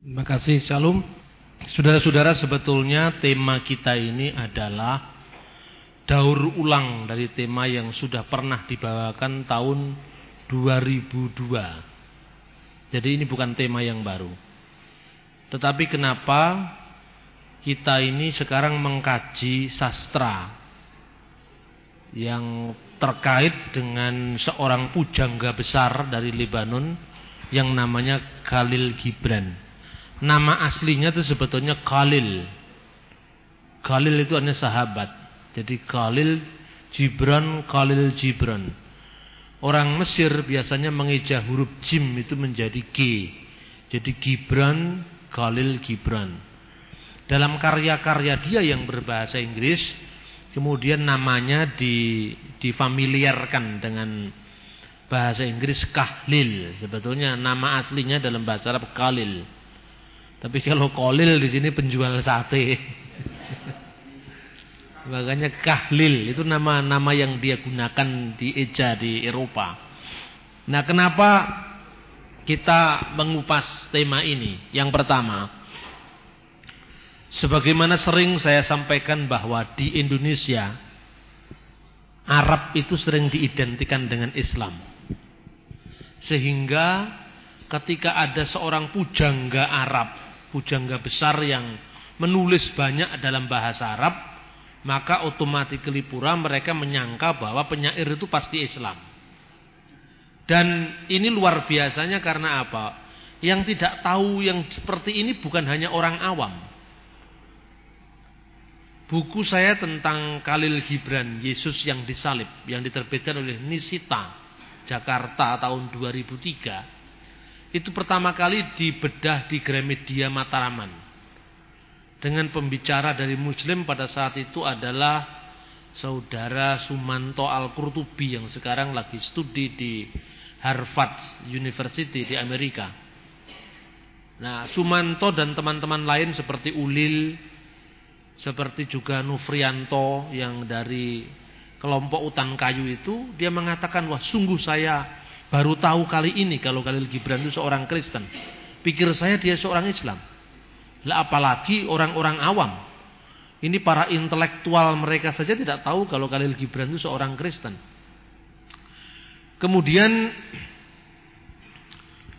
Terima kasih Shalom. Saudara-saudara sebetulnya tema kita ini adalah daur ulang dari tema yang sudah pernah dibawakan tahun 2002. Jadi ini bukan tema yang baru. Tetapi kenapa kita ini sekarang mengkaji sastra yang terkait dengan seorang pujangga besar dari Lebanon yang namanya Khalil Gibran. Nama aslinya itu sebetulnya Khalil. Khalil itu hanya sahabat. Jadi Khalil Gibran, Khalil Gibran. Orang Mesir biasanya mengeja huruf jim itu menjadi G. Jadi Gibran, Khalil Gibran. Dalam karya-karya dia yang berbahasa Inggris, kemudian namanya di, difamiliarkan dengan bahasa Inggris Kahlil. Sebetulnya nama aslinya dalam bahasa Arab Khalil. Tapi kalau kolil di sini penjual sate. Makanya kahlil itu nama-nama yang dia gunakan di eja di Eropa. Nah, kenapa kita mengupas tema ini? Yang pertama, sebagaimana sering saya sampaikan bahwa di Indonesia Arab itu sering diidentikan dengan Islam. Sehingga ketika ada seorang pujangga Arab pujangga besar yang menulis banyak dalam bahasa Arab, maka otomatis pura mereka menyangka bahwa penyair itu pasti Islam. Dan ini luar biasanya karena apa? Yang tidak tahu yang seperti ini bukan hanya orang awam. Buku saya tentang Khalil Gibran, Yesus yang disalib, yang diterbitkan oleh Nisita, Jakarta tahun 2003 itu pertama kali dibedah di Gramedia Mataraman. Dengan pembicara dari Muslim pada saat itu adalah saudara Sumanto Al-Qurtubi yang sekarang lagi studi di Harvard University di Amerika. Nah, Sumanto dan teman-teman lain seperti Ulil, seperti juga Nufrianto yang dari kelompok Utan Kayu itu, dia mengatakan, wah sungguh saya Baru tahu kali ini kalau Khalil Gibran itu seorang Kristen. Pikir saya dia seorang Islam. Lah apalagi orang-orang awam. Ini para intelektual mereka saja tidak tahu kalau Khalil Gibran itu seorang Kristen. Kemudian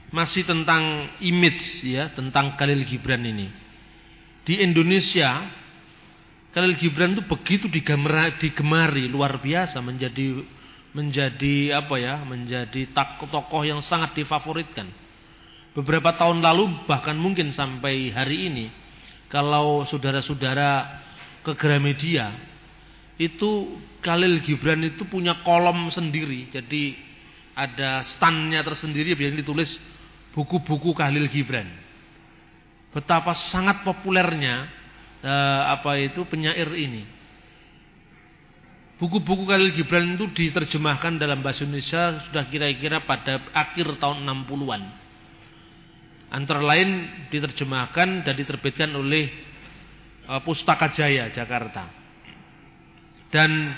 masih tentang image ya, tentang Khalil Gibran ini. Di Indonesia Khalil Gibran itu begitu digemari luar biasa menjadi menjadi apa ya, menjadi tokoh yang sangat difavoritkan. Beberapa tahun lalu bahkan mungkin sampai hari ini kalau saudara-saudara ke Gramedia itu Khalil Gibran itu punya kolom sendiri. Jadi ada standnya tersendiri yang ditulis buku-buku Khalil Gibran. Betapa sangat populernya eh, apa itu penyair ini. Buku-buku Khalil Gibran itu diterjemahkan dalam bahasa Indonesia sudah kira-kira pada akhir tahun 60-an. Antara lain diterjemahkan dan diterbitkan oleh uh, Pustaka Jaya Jakarta. Dan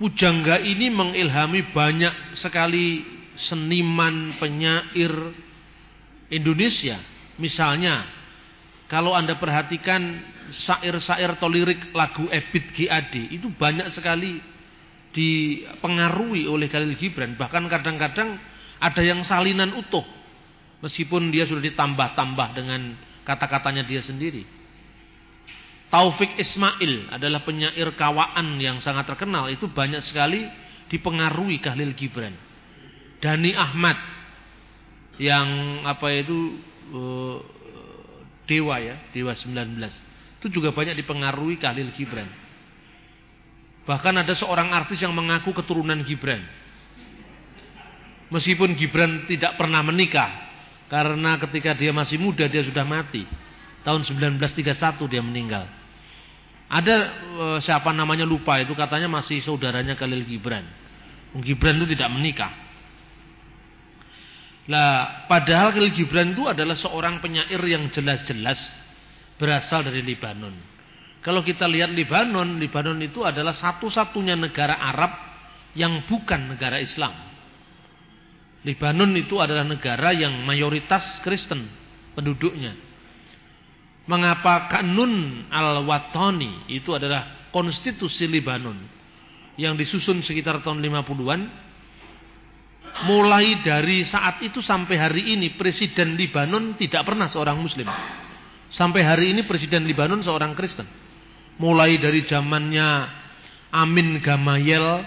Pujangga ini mengilhami banyak sekali seniman penyair Indonesia. Misalnya kalau Anda perhatikan syair-syair atau lirik lagu Ebit GAD itu banyak sekali dipengaruhi oleh Khalil Gibran. Bahkan kadang-kadang ada yang salinan utuh. Meskipun dia sudah ditambah-tambah dengan kata-katanya dia sendiri. Taufik Ismail adalah penyair kawaan yang sangat terkenal. Itu banyak sekali dipengaruhi Khalil Gibran. Dani Ahmad yang apa itu uh, Dewa ya, Dewa 19. Itu juga banyak dipengaruhi Khalil Gibran. Bahkan ada seorang artis yang mengaku keturunan Gibran. Meskipun Gibran tidak pernah menikah. Karena ketika dia masih muda dia sudah mati. Tahun 1931 dia meninggal. Ada e, siapa namanya lupa itu katanya masih saudaranya Khalil Gibran. Gibran itu tidak menikah. Lah, padahal Khalil Gibran itu adalah seorang penyair yang jelas-jelas berasal dari Libanon. Kalau kita lihat Libanon, Libanon itu adalah satu-satunya negara Arab yang bukan negara Islam. Libanon itu adalah negara yang mayoritas Kristen. penduduknya. Mengapa Kanun al-Watani itu adalah konstitusi Libanon yang disusun sekitar tahun 50-an mulai dari saat itu sampai hari ini presiden Libanon tidak pernah seorang muslim. Sampai hari ini presiden Libanon seorang Kristen. Mulai dari zamannya Amin Gamayel,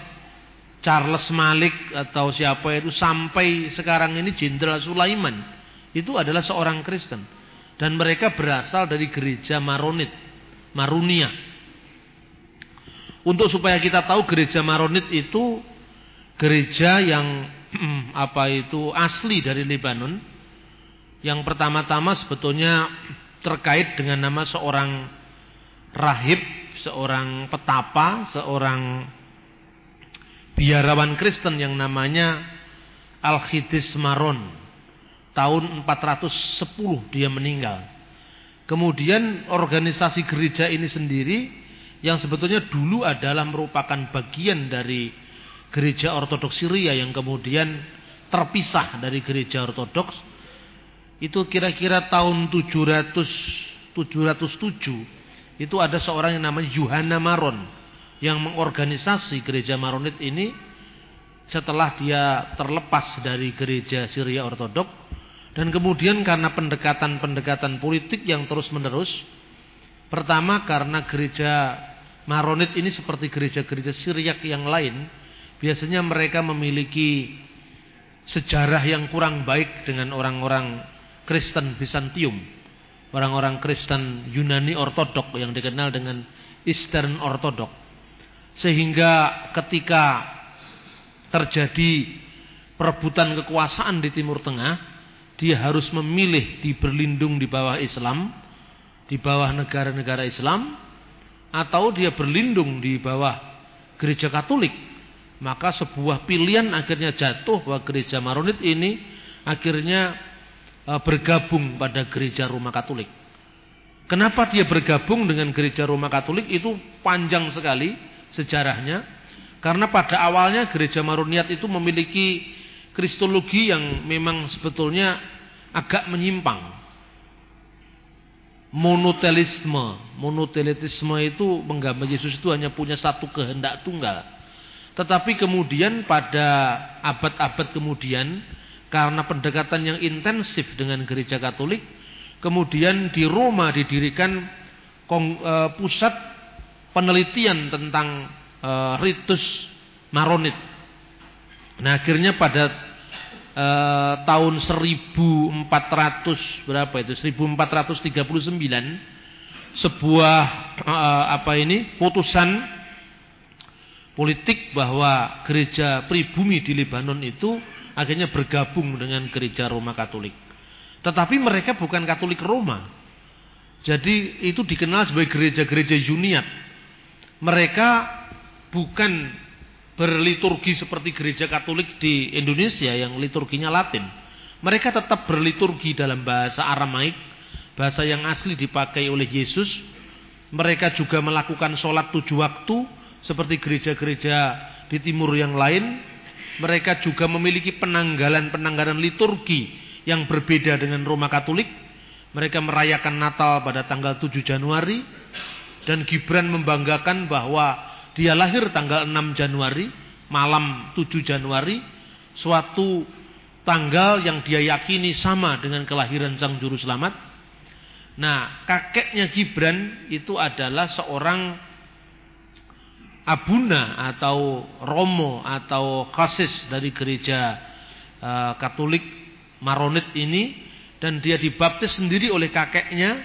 Charles Malik atau siapa itu sampai sekarang ini Jenderal Sulaiman itu adalah seorang Kristen dan mereka berasal dari gereja Maronit, Marunia. Untuk supaya kita tahu gereja Maronit itu gereja yang apa itu asli dari Lebanon. Yang pertama-tama sebetulnya terkait dengan nama seorang rahib seorang petapa, seorang biarawan Kristen yang namanya Al-Khidis Maron. Tahun 410 dia meninggal. Kemudian organisasi gereja ini sendiri yang sebetulnya dulu adalah merupakan bagian dari gereja ortodoks Syria yang kemudian terpisah dari gereja ortodoks itu kira-kira tahun 700 707 itu ada seorang yang namanya Yohana Maron yang mengorganisasi gereja Maronit ini setelah dia terlepas dari gereja Syria Ortodok. Dan kemudian karena pendekatan-pendekatan politik yang terus-menerus pertama karena gereja Maronit ini seperti gereja-gereja Syriak yang lain biasanya mereka memiliki sejarah yang kurang baik dengan orang-orang Kristen Bizantium orang-orang Kristen Yunani Ortodok yang dikenal dengan Eastern Ortodok. Sehingga ketika terjadi perebutan kekuasaan di Timur Tengah, dia harus memilih di berlindung di bawah Islam, di bawah negara-negara Islam, atau dia berlindung di bawah gereja Katolik. Maka sebuah pilihan akhirnya jatuh bahwa gereja Maronit ini akhirnya bergabung pada gereja Roma Katolik. Kenapa dia bergabung dengan gereja Roma Katolik itu panjang sekali sejarahnya. Karena pada awalnya gereja Maruniat itu memiliki kristologi yang memang sebetulnya agak menyimpang. Monotelisme, monotelitisme itu menggambar Yesus itu hanya punya satu kehendak tunggal. Tetapi kemudian pada abad-abad kemudian karena pendekatan yang intensif dengan gereja Katolik, kemudian di Roma didirikan e, pusat penelitian tentang e, ritus Maronit. Nah, akhirnya pada e, tahun 1400 berapa itu? 1439 sebuah apa ini? putusan politik bahwa gereja pribumi di Lebanon itu akhirnya bergabung dengan gereja Roma Katolik. Tetapi mereka bukan Katolik Roma. Jadi itu dikenal sebagai gereja-gereja Juniat. Mereka bukan berliturgi seperti gereja Katolik di Indonesia yang liturginya Latin. Mereka tetap berliturgi dalam bahasa Aramaik, bahasa yang asli dipakai oleh Yesus. Mereka juga melakukan sholat tujuh waktu seperti gereja-gereja di timur yang lain mereka juga memiliki penanggalan-penanggalan liturgi yang berbeda dengan Roma Katolik. Mereka merayakan Natal pada tanggal 7 Januari dan Gibran membanggakan bahwa dia lahir tanggal 6 Januari, malam 7 Januari, suatu tanggal yang dia yakini sama dengan kelahiran Sang Juru Selamat. Nah, kakeknya Gibran itu adalah seorang abuna atau romo atau kasis dari gereja uh, Katolik Maronit ini dan dia dibaptis sendiri oleh kakeknya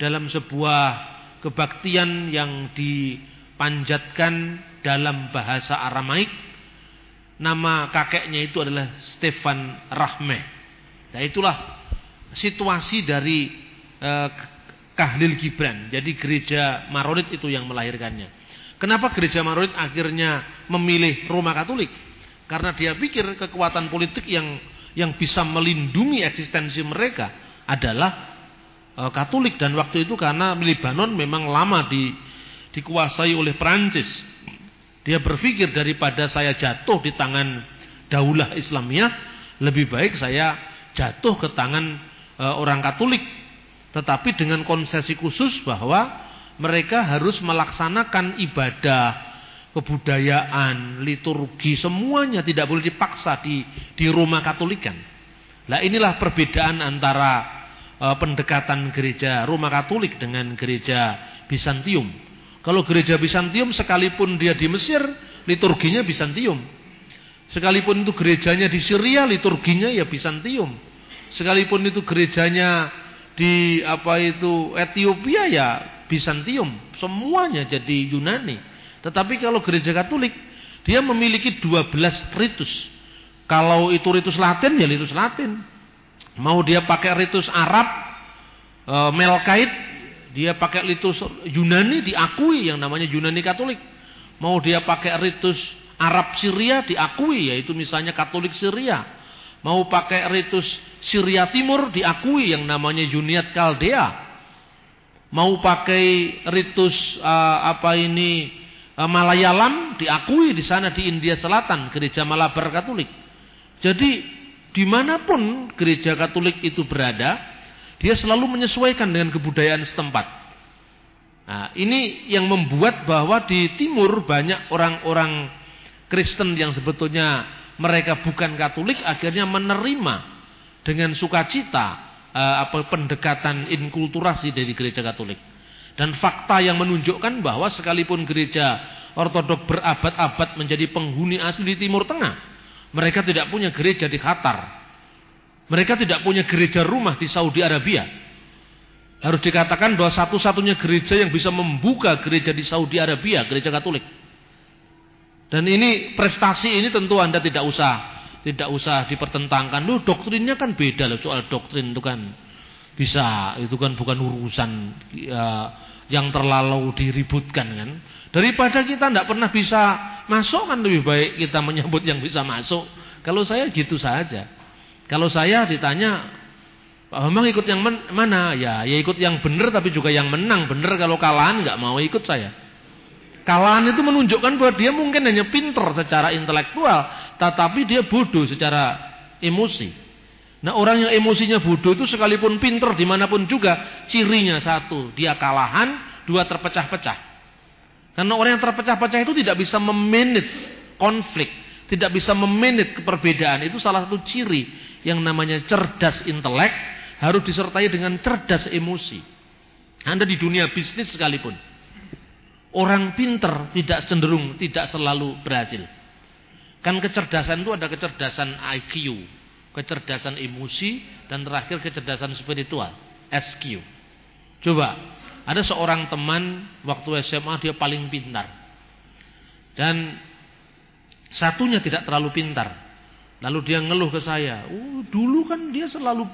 dalam sebuah kebaktian yang dipanjatkan dalam bahasa Aramaik. Nama kakeknya itu adalah Stefan Rahmeh nah itulah situasi dari uh, Kahlil Gibran. Jadi gereja Maronit itu yang melahirkannya Kenapa gereja Maronit akhirnya memilih Roma Katolik? Karena dia pikir kekuatan politik yang yang bisa melindungi eksistensi mereka adalah e, Katolik dan waktu itu karena Libanon memang lama di, dikuasai oleh Perancis. Dia berpikir daripada saya jatuh di tangan daulah Islamiyah, lebih baik saya jatuh ke tangan e, orang Katolik, tetapi dengan konsesi khusus bahwa mereka harus melaksanakan ibadah, kebudayaan, liturgi, semuanya tidak boleh dipaksa di di rumah Katolikan. Nah inilah perbedaan antara e, pendekatan gereja Roma Katolik dengan gereja Bizantium. Kalau gereja Bizantium sekalipun dia di Mesir, liturginya Bizantium. Sekalipun itu gerejanya di Syria, liturginya ya Bizantium. Sekalipun itu gerejanya di apa itu Ethiopia ya Bizantium. Semuanya jadi Yunani. Tetapi kalau gereja Katolik, dia memiliki 12 ritus. Kalau itu ritus Latin ya ritus Latin. Mau dia pakai ritus Arab, e, Melkait, dia pakai ritus Yunani diakui yang namanya Yunani Katolik. Mau dia pakai ritus Arab Syria diakui yaitu misalnya Katolik Syria. Mau pakai ritus Syria Timur diakui yang namanya Yuniat Kaldea. Mau pakai ritus uh, apa ini uh, Malayalam diakui di sana di India Selatan gereja Malabar Katolik. Jadi di mana pun gereja Katolik itu berada, dia selalu menyesuaikan dengan kebudayaan setempat. Nah, ini yang membuat bahwa di timur banyak orang-orang Kristen yang sebetulnya mereka bukan Katolik akhirnya menerima dengan sukacita eh, apa pendekatan inkulturasi dari gereja Katolik. Dan fakta yang menunjukkan bahwa sekalipun gereja Ortodok berabad-abad menjadi penghuni asli di Timur Tengah, mereka tidak punya gereja di Qatar, mereka tidak punya gereja rumah di Saudi Arabia. Harus dikatakan bahwa satu-satunya gereja yang bisa membuka gereja di Saudi Arabia, gereja Katolik. Dan ini prestasi ini tentu Anda tidak usah tidak usah dipertentangkan. Lu doktrinnya kan beda loh soal doktrin itu kan bisa itu kan bukan urusan ya, yang terlalu diributkan kan. Daripada kita tidak pernah bisa masuk kan lebih baik kita menyambut yang bisa masuk. Kalau saya gitu saja. Kalau saya ditanya, Pak Bambang ikut yang mana? Ya, ya ikut yang benar tapi juga yang menang. Benar kalau kalahan nggak mau ikut saya. Kalahan itu menunjukkan bahwa dia mungkin hanya pinter secara intelektual, tetapi dia bodoh secara emosi. Nah orang yang emosinya bodoh itu sekalipun pinter di mana pun juga, cirinya satu, dia kalahan, dua terpecah-pecah. Karena orang yang terpecah-pecah itu tidak bisa memanage konflik, tidak bisa memanage keperbedaan. Itu salah satu ciri yang namanya cerdas intelek harus disertai dengan cerdas emosi. Anda di dunia bisnis sekalipun. Orang pinter tidak cenderung, tidak selalu berhasil. Kan kecerdasan itu ada kecerdasan IQ, kecerdasan emosi, dan terakhir kecerdasan spiritual, SQ. Coba, ada seorang teman waktu SMA dia paling pintar. Dan satunya tidak terlalu pintar. Lalu dia ngeluh ke saya, oh, dulu kan dia selalu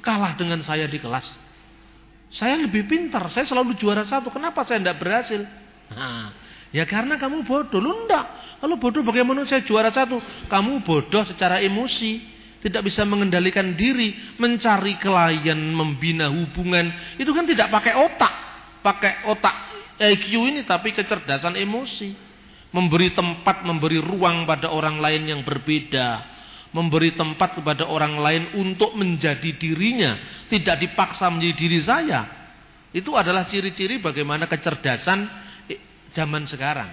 kalah dengan saya di kelas. Saya lebih pintar, saya selalu juara satu. Kenapa saya tidak berhasil? Nah, ya karena kamu bodoh. Lu enggak. Kalau bodoh bagaimana saya juara satu? Kamu bodoh secara emosi. Tidak bisa mengendalikan diri. Mencari klien, membina hubungan. Itu kan tidak pakai otak. Pakai otak IQ ini tapi kecerdasan emosi memberi tempat, memberi ruang pada orang lain yang berbeda, memberi tempat kepada orang lain untuk menjadi dirinya, tidak dipaksa menjadi diri saya. Itu adalah ciri-ciri bagaimana kecerdasan eh, zaman sekarang.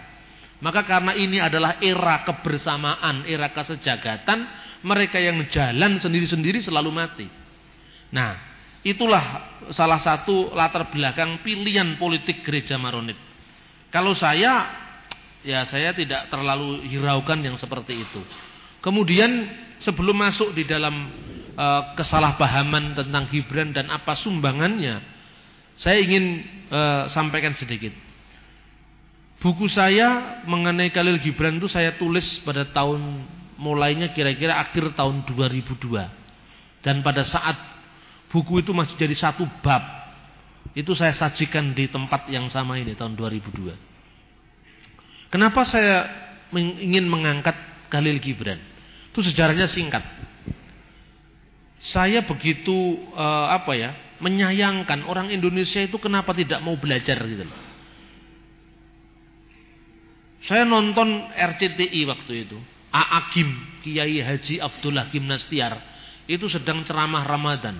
Maka karena ini adalah era kebersamaan, era kesejagatan, mereka yang jalan sendiri-sendiri selalu mati. Nah, itulah salah satu latar belakang pilihan politik gereja Maronit. Kalau saya ya saya tidak terlalu hiraukan yang seperti itu. Kemudian sebelum masuk di dalam uh, kesalahpahaman tentang Gibran dan apa sumbangannya, saya ingin uh, sampaikan sedikit. Buku saya mengenai Khalil Gibran itu saya tulis pada tahun mulainya kira-kira akhir tahun 2002. Dan pada saat buku itu masih jadi satu bab, itu saya sajikan di tempat yang sama ini tahun 2002. Kenapa saya ingin mengangkat Khalil Gibran? Itu sejarahnya singkat. Saya begitu uh, apa ya, menyayangkan orang Indonesia itu kenapa tidak mau belajar gitu loh. Saya nonton RCTI waktu itu. Aagim Kiai Haji Abdullah Gimnastiar itu sedang ceramah Ramadan.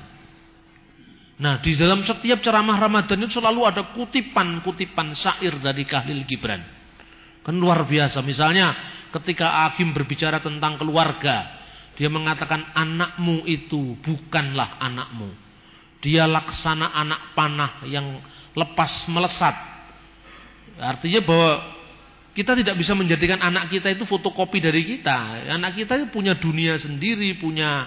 Nah, di dalam setiap ceramah Ramadan itu selalu ada kutipan-kutipan syair dari Khalil Gibran. Kan luar biasa. Misalnya ketika Hakim berbicara tentang keluarga, dia mengatakan anakmu itu bukanlah anakmu. Dia laksana anak panah yang lepas melesat. Artinya bahwa kita tidak bisa menjadikan anak kita itu fotokopi dari kita. Anak kita punya dunia sendiri, punya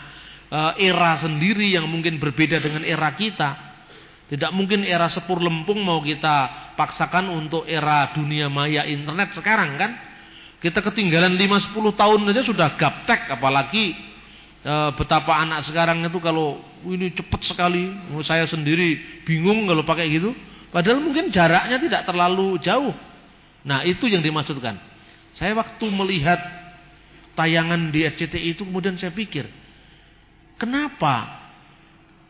Eh, era sendiri yang mungkin berbeda dengan era kita. Tidak mungkin era sepur lempung mau kita paksakan untuk era dunia maya internet sekarang kan. Kita ketinggalan 5-10 tahun saja sudah gaptek apalagi e, betapa anak sekarang itu kalau ini cepat sekali. Saya sendiri bingung kalau pakai gitu. Padahal mungkin jaraknya tidak terlalu jauh. Nah itu yang dimaksudkan. Saya waktu melihat tayangan di RCTI itu kemudian saya pikir Kenapa?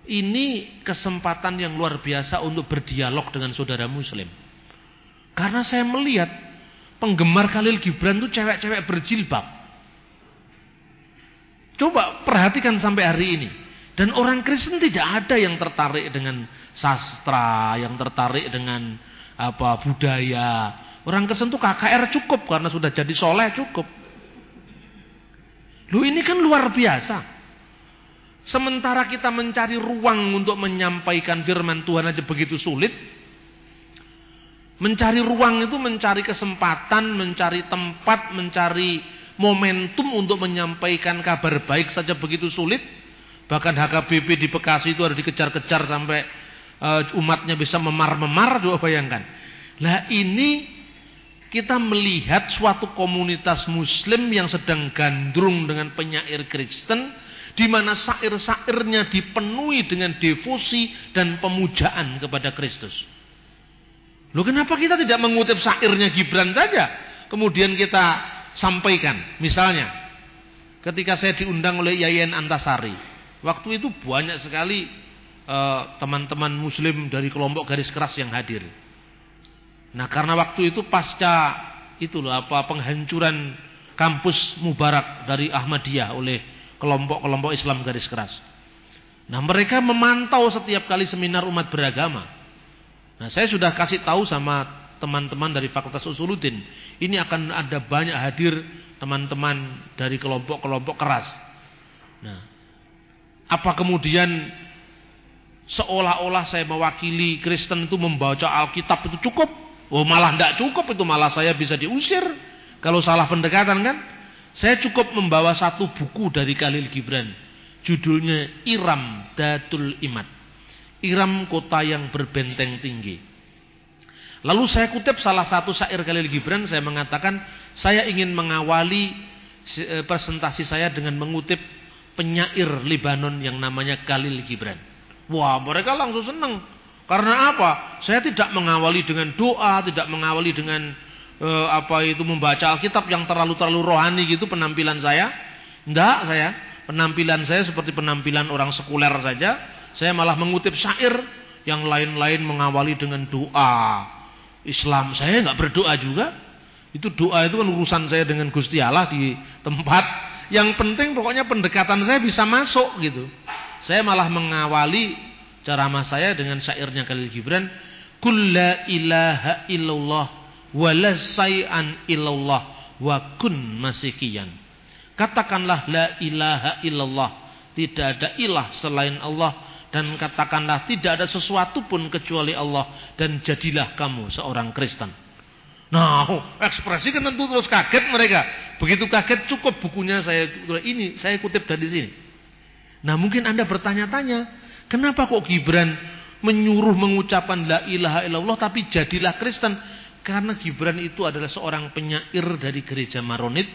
Ini kesempatan yang luar biasa untuk berdialog dengan saudara muslim. Karena saya melihat penggemar Khalil Gibran itu cewek-cewek berjilbab. Coba perhatikan sampai hari ini. Dan orang Kristen tidak ada yang tertarik dengan sastra, yang tertarik dengan apa budaya. Orang Kristen itu KKR cukup karena sudah jadi soleh cukup. Lu ini kan luar biasa. Sementara kita mencari ruang untuk menyampaikan firman Tuhan aja begitu sulit. Mencari ruang itu mencari kesempatan, mencari tempat, mencari momentum untuk menyampaikan kabar baik saja begitu sulit. Bahkan HKBP di Bekasi itu harus dikejar-kejar sampai uh, umatnya bisa memar-memar, coba bayangkan. Lah ini kita melihat suatu komunitas muslim yang sedang gandrung dengan penyair Kristen di mana syair-syairnya dipenuhi dengan devosi dan pemujaan kepada Kristus. Loh kenapa kita tidak mengutip syairnya Gibran saja? Kemudian kita sampaikan. Misalnya, ketika saya diundang oleh Yayan Antasari. Waktu itu banyak sekali eh, teman-teman uh, muslim dari kelompok garis keras yang hadir. Nah karena waktu itu pasca itu loh apa penghancuran kampus Mubarak dari Ahmadiyah oleh kelompok-kelompok Islam garis keras. Nah mereka memantau setiap kali seminar umat beragama. Nah saya sudah kasih tahu sama teman-teman dari Fakultas Usuluddin. Ini akan ada banyak hadir teman-teman dari kelompok-kelompok keras. Nah, apa kemudian seolah-olah saya mewakili Kristen itu membaca Alkitab itu cukup? Oh malah tidak cukup itu malah saya bisa diusir kalau salah pendekatan kan? Saya cukup membawa satu buku dari Khalil Gibran. Judulnya Iram Datul Imat. Iram kota yang berbenteng tinggi. Lalu saya kutip salah satu syair Khalil Gibran. Saya mengatakan saya ingin mengawali eh, presentasi saya dengan mengutip penyair Libanon yang namanya Khalil Gibran. Wah mereka langsung senang. Karena apa? Saya tidak mengawali dengan doa, tidak mengawali dengan eh, apa itu membaca Alkitab yang terlalu-terlalu rohani gitu penampilan saya. Enggak saya. Penampilan saya seperti penampilan orang sekuler saja. Saya malah mengutip syair yang lain-lain mengawali dengan doa. Islam saya enggak berdoa juga. Itu doa itu kan urusan saya dengan Gusti Allah di tempat. Yang penting pokoknya pendekatan saya bisa masuk gitu. Saya malah mengawali ceramah saya dengan syairnya Khalil Gibran. Kulla ilaha illallah wala say'an illallah wa kun masikiyan. Katakanlah la ilaha illallah, tidak ada ilah selain Allah dan katakanlah tidak ada sesuatu pun kecuali Allah dan jadilah kamu seorang Kristen. Nah, ekspresi kan tentu terus kaget mereka. Begitu kaget cukup bukunya saya ini saya kutip dari sini. Nah, mungkin Anda bertanya-tanya, kenapa kok Gibran menyuruh mengucapkan la ilaha illallah tapi jadilah Kristen? Karena Gibran itu adalah seorang penyair dari gereja Maronit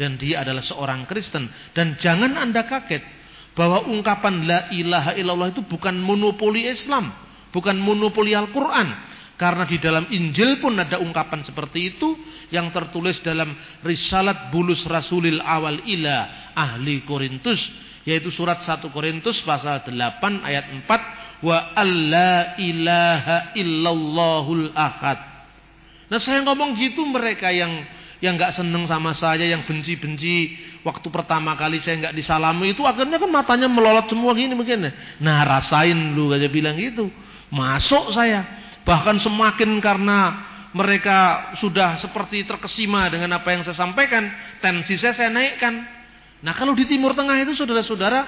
dan dia adalah seorang Kristen. Dan jangan Anda kaget bahwa ungkapan la ilaha illallah itu bukan monopoli Islam, bukan monopoli Al-Qur'an. Karena di dalam Injil pun ada ungkapan seperti itu yang tertulis dalam Risalat Bulus Rasulil Awal Ila Ahli Korintus yaitu surat 1 Korintus pasal 8 ayat 4 wa alla ilaha illallahul ahad Nah saya ngomong gitu mereka yang yang nggak seneng sama saya, yang benci-benci waktu pertama kali saya nggak disalami itu akhirnya kan matanya melolot semua gini mungkin. Nah rasain lu aja bilang gitu. Masuk saya. Bahkan semakin karena mereka sudah seperti terkesima dengan apa yang saya sampaikan, tensi saya saya naikkan. Nah kalau di Timur Tengah itu saudara-saudara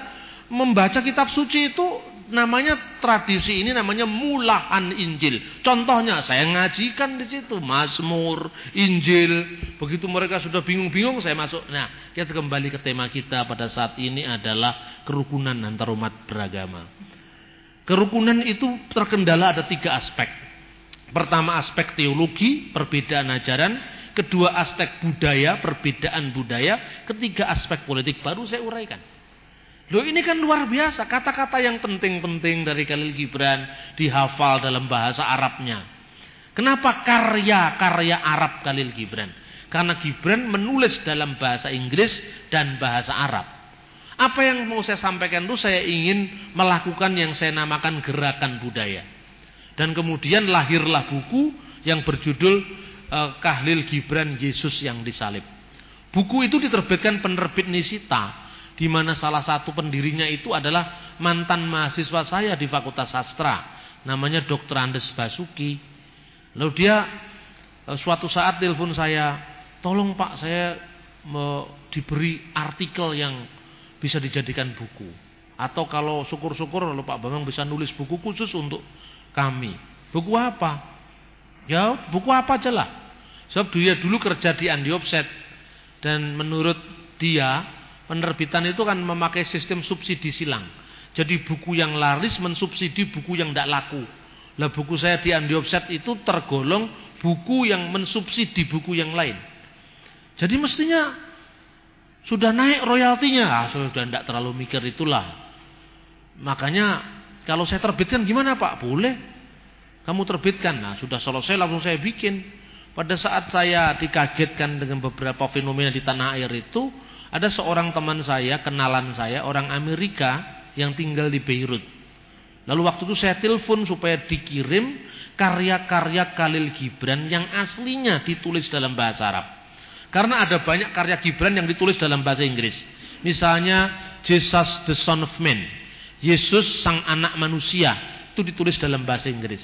membaca kitab suci itu namanya tradisi ini namanya mulahan Injil. Contohnya saya ngajikan di situ Mazmur, Injil. Begitu mereka sudah bingung-bingung saya masuk. Nah, kita kembali ke tema kita pada saat ini adalah kerukunan antar umat beragama. Kerukunan itu terkendala ada tiga aspek. Pertama aspek teologi, perbedaan ajaran. Kedua aspek budaya, perbedaan budaya. Ketiga aspek politik baru saya uraikan. Loh ini kan luar biasa. Kata-kata yang penting-penting dari Khalil Gibran dihafal dalam bahasa Arabnya. Kenapa karya-karya Arab Khalil Gibran? Karena Gibran menulis dalam bahasa Inggris dan bahasa Arab. Apa yang mau saya sampaikan itu saya ingin melakukan yang saya namakan gerakan budaya. Dan kemudian lahirlah buku yang berjudul uh, Kahlil Gibran Yesus yang disalib. Buku itu diterbitkan penerbit Nisita di mana salah satu pendirinya itu adalah mantan mahasiswa saya di Fakultas Sastra, namanya Dr. Andes Basuki. Lalu dia eh, suatu saat telepon saya, tolong Pak saya diberi artikel yang bisa dijadikan buku. Atau kalau syukur-syukur lalu Pak Bambang bisa nulis buku khusus untuk kami. Buku apa? Ya buku apa aja lah. Sebab dia dulu kerja di Andi Offset dan menurut dia Penerbitan itu kan memakai sistem subsidi silang. Jadi buku yang laris mensubsidi buku yang tidak laku. Lah buku saya di Andi Offset itu tergolong buku yang mensubsidi buku yang lain. Jadi mestinya sudah naik royaltinya. Ah, sudah tidak terlalu mikir itulah. Makanya kalau saya terbitkan gimana Pak? Boleh. Kamu terbitkan. Nah, sudah selesai langsung saya bikin. Pada saat saya dikagetkan dengan beberapa fenomena di tanah air itu, ada seorang teman saya, kenalan saya, orang Amerika yang tinggal di Beirut. Lalu waktu itu saya telepon supaya dikirim karya-karya Khalil Gibran yang aslinya ditulis dalam bahasa Arab. Karena ada banyak karya Gibran yang ditulis dalam bahasa Inggris. Misalnya Jesus the Son of Man. Yesus sang anak manusia itu ditulis dalam bahasa Inggris.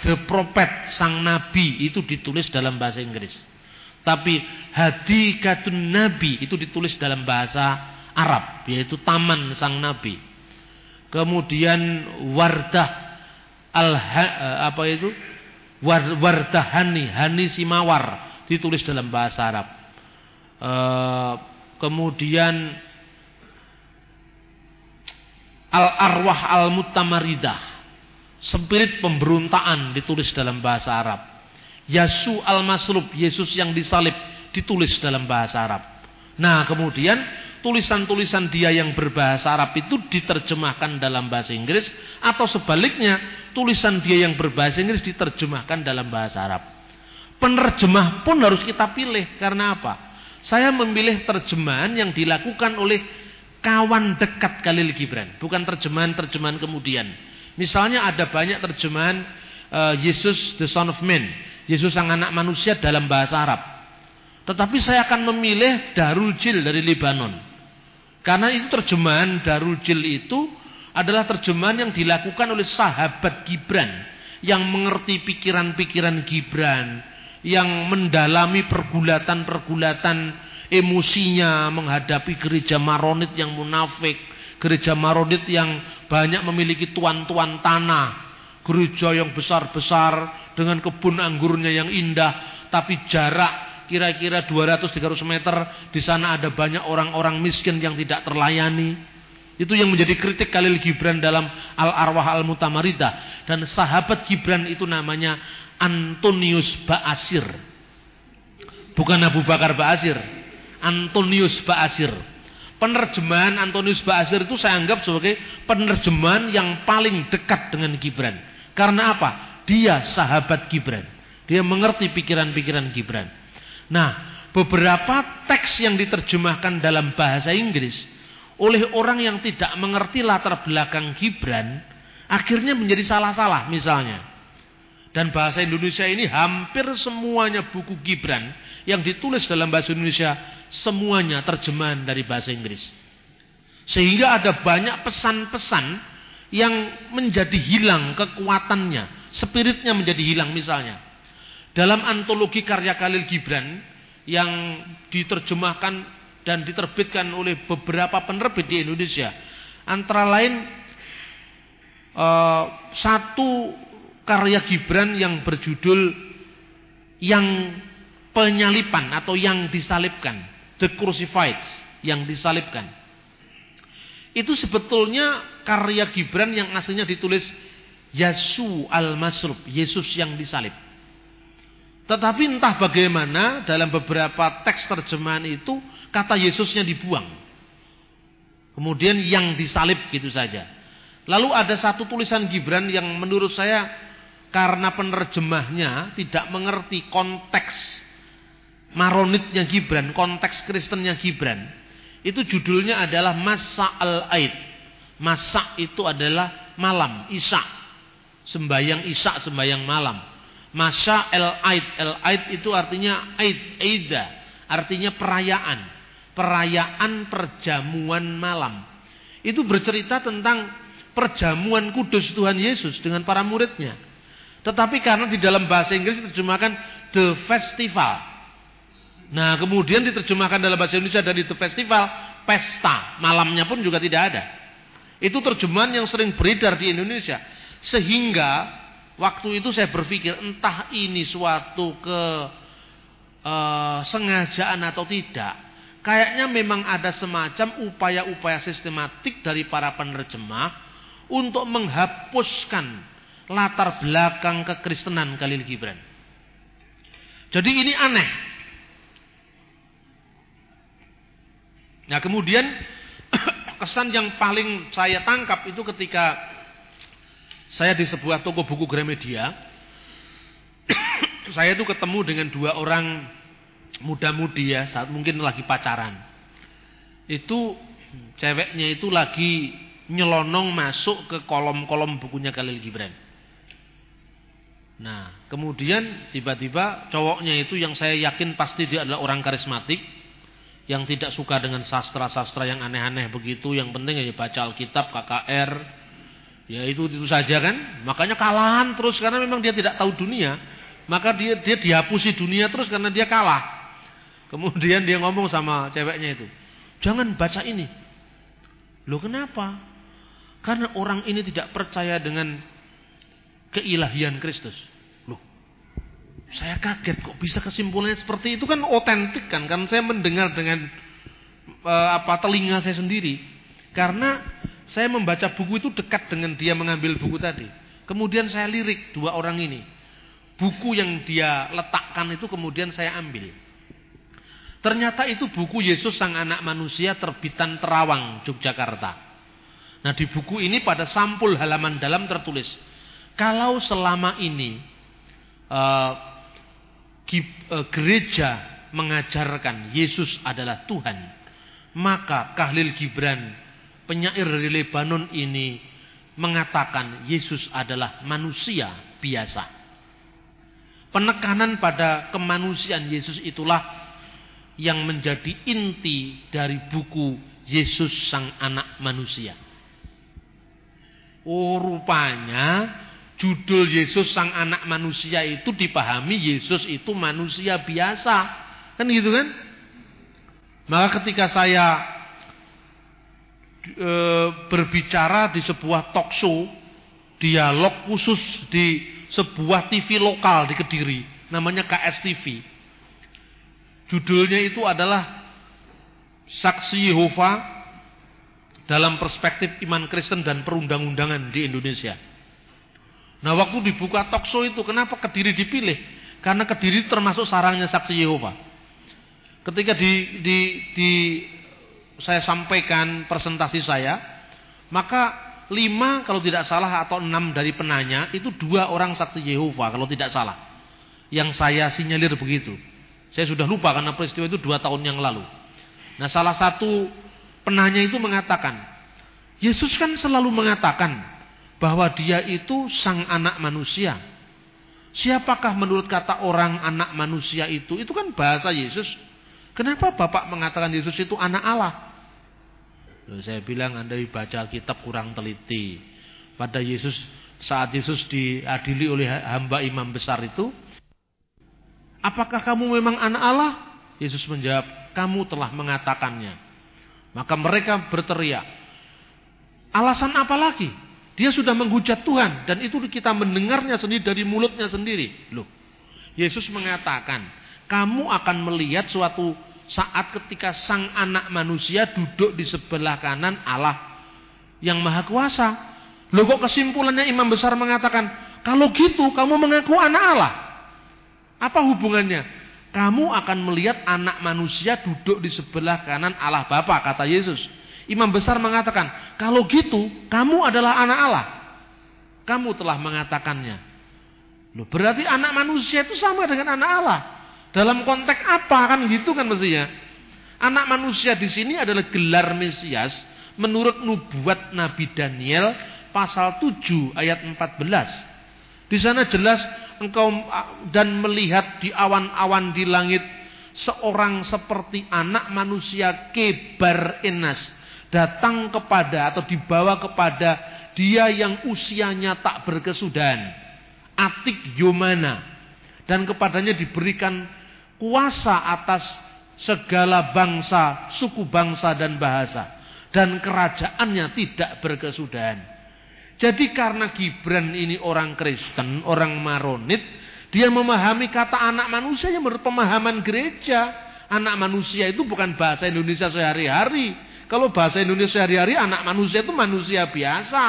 The Prophet sang nabi itu ditulis dalam bahasa Inggris. Tapi hadikatun nabi itu ditulis dalam bahasa Arab, yaitu taman sang nabi. Kemudian wardah al eh, apa itu? Wardah hani, hani simawar ditulis dalam bahasa Arab. E, kemudian al arwah al mutamaridah, spirit pemberontakan ditulis dalam bahasa Arab. Yasu al-Maslub, Yesus yang disalib, ditulis dalam bahasa Arab. Nah, kemudian tulisan-tulisan dia yang berbahasa Arab itu diterjemahkan dalam bahasa Inggris atau sebaliknya, tulisan dia yang berbahasa Inggris diterjemahkan dalam bahasa Arab. Penerjemah pun harus kita pilih karena apa? Saya memilih terjemahan yang dilakukan oleh kawan dekat Khalil Gibran, bukan terjemahan-terjemahan kemudian. Misalnya ada banyak terjemahan uh, Yesus the Son of Man Yesus sang anak manusia dalam bahasa Arab. Tetapi saya akan memilih Darul Jil dari Lebanon. Karena itu terjemahan Darul Jil itu adalah terjemahan yang dilakukan oleh sahabat Gibran. Yang mengerti pikiran-pikiran Gibran. Yang mendalami pergulatan-pergulatan emosinya menghadapi gereja Maronit yang munafik. Gereja Maronit yang banyak memiliki tuan-tuan tanah. Gereja yang besar-besar dengan kebun anggurnya yang indah, tapi jarak kira-kira 200-300 meter di sana ada banyak orang-orang miskin yang tidak terlayani. Itu yang menjadi kritik Khalil Gibran dalam Al-Arwah Al-Mutamarida. Dan sahabat Gibran itu namanya Antonius Baasir. Bukan Abu Bakar Baasir. Antonius Baasir. Penerjemahan Antonius Baasir itu saya anggap sebagai penerjemahan yang paling dekat dengan Gibran. Karena apa? Dia sahabat Gibran. Dia mengerti pikiran-pikiran Gibran. Nah, beberapa teks yang diterjemahkan dalam bahasa Inggris oleh orang yang tidak mengerti latar belakang Gibran, akhirnya menjadi salah-salah misalnya. Dan bahasa Indonesia ini hampir semuanya buku Gibran yang ditulis dalam bahasa Indonesia semuanya terjemahan dari bahasa Inggris. Sehingga ada banyak pesan-pesan yang menjadi hilang kekuatannya, spiritnya menjadi hilang misalnya. Dalam antologi karya Khalil Gibran yang diterjemahkan dan diterbitkan oleh beberapa penerbit di Indonesia, antara lain uh, satu karya Gibran yang berjudul yang penyalipan atau yang disalibkan, the crucified, yang disalibkan. Itu sebetulnya karya Gibran yang aslinya ditulis Yasu al-Masrub, Yesus yang disalib. Tetapi entah bagaimana dalam beberapa teks terjemahan itu kata Yesusnya dibuang. Kemudian yang disalib gitu saja. Lalu ada satu tulisan Gibran yang menurut saya karena penerjemahnya tidak mengerti konteks maronitnya Gibran, konteks Kristennya Gibran. Itu judulnya adalah Masa al-Aid. Masa itu adalah malam, Isya. Sembayang Isya, sembayang malam. Masa al-Aid. Al-Aid itu artinya Aid, Aida. Artinya perayaan. Perayaan perjamuan malam. Itu bercerita tentang perjamuan kudus Tuhan Yesus dengan para muridnya. Tetapi karena di dalam bahasa Inggris diterjemahkan The Festival. Nah kemudian diterjemahkan dalam bahasa Indonesia dari The Festival, pesta. Malamnya pun juga tidak ada. Itu terjemahan yang sering beredar di Indonesia. Sehingga waktu itu saya berpikir entah ini suatu ke uh, sengajaan atau tidak. Kayaknya memang ada semacam upaya-upaya sistematik dari para penerjemah untuk menghapuskan latar belakang kekristenan Khalil Gibran. Jadi ini aneh. Nah kemudian kesan yang paling saya tangkap itu ketika saya di sebuah toko buku Gramedia, saya itu ketemu dengan dua orang muda-mudi ya, saat mungkin lagi pacaran. Itu ceweknya itu lagi nyelonong masuk ke kolom-kolom bukunya Khalil Gibran. Nah, kemudian tiba-tiba cowoknya itu yang saya yakin pasti dia adalah orang karismatik yang tidak suka dengan sastra-sastra yang aneh-aneh begitu, yang penting ya baca Alkitab, KKR, ya itu itu saja kan. Makanya kalahan terus karena memang dia tidak tahu dunia, maka dia dia dihapusi dunia terus karena dia kalah. Kemudian dia ngomong sama ceweknya itu, "Jangan baca ini." Loh kenapa? Karena orang ini tidak percaya dengan keilahian Kristus. Saya kaget kok bisa kesimpulannya seperti itu kan otentik kan kan saya mendengar dengan uh, apa telinga saya sendiri. Karena saya membaca buku itu dekat dengan dia mengambil buku tadi. Kemudian saya lirik dua orang ini. Buku yang dia letakkan itu kemudian saya ambil. Ternyata itu buku Yesus Sang Anak Manusia terbitan Terawang, Yogyakarta. Nah di buku ini pada sampul halaman dalam tertulis, kalau selama ini uh, gereja mengajarkan Yesus adalah Tuhan, maka Kahlil Gibran, penyair dari Lebanon ini mengatakan Yesus adalah manusia biasa. Penekanan pada kemanusiaan Yesus itulah yang menjadi inti dari buku Yesus Sang Anak Manusia. Oh, rupanya judul Yesus sang anak manusia itu dipahami Yesus itu manusia biasa. Kan gitu kan? Maka ketika saya e, berbicara di sebuah talk show, dialog khusus di sebuah TV lokal di Kediri, namanya KSTV. Judulnya itu adalah Saksi Yehova dalam perspektif iman Kristen dan perundang-undangan di Indonesia. Nah waktu dibuka tokso itu kenapa Kediri dipilih? Karena Kediri termasuk sarangnya saksi Yehova. Ketika di, di, di saya sampaikan presentasi saya, maka lima kalau tidak salah atau enam dari penanya itu dua orang saksi Yehova kalau tidak salah. Yang saya sinyalir begitu. Saya sudah lupa karena peristiwa itu dua tahun yang lalu. Nah salah satu penanya itu mengatakan, Yesus kan selalu mengatakan bahwa dia itu sang anak manusia. Siapakah menurut kata orang anak manusia itu? Itu kan bahasa Yesus. Kenapa Bapak mengatakan Yesus itu anak Allah? Saya bilang Anda baca kitab kurang teliti. Pada Yesus saat Yesus diadili oleh hamba imam besar itu, apakah kamu memang anak Allah? Yesus menjawab, kamu telah mengatakannya. Maka mereka berteriak, alasan apa lagi? Dia sudah menghujat Tuhan dan itu kita mendengarnya sendiri dari mulutnya sendiri. Loh, Yesus mengatakan, kamu akan melihat suatu saat ketika sang anak manusia duduk di sebelah kanan Allah yang maha kuasa. Loh kok kesimpulannya imam besar mengatakan, kalau gitu kamu mengaku anak Allah. Apa hubungannya? Kamu akan melihat anak manusia duduk di sebelah kanan Allah Bapa, kata Yesus. Imam besar mengatakan, kalau gitu kamu adalah anak Allah. Kamu telah mengatakannya. Loh, berarti anak manusia itu sama dengan anak Allah. Dalam konteks apa kan gitu kan mestinya. Anak manusia di sini adalah gelar Mesias menurut nubuat Nabi Daniel pasal 7 ayat 14. Di sana jelas engkau dan melihat di awan-awan di langit seorang seperti anak manusia kebar enas datang kepada atau dibawa kepada dia yang usianya tak berkesudahan. Atik Yomana. Dan kepadanya diberikan kuasa atas segala bangsa, suku bangsa dan bahasa. Dan kerajaannya tidak berkesudahan. Jadi karena Gibran ini orang Kristen, orang Maronit, dia memahami kata anak manusia yang menurut pemahaman gereja. Anak manusia itu bukan bahasa Indonesia sehari-hari. Kalau bahasa Indonesia sehari-hari anak manusia itu manusia biasa.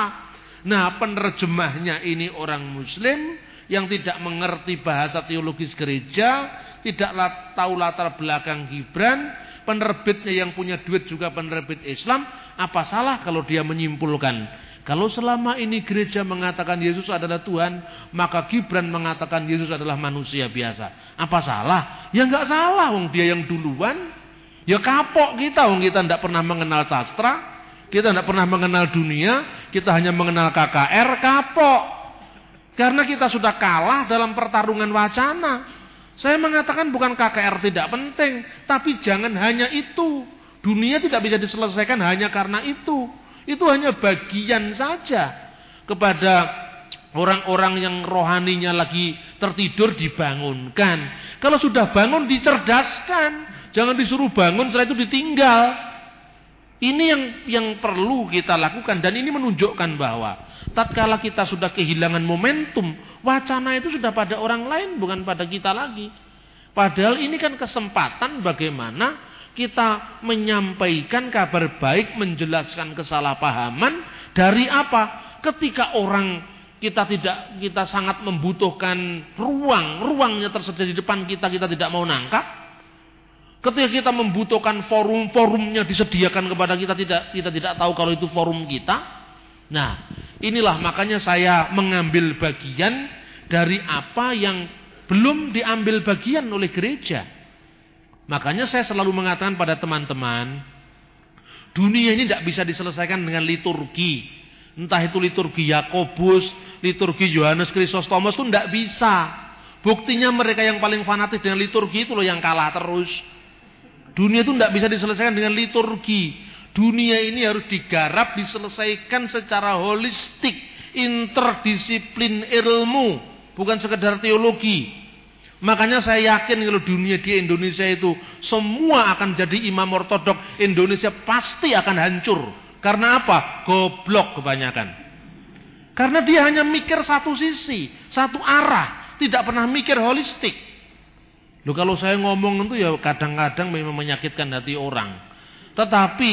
Nah penerjemahnya ini orang muslim yang tidak mengerti bahasa teologis gereja, tidak tahu latar belakang Gibran, penerbitnya yang punya duit juga penerbit Islam, apa salah kalau dia menyimpulkan kalau selama ini gereja mengatakan Yesus adalah Tuhan, maka Gibran mengatakan Yesus adalah manusia biasa. Apa salah? Ya nggak salah, wong dia yang duluan. Ya kapok kita, wong kita tidak pernah mengenal sastra, kita tidak pernah mengenal dunia, kita hanya mengenal KKR, kapok. Karena kita sudah kalah dalam pertarungan wacana. Saya mengatakan bukan KKR tidak penting, tapi jangan hanya itu. Dunia tidak bisa diselesaikan hanya karena itu. Itu hanya bagian saja kepada orang-orang yang rohaninya lagi tertidur dibangunkan. Kalau sudah bangun dicerdaskan. Jangan disuruh bangun setelah itu ditinggal. Ini yang yang perlu kita lakukan dan ini menunjukkan bahwa tatkala kita sudah kehilangan momentum, wacana itu sudah pada orang lain bukan pada kita lagi. Padahal ini kan kesempatan bagaimana kita menyampaikan kabar baik, menjelaskan kesalahpahaman dari apa? Ketika orang kita tidak kita sangat membutuhkan ruang, ruangnya tersedia di depan kita, kita tidak mau nangkap. Ketika kita membutuhkan forum-forumnya disediakan kepada kita tidak kita tidak tahu kalau itu forum kita. Nah, inilah makanya saya mengambil bagian dari apa yang belum diambil bagian oleh gereja. Makanya saya selalu mengatakan pada teman-teman, dunia ini tidak bisa diselesaikan dengan liturgi. Entah itu liturgi Yakobus, liturgi Yohanes Kristostomus itu tidak bisa. Buktinya mereka yang paling fanatik dengan liturgi itu loh yang kalah terus. Dunia itu tidak bisa diselesaikan dengan liturgi. Dunia ini harus digarap, diselesaikan secara holistik, interdisiplin ilmu, bukan sekedar teologi. Makanya saya yakin kalau dunia di Indonesia itu semua akan jadi imam ortodok, Indonesia pasti akan hancur. Karena apa? Goblok kebanyakan. Karena dia hanya mikir satu sisi, satu arah, tidak pernah mikir holistik. Loh kalau saya ngomong itu ya kadang-kadang memang menyakitkan hati orang. Tetapi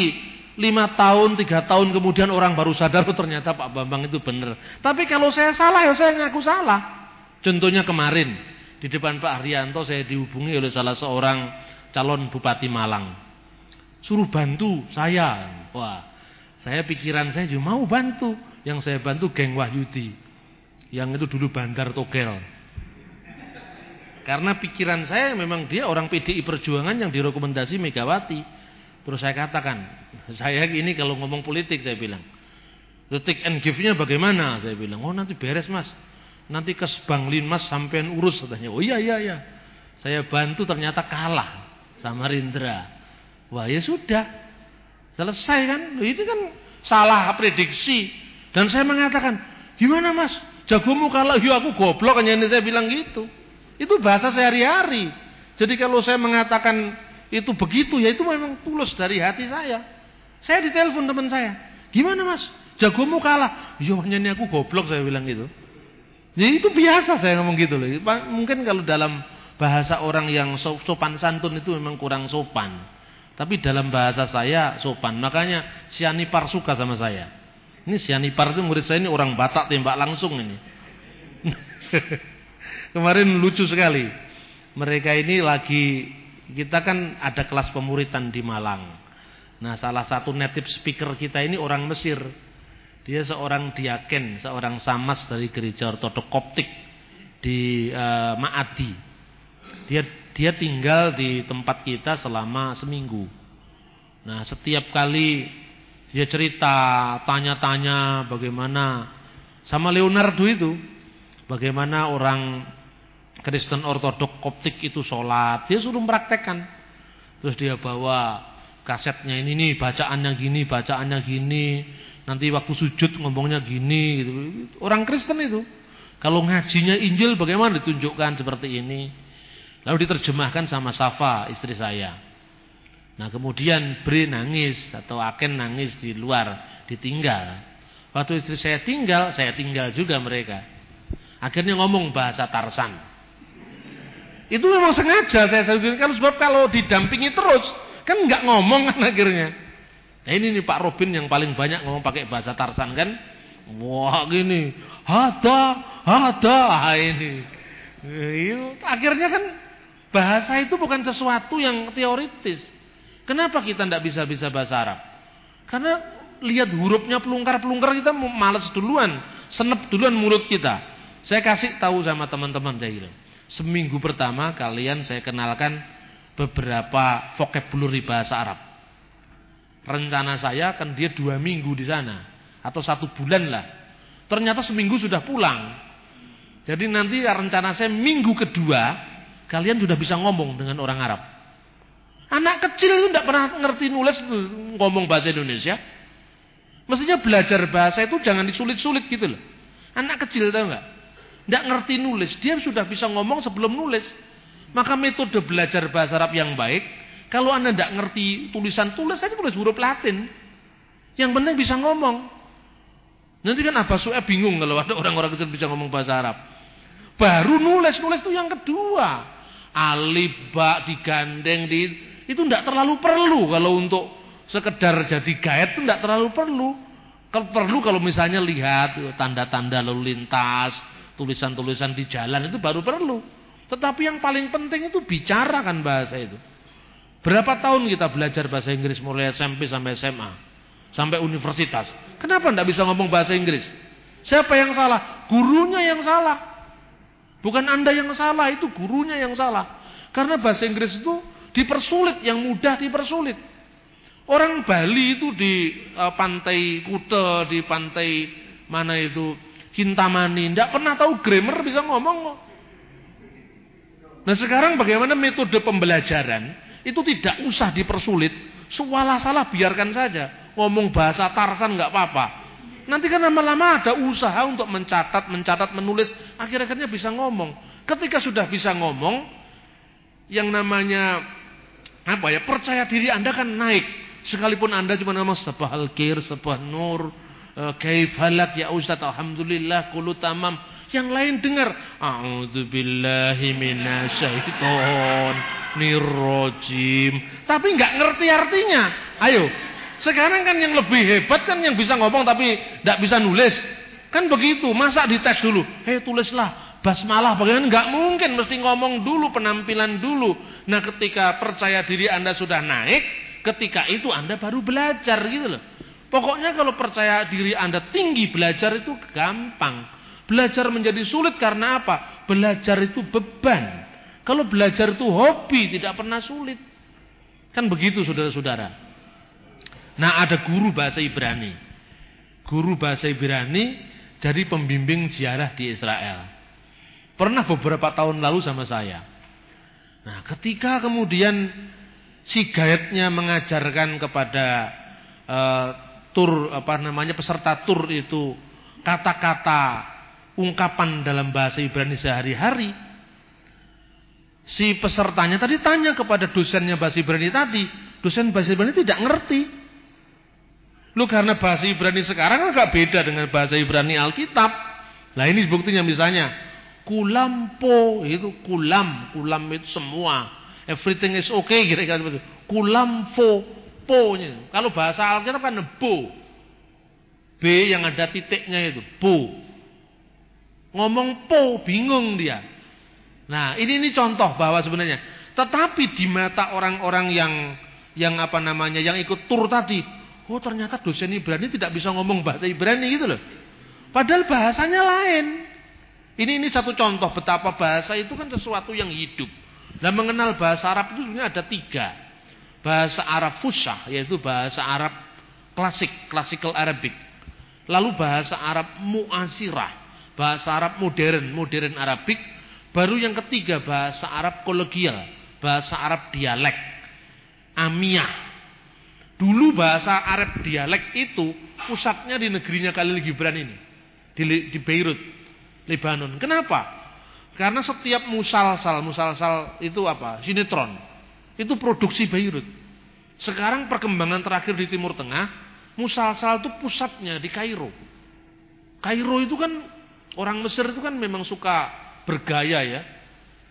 lima tahun, tiga tahun kemudian orang baru sadar oh, ternyata Pak Bambang itu benar. Tapi kalau saya salah ya saya ngaku salah. Contohnya kemarin di depan Pak Haryanto saya dihubungi oleh salah seorang calon Bupati Malang. Suruh bantu saya. Wah, saya pikiran saya juga mau bantu. Yang saya bantu geng Wahyudi. Yang itu dulu Bandar Togel. Karena pikiran saya memang dia orang PDI Perjuangan yang direkomendasi Megawati. Terus saya katakan, saya ini kalau ngomong politik saya bilang. The take and give-nya bagaimana? Saya bilang, oh nanti beres mas. Nanti ke Bank Linmas sampean urus katanya. Oh iya iya iya. Saya bantu ternyata kalah sama Rindra. Wah ya sudah. Selesai kan? Itu kan salah prediksi. Dan saya mengatakan, gimana mas? Jagomu kalah, ya aku goblok. Hanya ini saya bilang gitu. Itu bahasa sehari-hari. Jadi kalau saya mengatakan itu begitu, ya itu memang tulus dari hati saya. Saya ditelepon teman saya. Gimana mas? Jagomu kalah. Ya hanya ini aku goblok saya bilang gitu. Ya, itu biasa saya ngomong gitu loh. Mungkin kalau dalam bahasa orang yang sopan santun itu memang kurang sopan. Tapi dalam bahasa saya sopan. Makanya Sianipar suka sama saya. Ini Sianipar itu murid saya ini orang Batak tembak langsung ini. Kemarin lucu sekali. Mereka ini lagi kita kan ada kelas pemuritan di Malang. Nah, salah satu native speaker kita ini orang Mesir. Dia seorang diaken, seorang samas dari gereja ortodok koptik di uh, Maadi. Dia dia tinggal di tempat kita selama seminggu. Nah, setiap kali dia cerita, tanya-tanya bagaimana sama Leonardo itu, bagaimana orang Kristen ortodok koptik itu sholat, dia suruh mempraktekkan. Terus dia bawa kasetnya ini nih, bacaannya gini, bacaannya gini, Nanti waktu sujud ngomongnya gini gitu. Orang Kristen itu. Kalau ngajinya Injil bagaimana ditunjukkan seperti ini. Lalu diterjemahkan sama Safa istri saya. Nah kemudian Bre nangis atau Aken nangis di luar ditinggal. Waktu istri saya tinggal, saya tinggal juga mereka. Akhirnya ngomong bahasa Tarsan. Itu memang sengaja saya kan sebab kalau didampingi terus kan nggak ngomong kan akhirnya. Nah ini nih Pak Robin yang paling banyak ngomong pakai bahasa Tarsan kan. Wah gini, ada, ada ah, ini. Iya, akhirnya kan bahasa itu bukan sesuatu yang teoritis. Kenapa kita tidak bisa bisa bahasa Arab? Karena lihat hurufnya pelungkar-pelungkar kita malas duluan, senep duluan mulut kita. Saya kasih tahu sama teman-teman saya gitu. Seminggu pertama kalian saya kenalkan beberapa vocabulary bahasa Arab. Rencana saya kan dia dua minggu di sana. Atau satu bulan lah. Ternyata seminggu sudah pulang. Jadi nanti rencana saya minggu kedua. Kalian sudah bisa ngomong dengan orang Arab. Anak kecil itu tidak pernah ngerti nulis ngomong bahasa Indonesia. Mestinya belajar bahasa itu jangan disulit-sulit gitu loh. Anak kecil tahu nggak? Tidak ngerti nulis, dia sudah bisa ngomong sebelum nulis. Maka metode belajar bahasa Arab yang baik kalau anda tidak ngerti tulisan tulis saja tulis huruf Latin. Yang penting bisa ngomong. Nanti kan Abah Su'eb bingung kalau ada orang-orang kecil bisa ngomong bahasa Arab. Baru nulis, nulis itu yang kedua. Alif, ba, digandeng, di, itu tidak terlalu perlu kalau untuk sekedar jadi guide itu tidak terlalu perlu. Kalau perlu kalau misalnya lihat tanda-tanda lalu lintas, tulisan-tulisan di jalan itu baru perlu. Tetapi yang paling penting itu bicarakan bahasa itu. Berapa tahun kita belajar bahasa Inggris mulai SMP sampai SMA, sampai universitas. Kenapa tidak bisa ngomong bahasa Inggris? Siapa yang salah? Gurunya yang salah. Bukan Anda yang salah, itu gurunya yang salah. Karena bahasa Inggris itu dipersulit, yang mudah dipersulit. Orang Bali itu di uh, pantai Kute, di pantai mana itu Kintamani, tidak pernah tahu grammar bisa ngomong. Nah sekarang bagaimana metode pembelajaran? itu tidak usah dipersulit. Suwalah salah biarkan saja. Ngomong bahasa Tarsan nggak apa-apa. Nanti kan lama-lama ada usaha untuk mencatat, mencatat, menulis. Akhir-akhirnya bisa ngomong. Ketika sudah bisa ngomong, yang namanya apa ya percaya diri anda kan naik. Sekalipun anda cuma nama sebuah al-kir, sebuah nur, uh, kaifalak ya Ustaz, alhamdulillah, kulu tamam. Yang lain dengar, a'udzubillahi. Tapi nggak ngerti artinya. Ayo, sekarang kan yang lebih hebat kan yang bisa ngomong tapi nggak bisa nulis. Kan begitu, masa dites dulu. Hei tulislah basmalah bagaimana? Nggak mungkin, mesti ngomong dulu, penampilan dulu. Nah ketika percaya diri anda sudah naik, ketika itu anda baru belajar gitu loh. Pokoknya kalau percaya diri anda tinggi, belajar itu gampang. Belajar menjadi sulit karena apa? Belajar itu beban. Kalau belajar itu hobi, tidak pernah sulit. Kan begitu saudara-saudara. Nah ada guru bahasa Ibrani. Guru bahasa Ibrani jadi pembimbing ziarah di Israel. Pernah beberapa tahun lalu sama saya. Nah, ketika kemudian si guide-nya mengajarkan kepada uh, tur apa namanya peserta tur itu kata-kata ungkapan dalam bahasa Ibrani sehari-hari. Si pesertanya tadi tanya kepada dosennya bahasa Ibrani tadi, dosen bahasa Ibrani tidak ngerti. Lu karena bahasa Ibrani sekarang agak beda dengan bahasa Ibrani Alkitab. Nah ini buktinya misalnya kulampo itu kulam, kulam itu semua. Everything is okay kira-kira seperti itu. Kulampo, po-nya. Kalau bahasa Alkitab kan bo. B yang ada titiknya itu, bo. Ngomong po, bingung dia. Nah, ini ini contoh bahwa sebenarnya tetapi di mata orang-orang yang yang apa namanya yang ikut tur tadi, oh ternyata dosen Ibrani tidak bisa ngomong bahasa Ibrani gitu loh. Padahal bahasanya lain. Ini ini satu contoh betapa bahasa itu kan sesuatu yang hidup. Dan mengenal bahasa Arab itu sebenarnya ada tiga. Bahasa Arab fusah, yaitu bahasa Arab klasik, classical Arabic. Lalu bahasa Arab muasirah, bahasa Arab modern, modern Arabik. Baru yang ketiga bahasa Arab kolegial, bahasa Arab dialek, amiyah. Dulu bahasa Arab dialek itu pusatnya di negerinya Khalil Gibran ini, di, di Beirut. Lebanon. Kenapa? Karena setiap musalsal, musalsal itu apa? Sinetron. Itu produksi Beirut. Sekarang perkembangan terakhir di Timur Tengah, musalsal itu pusatnya di Kairo. Kairo itu kan orang Mesir itu kan memang suka bergaya ya.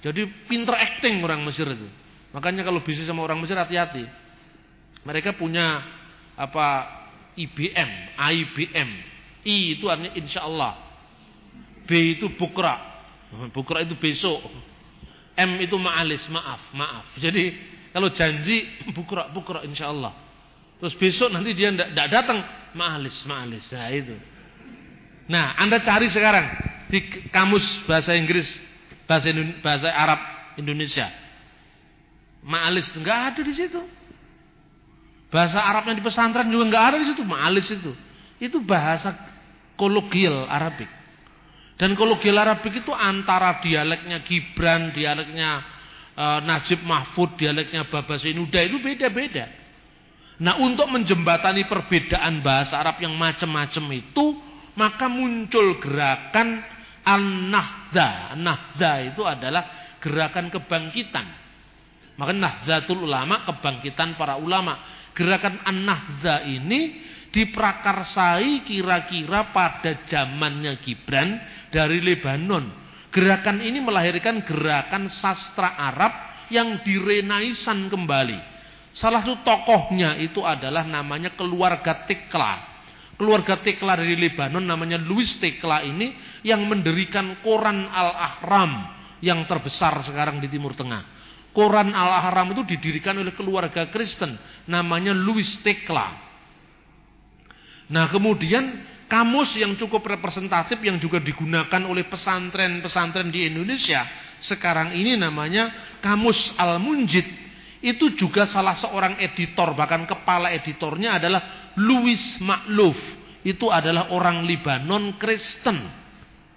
Jadi pinter acting orang Mesir itu. Makanya kalau bisnis sama orang Mesir hati-hati. Mereka punya apa IBM, IBM. I itu artinya insya Allah. B itu bukra. Bukra itu besok. M itu ma'alis, maaf, maaf. Jadi kalau janji bukra, bukra insya Allah. Terus besok nanti dia tidak datang, ma'alis, ma'alis. Nah itu. Nah, Anda cari sekarang di kamus bahasa Inggris, bahasa Indonesia, bahasa Arab Indonesia. Ma'alis enggak ada di situ. Bahasa Arabnya di pesantren juga enggak ada di situ, ma'alis itu. Itu bahasa kologial Arabik. Dan kalau Arabik itu antara dialeknya Gibran, dialeknya e, Najib Mahfud, dialeknya Baba Sinuda itu beda-beda. Nah untuk menjembatani perbedaan bahasa Arab yang macam-macam itu, maka muncul gerakan An-Nahdha. Nahdha itu adalah gerakan kebangkitan. Maka Nahdlatul Ulama, kebangkitan para ulama. Gerakan An-Nahdha ini diprakarsai kira-kira pada zamannya Gibran dari Lebanon. Gerakan ini melahirkan gerakan sastra Arab yang direnaisan kembali. Salah satu tokohnya itu adalah namanya keluarga Tekla. Keluarga Tekla dari Lebanon namanya Louis Tekla ini yang mendirikan Koran Al-Ahram yang terbesar sekarang di Timur Tengah. Koran Al-Ahram itu didirikan oleh keluarga Kristen namanya Louis Tekla. Nah kemudian kamus yang cukup representatif yang juga digunakan oleh pesantren-pesantren di Indonesia sekarang ini namanya Kamus Al-Munjid. Itu juga salah seorang editor bahkan kepala editornya adalah Louis Makluf. Itu adalah orang Libanon Kristen.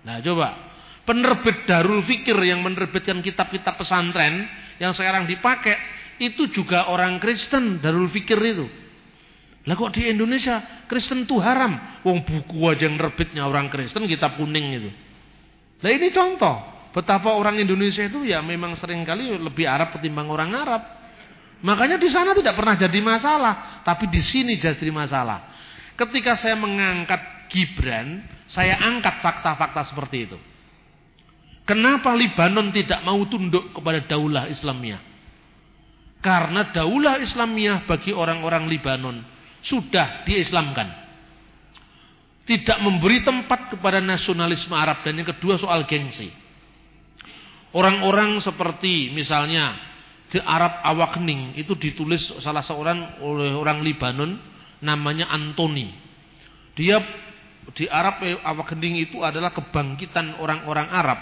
Nah coba penerbit Darul Fikir yang menerbitkan kitab-kitab pesantren yang sekarang dipakai itu juga orang Kristen Darul Fikir itu. Lah kok di Indonesia Kristen itu haram? Wong buku aja yang nerbitnya orang Kristen kitab kuning itu. Nah ini contoh betapa orang Indonesia itu ya memang sering kali lebih Arab ketimbang orang Arab. Makanya di sana tidak pernah jadi masalah, tapi di sini jadi masalah. Ketika saya mengangkat Gibran, saya angkat fakta-fakta seperti itu. Kenapa Libanon tidak mau tunduk kepada daulah Islamiyah? Karena daulah Islamiyah bagi orang-orang Libanon sudah diislamkan. Tidak memberi tempat kepada nasionalisme Arab dan yang kedua soal gengsi. Orang-orang seperti misalnya di Arab Awakning itu ditulis salah seorang oleh orang Libanon namanya Antoni. Dia di Arab Awakning itu adalah kebangkitan orang-orang Arab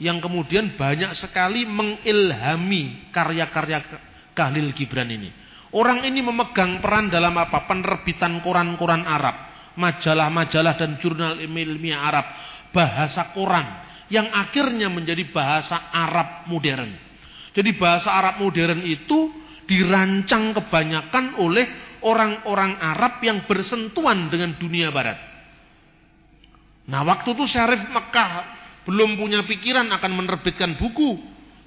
yang kemudian banyak sekali mengilhami karya-karya Kahlil Gibran ini. Orang ini memegang peran dalam apa? Penerbitan koran-koran Arab, majalah-majalah dan jurnal ilmiah Arab, bahasa koran yang akhirnya menjadi bahasa Arab modern. Jadi bahasa Arab modern itu dirancang kebanyakan oleh orang-orang Arab yang bersentuhan dengan dunia barat. Nah waktu itu Syarif Mekah belum punya pikiran akan menerbitkan buku.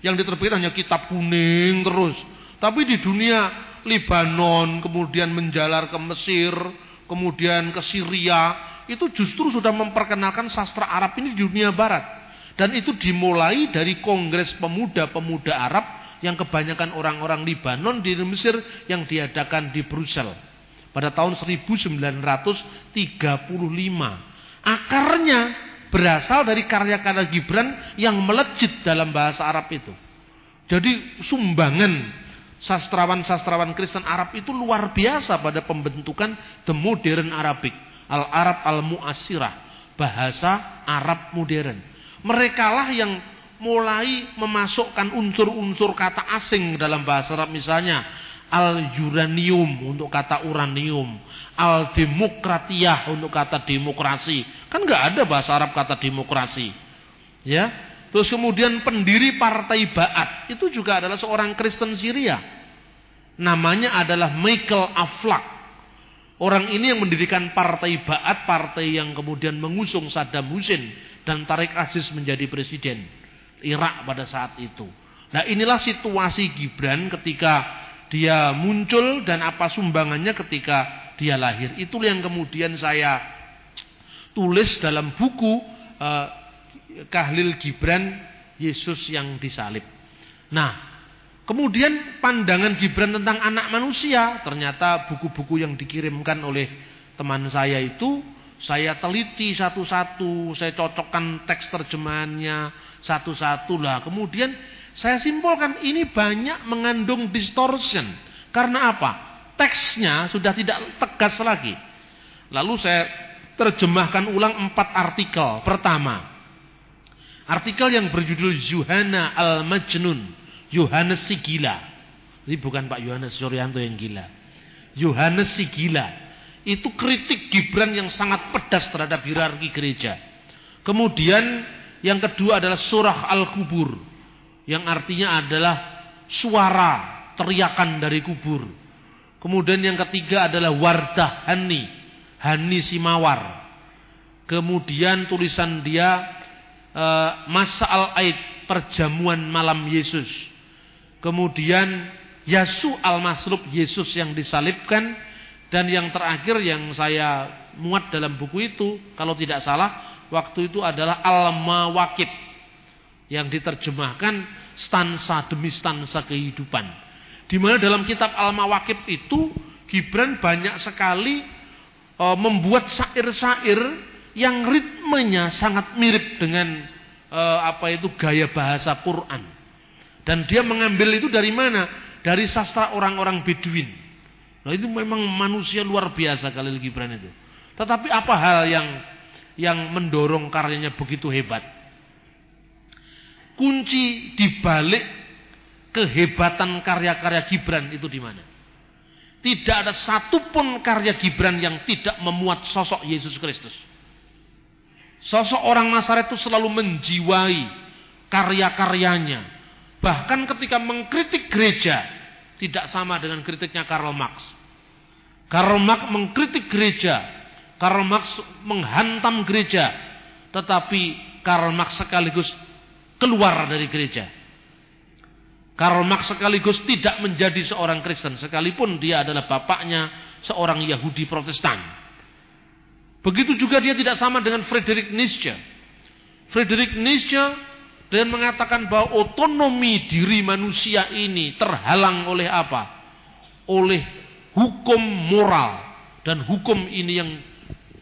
Yang diterbitkan hanya kitab kuning terus. Tapi di dunia Libanon, kemudian menjalar ke Mesir, kemudian ke Syria, itu justru sudah memperkenalkan sastra Arab ini di dunia barat. Dan itu dimulai dari Kongres Pemuda-Pemuda Arab yang kebanyakan orang-orang Libanon di Mesir yang diadakan di Brussels pada tahun 1935. Akarnya berasal dari karya-karya Gibran yang melejit dalam bahasa Arab itu. Jadi sumbangan sastrawan-sastrawan Kristen Arab itu luar biasa pada pembentukan the modern Arabic, al-Arab al-Mu'asirah, bahasa Arab modern. Merekalah yang mulai memasukkan unsur-unsur kata asing dalam bahasa Arab misalnya al-uranium untuk kata uranium, al-demokratiyah untuk kata demokrasi. Kan nggak ada bahasa Arab kata demokrasi. Ya. Terus kemudian pendiri Partai Ba'at itu juga adalah seorang Kristen Syria. Namanya adalah Michael Aflak. Orang ini yang mendirikan Partai Ba'at, partai yang kemudian mengusung Saddam Hussein dan Tarik Aziz menjadi presiden. Irak pada saat itu. Nah inilah situasi Gibran ketika dia muncul dan apa sumbangannya ketika dia lahir. Itu yang kemudian saya tulis dalam buku eh, Kahlil Gibran Yesus yang disalib. Nah, kemudian pandangan Gibran tentang anak manusia, ternyata buku-buku yang dikirimkan oleh teman saya itu saya teliti satu-satu, saya cocokkan teks terjemahannya satu-satu lah. Kemudian saya simpulkan ini banyak mengandung distortion. Karena apa? Teksnya sudah tidak tegas lagi. Lalu saya terjemahkan ulang empat artikel. Pertama, artikel yang berjudul Yuhana Al-Majnun. Yohanes si gila. Ini bukan Pak Yohanes Suryanto yang gila. Yohanes si gila itu kritik Gibran yang sangat pedas terhadap hierarki gereja. Kemudian yang kedua adalah surah Al-Kubur yang artinya adalah suara teriakan dari kubur. Kemudian yang ketiga adalah Wardah Hani, Hani Simawar. Kemudian tulisan dia uh, Masa Al-Aid, perjamuan malam Yesus. Kemudian Yasu Al-Maslub, Yesus yang disalibkan dan yang terakhir yang saya muat dalam buku itu, kalau tidak salah, waktu itu adalah Al-Mawakib yang diterjemahkan stansa demi stansa kehidupan. Di mana dalam kitab Al-Mawakib itu Gibran banyak sekali e, membuat syair-syair yang ritmenya sangat mirip dengan e, apa itu gaya bahasa Quran. Dan dia mengambil itu dari mana? Dari sastra orang-orang Beduin. Nah itu memang manusia luar biasa Khalil Gibran itu. Tetapi apa hal yang yang mendorong karyanya begitu hebat? Kunci dibalik kehebatan karya-karya Gibran itu di mana? Tidak ada satupun karya Gibran yang tidak memuat sosok Yesus Kristus. Sosok orang Nasaret itu selalu menjiwai karya-karyanya. Bahkan ketika mengkritik gereja, tidak sama dengan kritiknya Karl Marx. Karl Marx mengkritik gereja, Karl Marx menghantam gereja, tetapi Karl Marx sekaligus keluar dari gereja. Karl Marx sekaligus tidak menjadi seorang Kristen sekalipun dia adalah bapaknya seorang Yahudi Protestan. Begitu juga dia tidak sama dengan Friedrich Nietzsche. Friedrich Nietzsche dan mengatakan bahwa otonomi diri manusia ini terhalang oleh apa? Oleh hukum moral dan hukum ini yang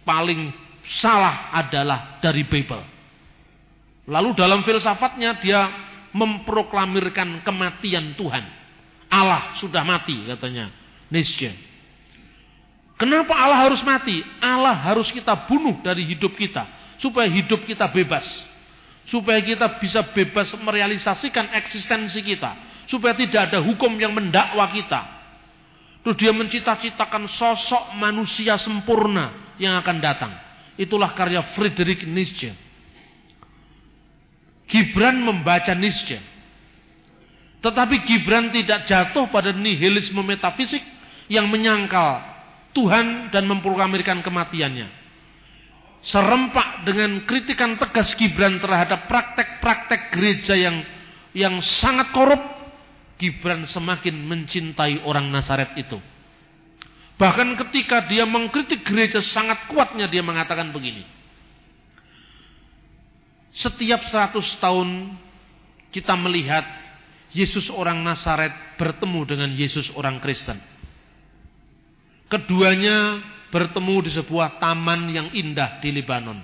paling salah adalah dari Bible. Lalu dalam filsafatnya dia memproklamirkan kematian Tuhan. Allah sudah mati katanya Nietzsche. Kenapa Allah harus mati? Allah harus kita bunuh dari hidup kita supaya hidup kita bebas supaya kita bisa bebas merealisasikan eksistensi kita, supaya tidak ada hukum yang mendakwa kita. Terus dia mencita-citakan sosok manusia sempurna yang akan datang. Itulah karya Friedrich Nietzsche. Gibran membaca Nietzsche. Tetapi Gibran tidak jatuh pada nihilisme metafisik yang menyangkal Tuhan dan memproklamirkan kematiannya. Serempak dengan kritikan tegas Gibran terhadap praktek-praktek gereja yang yang sangat korup, Gibran semakin mencintai orang Nazaret itu. Bahkan ketika dia mengkritik gereja sangat kuatnya dia mengatakan begini. Setiap 100 tahun kita melihat Yesus orang Nazaret bertemu dengan Yesus orang Kristen. Keduanya bertemu di sebuah taman yang indah di Lebanon.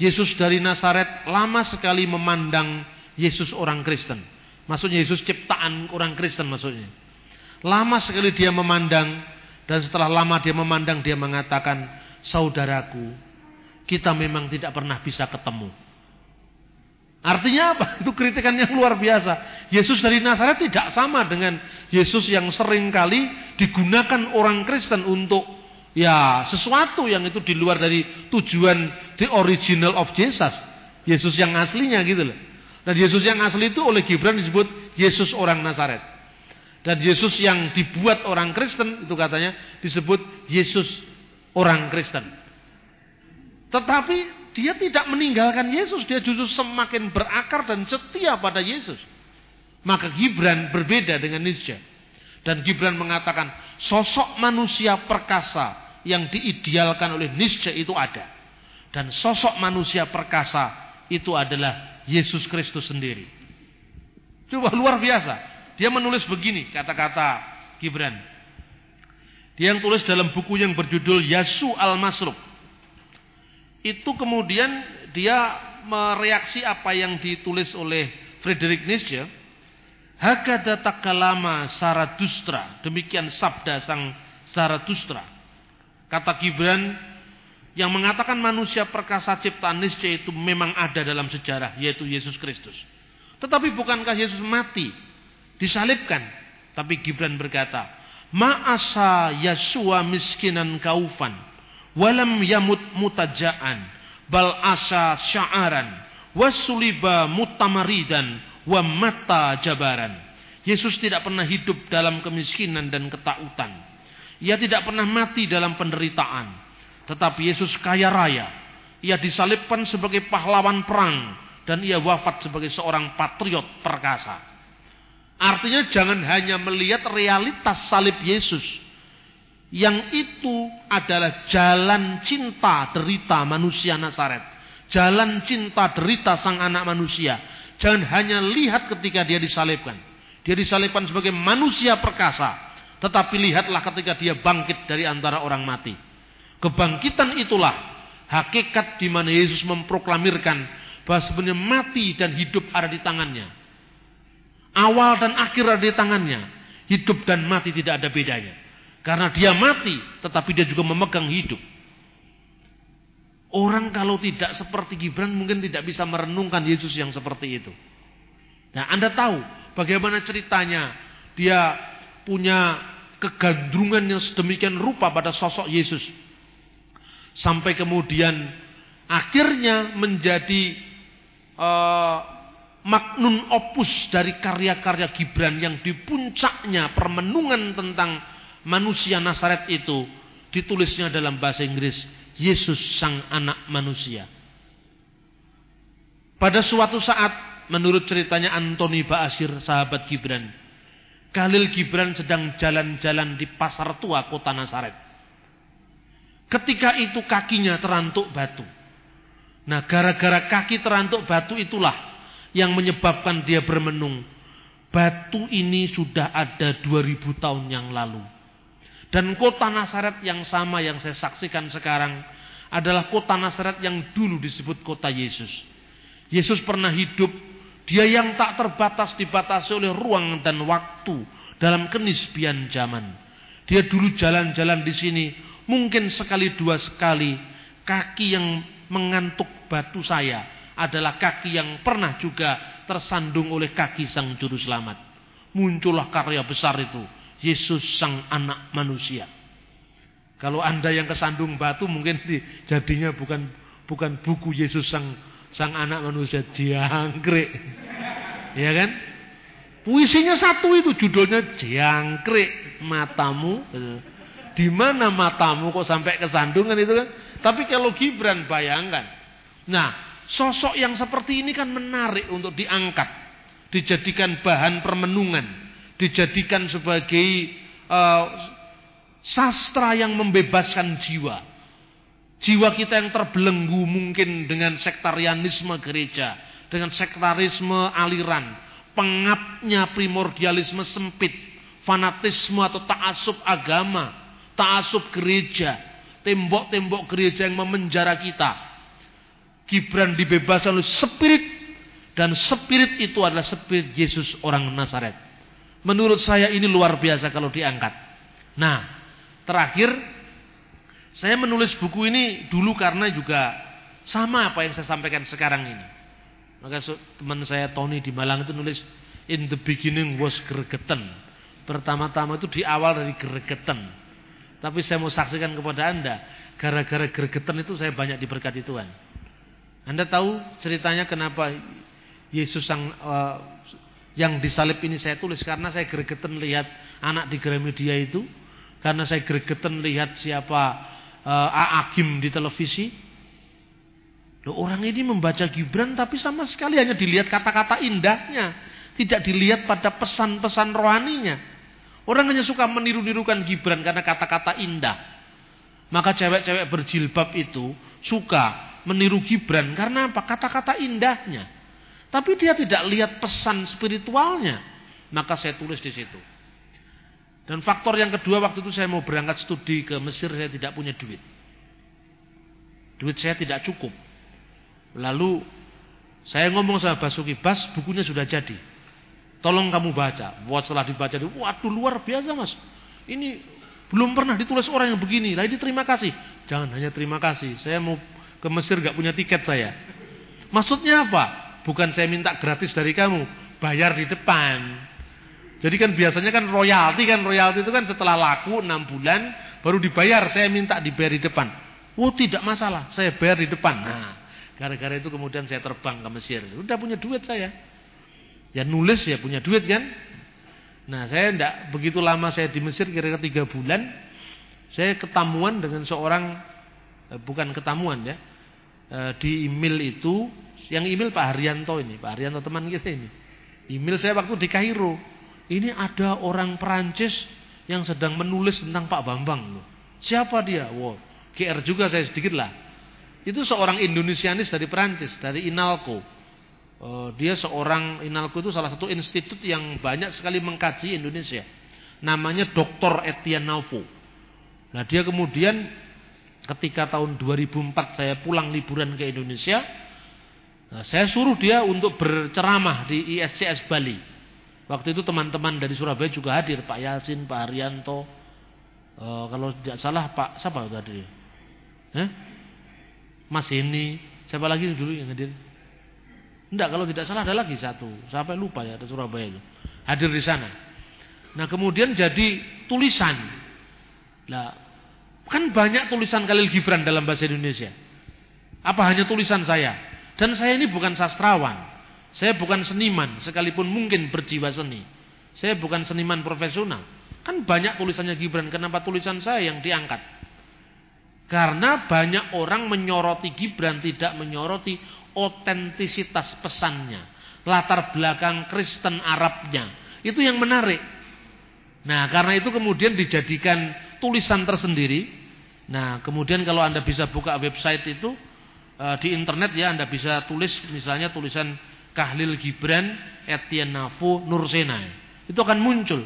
Yesus dari Nazaret lama sekali memandang Yesus orang Kristen. Maksudnya Yesus ciptaan orang Kristen maksudnya. Lama sekali dia memandang dan setelah lama dia memandang, dia mengatakan, saudaraku, kita memang tidak pernah bisa ketemu. Artinya apa? Itu kritikan yang luar biasa. Yesus dari Nazaret tidak sama dengan Yesus yang sering kali digunakan orang Kristen untuk ya sesuatu yang itu di luar dari tujuan the original of Jesus. Yesus yang aslinya gitu loh. Dan Yesus yang asli itu oleh Gibran disebut Yesus orang Nazaret. Dan Yesus yang dibuat orang Kristen itu katanya disebut Yesus orang Kristen. Tetapi dia tidak meninggalkan Yesus, dia justru semakin berakar dan setia pada Yesus. Maka Gibran berbeda dengan Nietzsche. Dan Gibran mengatakan sosok manusia perkasa yang diidealkan oleh Nietzsche itu ada. Dan sosok manusia perkasa itu adalah Yesus Kristus sendiri. Coba luar biasa. Dia menulis begini kata-kata Gibran. Dia yang tulis dalam buku yang berjudul Yasu al-Masruk. Itu kemudian dia mereaksi apa yang ditulis oleh Friedrich Nietzsche. Hakada takalama Saradustra. Demikian sabda sang Saradustra. Kata Gibran yang mengatakan manusia perkasa ciptaan Nietzsche itu memang ada dalam sejarah yaitu Yesus Kristus. Tetapi bukankah Yesus mati disalibkan. Tapi Gibran berkata, Ma'asa Yasua miskinan kaufan, walam yamut mutajaan, bal asa sya'aran, wasuliba mutamaridan, wa mata jabaran. Yesus tidak pernah hidup dalam kemiskinan dan ketakutan. Ia tidak pernah mati dalam penderitaan. Tetapi Yesus kaya raya. Ia disalibkan sebagai pahlawan perang. Dan ia wafat sebagai seorang patriot perkasa. Artinya jangan hanya melihat realitas salib Yesus. Yang itu adalah jalan cinta derita manusia Nazaret. Jalan cinta derita sang anak manusia. Jangan hanya lihat ketika dia disalibkan. Dia disalibkan sebagai manusia perkasa. Tetapi lihatlah ketika dia bangkit dari antara orang mati. Kebangkitan itulah hakikat di mana Yesus memproklamirkan bahwa sebenarnya mati dan hidup ada di tangannya. Awal dan akhir ada di tangannya. Hidup dan mati tidak ada bedanya. Karena dia mati, tetapi dia juga memegang hidup. Orang kalau tidak seperti Gibran mungkin tidak bisa merenungkan Yesus yang seperti itu. Nah, Anda tahu bagaimana ceritanya dia punya kegandrungan yang sedemikian rupa pada sosok Yesus. Sampai kemudian akhirnya menjadi uh, magnum opus dari karya-karya Gibran yang di puncaknya permenungan tentang manusia Nasaret itu ditulisnya dalam bahasa Inggris Yesus sang anak manusia. Pada suatu saat menurut ceritanya Antoni Baasir sahabat Gibran, Khalil Gibran sedang jalan-jalan di pasar tua kota Nasaret. Ketika itu kakinya terantuk batu. Nah, gara-gara kaki terantuk batu itulah yang menyebabkan dia bermenung. Batu ini sudah ada 2000 tahun yang lalu. Dan kota Nasaret yang sama yang saya saksikan sekarang adalah kota Nasaret yang dulu disebut kota Yesus. Yesus pernah hidup, dia yang tak terbatas dibatasi oleh ruang dan waktu dalam kenisbian zaman. Dia dulu jalan-jalan di sini, mungkin sekali dua sekali, kaki yang mengantuk batu saya adalah kaki yang pernah juga tersandung oleh kaki sang juru selamat. Muncullah karya besar itu. Yesus sang anak manusia. Kalau anda yang kesandung batu mungkin jadinya bukan bukan buku Yesus sang sang anak manusia jangkrik. Ya kan? Puisinya satu itu judulnya jangkrik matamu. Di mana matamu kok sampai kesandungan itu kan? Tapi kalau Gibran bayangkan. Nah, sosok yang seperti ini kan menarik untuk diangkat, dijadikan bahan permenungan, dijadikan sebagai uh, sastra yang membebaskan jiwa. Jiwa kita yang terbelenggu mungkin dengan sektarianisme gereja, dengan sektarisme aliran, pengapnya primordialisme sempit, fanatisme atau taasub agama, taasub gereja, tembok-tembok gereja yang memenjara kita. Gibran dibebaskan oleh spirit dan spirit itu adalah spirit Yesus orang Nazaret. Menurut saya ini luar biasa kalau diangkat. Nah, terakhir saya menulis buku ini dulu karena juga sama apa yang saya sampaikan sekarang ini. Maka teman saya Tony di Malang itu nulis in the beginning was gregetan. Pertama-tama itu di awal dari gregetan. Tapi saya mau saksikan kepada Anda, gara-gara gregetan itu saya banyak diberkati Tuhan. Anda tahu ceritanya kenapa Yesus yang uh, yang disalib ini saya tulis karena saya gregetan lihat anak di Gramedia itu, karena saya gregetan lihat siapa uh, Agim di televisi. Loh, orang ini membaca Gibran tapi sama sekali hanya dilihat kata-kata indahnya. Tidak dilihat pada pesan-pesan rohaninya. Orang hanya suka meniru-nirukan Gibran karena kata-kata indah. Maka cewek-cewek berjilbab itu suka meniru Gibran karena apa? Kata-kata indahnya. Tapi dia tidak lihat pesan spiritualnya. Maka saya tulis di situ. Dan faktor yang kedua waktu itu saya mau berangkat studi ke Mesir saya tidak punya duit. Duit saya tidak cukup. Lalu saya ngomong sama Basuki Bas, bukunya sudah jadi. Tolong kamu baca. Buat setelah dibaca, waduh luar biasa mas. Ini belum pernah ditulis orang yang begini. Lah ini terima kasih. Jangan hanya terima kasih. Saya mau ke Mesir gak punya tiket saya. Maksudnya apa? Bukan saya minta gratis dari kamu. Bayar di depan. Jadi kan biasanya kan royalti kan royalti itu kan setelah laku enam bulan baru dibayar. Saya minta dibayar di depan. Oh tidak masalah, saya bayar di depan. Nah, gara-gara itu kemudian saya terbang ke Mesir. Udah punya duit saya. Ya nulis ya punya duit kan. Nah saya tidak begitu lama saya di Mesir kira-kira tiga bulan. Saya ketamuan dengan seorang eh, bukan ketamuan ya eh, di email itu yang email Pak Haryanto ini Pak Haryanto teman kita ini. Email saya waktu di Kairo ini ada orang Perancis yang sedang menulis tentang Pak Bambang. Siapa dia? Wow, GR juga saya sedikit lah. Itu seorang Indonesianis dari Perancis, dari Inalco. Uh, dia seorang Inalco itu salah satu institut yang banyak sekali mengkaji Indonesia. Namanya Dr. Etienne Navo. Nah dia kemudian ketika tahun 2004 saya pulang liburan ke Indonesia, nah, saya suruh dia untuk berceramah di ISCS Bali. Waktu itu teman-teman dari Surabaya juga hadir, Pak Yasin, Pak Haryanto. E, kalau tidak salah Pak siapa tadi? Eh? Mas ini, siapa lagi dulu yang hadir? Tidak, kalau tidak salah ada lagi satu. Sampai lupa ya, ada Surabaya itu. Hadir di sana. Nah, kemudian jadi tulisan. Nah, kan banyak tulisan Khalil Gibran dalam bahasa Indonesia. Apa hanya tulisan saya? Dan saya ini bukan sastrawan. Saya bukan seniman, sekalipun mungkin berjiwa seni. Saya bukan seniman profesional. Kan banyak tulisannya Gibran, kenapa tulisan saya yang diangkat? Karena banyak orang menyoroti Gibran, tidak menyoroti otentisitas pesannya. Latar belakang Kristen Arabnya. Itu yang menarik. Nah, karena itu kemudian dijadikan tulisan tersendiri. Nah, kemudian kalau Anda bisa buka website itu, eh, di internet ya Anda bisa tulis misalnya tulisan Kahlil Gibran, Etienne Nafo, Nursena. Itu akan muncul.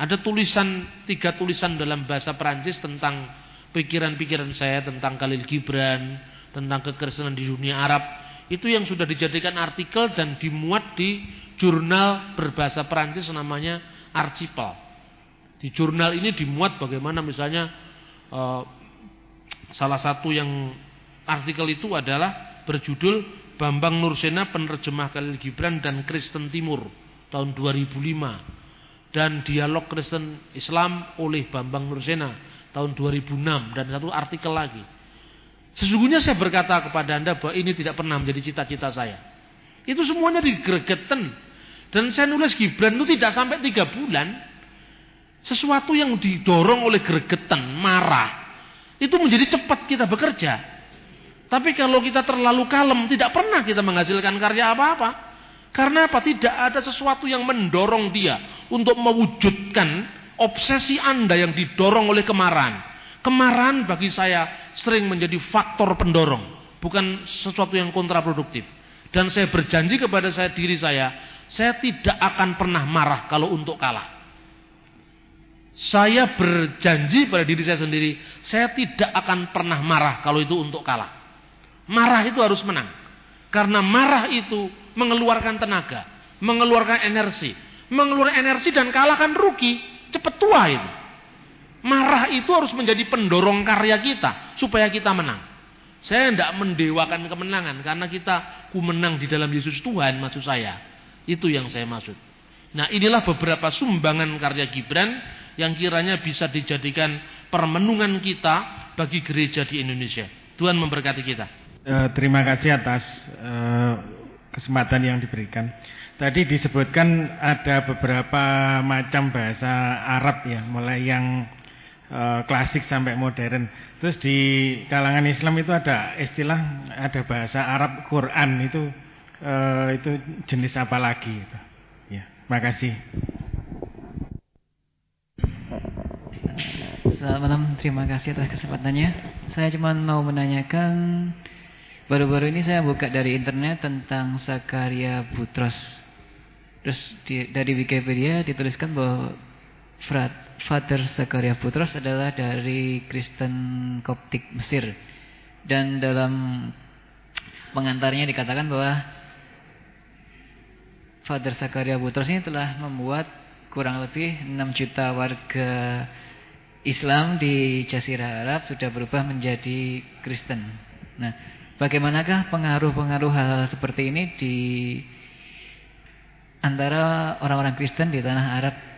Ada tulisan, tiga tulisan dalam bahasa Perancis tentang pikiran-pikiran saya tentang Khalil Gibran, tentang kekerasan di dunia Arab. Itu yang sudah dijadikan artikel dan dimuat di jurnal berbahasa Perancis namanya Archipel. Di jurnal ini dimuat bagaimana misalnya uh, salah satu yang artikel itu adalah berjudul Bambang Nursena penerjemah Khalil Gibran dan Kristen Timur tahun 2005 dan dialog Kristen Islam oleh Bambang Nursena tahun 2006 dan satu artikel lagi. Sesungguhnya saya berkata kepada Anda bahwa ini tidak pernah menjadi cita-cita saya. Itu semuanya digregeten. Dan saya nulis Gibran itu tidak sampai tiga bulan. Sesuatu yang didorong oleh gregetan, marah. Itu menjadi cepat kita bekerja. Tapi kalau kita terlalu kalem, tidak pernah kita menghasilkan karya apa-apa. Karena apa? Tidak ada sesuatu yang mendorong dia untuk mewujudkan obsesi Anda yang didorong oleh kemarahan. Kemarahan bagi saya sering menjadi faktor pendorong, bukan sesuatu yang kontraproduktif. Dan saya berjanji kepada saya diri saya, saya tidak akan pernah marah kalau untuk kalah. Saya berjanji pada diri saya sendiri, saya tidak akan pernah marah kalau itu untuk kalah. Marah itu harus menang. Karena marah itu mengeluarkan tenaga, mengeluarkan energi. Mengeluarkan energi dan kalah kan rugi, cepat tua itu. Marah itu harus menjadi pendorong karya kita supaya kita menang. Saya tidak mendewakan kemenangan karena kita ku menang di dalam Yesus Tuhan maksud saya. Itu yang saya maksud. Nah inilah beberapa sumbangan karya Gibran yang kiranya bisa dijadikan permenungan kita bagi gereja di Indonesia. Tuhan memberkati kita. Uh, terima kasih atas uh, kesempatan yang diberikan. Tadi disebutkan ada beberapa macam bahasa Arab ya, mulai yang Eh, klasik sampai modern. Terus di kalangan Islam itu ada istilah ada bahasa Arab Quran itu uh, itu jenis apa lagi? Gitu. Ya, makasih. Selamat malam, terima kasih atas kesempatannya. Saya cuma mau menanyakan baru-baru ini saya buka dari internet tentang Sakaria Butros. Terus di, dari Wikipedia dituliskan bahwa Father Zakaria Putros adalah dari Kristen Koptik Mesir. Dan dalam pengantarnya dikatakan bahwa Father Zakaria Putros ini telah membuat kurang lebih 6 juta warga Islam di Jazirah Arab sudah berubah menjadi Kristen. Nah, bagaimanakah pengaruh-pengaruh hal seperti ini di antara orang-orang Kristen di tanah Arab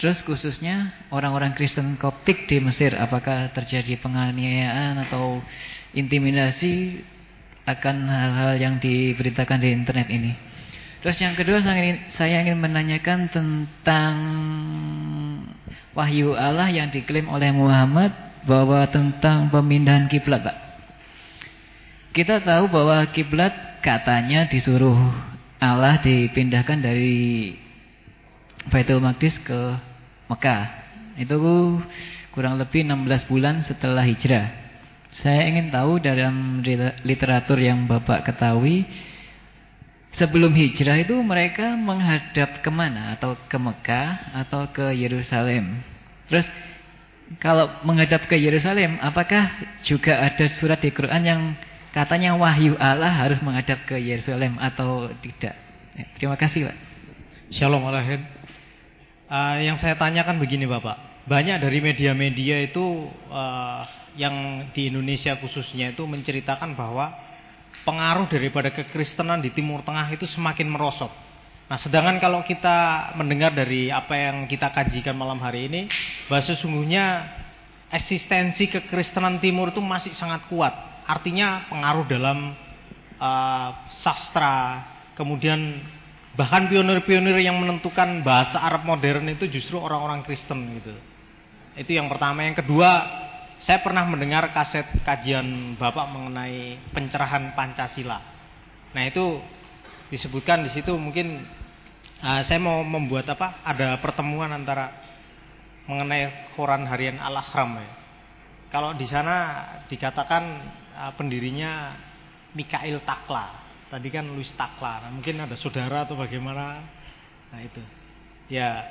Terus khususnya orang-orang Kristen Koptik di Mesir, apakah terjadi penganiayaan atau intimidasi akan hal-hal yang diberitakan di internet ini? Terus yang kedua saya ingin, menanyakan tentang wahyu Allah yang diklaim oleh Muhammad bahwa tentang pemindahan kiblat, Pak. Kita tahu bahwa kiblat katanya disuruh Allah dipindahkan dari Baitul Maqdis ke Mekah. Itu kurang lebih 16 bulan setelah hijrah. Saya ingin tahu dalam literatur yang Bapak ketahui, sebelum hijrah itu mereka menghadap ke mana? Atau ke Mekah atau ke Yerusalem? Terus kalau menghadap ke Yerusalem, apakah juga ada surat di Quran yang katanya wahyu Allah harus menghadap ke Yerusalem atau tidak? Ya, terima kasih Pak. Shalom alaikum. Uh, yang saya tanyakan begini Bapak, banyak dari media-media itu uh, yang di Indonesia khususnya itu menceritakan bahwa pengaruh daripada kekristenan di Timur Tengah itu semakin merosot. Nah, sedangkan kalau kita mendengar dari apa yang kita kajikan malam hari ini, bahwa sesungguhnya eksistensi kekristenan Timur itu masih sangat kuat. Artinya pengaruh dalam uh, sastra, kemudian Bahkan pionir-pionir yang menentukan bahasa Arab modern itu justru orang-orang Kristen gitu. Itu yang pertama. Yang kedua, saya pernah mendengar kaset kajian Bapak mengenai pencerahan Pancasila. Nah, itu disebutkan di situ mungkin uh, saya mau membuat apa? Ada pertemuan antara mengenai koran harian Al-Ahram ya. Kalau di sana dikatakan uh, pendirinya Mikail Takla. Tadi kan Luis Takla, nah, mungkin ada saudara atau bagaimana. Nah itu. Ya.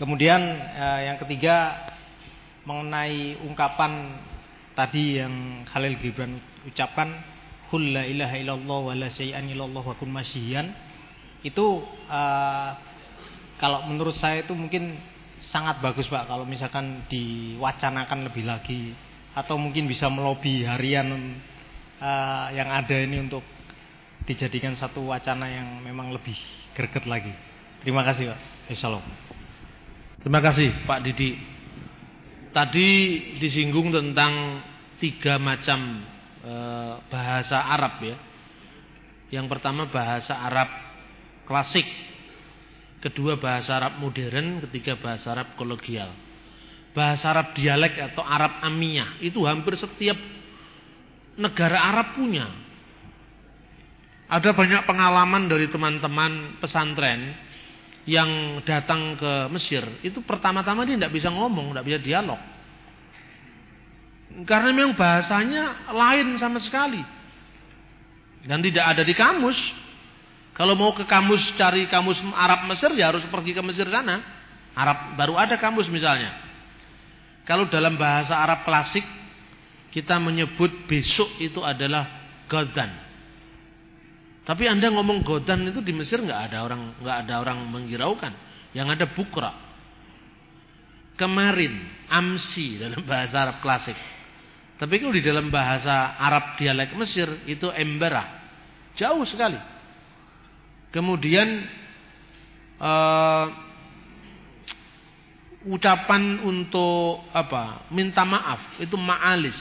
Kemudian eh, yang ketiga mengenai ungkapan tadi yang Khalil Gibran ucapkan Qul la ilaha illallah wa la syai'an illallah wa kun masyian. Itu eh, kalau menurut saya itu mungkin sangat bagus Pak kalau misalkan diwacanakan lebih lagi atau mungkin bisa melobi harian uh, yang ada ini untuk dijadikan satu wacana yang memang lebih greget lagi. Terima kasih Pak. Assalamualaikum. Terima kasih Pak Didi. Tadi disinggung tentang tiga macam eh, bahasa Arab ya. Yang pertama bahasa Arab klasik, kedua bahasa Arab modern, ketiga bahasa Arab kolegial. Bahasa Arab dialek atau Arab amiyah itu hampir setiap negara Arab punya. Ada banyak pengalaman dari teman-teman pesantren yang datang ke Mesir. Itu pertama-tama dia tidak bisa ngomong, tidak bisa dialog. Karena memang bahasanya lain sama sekali. Dan tidak ada di kamus. Kalau mau ke kamus cari kamus Arab Mesir ya harus pergi ke Mesir sana. Arab baru ada kamus misalnya. Kalau dalam bahasa Arab klasik kita menyebut besok itu adalah Gadan. Tapi Anda ngomong godan itu di Mesir nggak ada orang nggak ada orang menghiraukan. Yang ada bukra. Kemarin, amsi dalam bahasa Arab klasik. Tapi kalau di dalam bahasa Arab dialek Mesir itu emberah. Jauh sekali. Kemudian uh, ucapan untuk apa? Minta maaf itu ma'alis.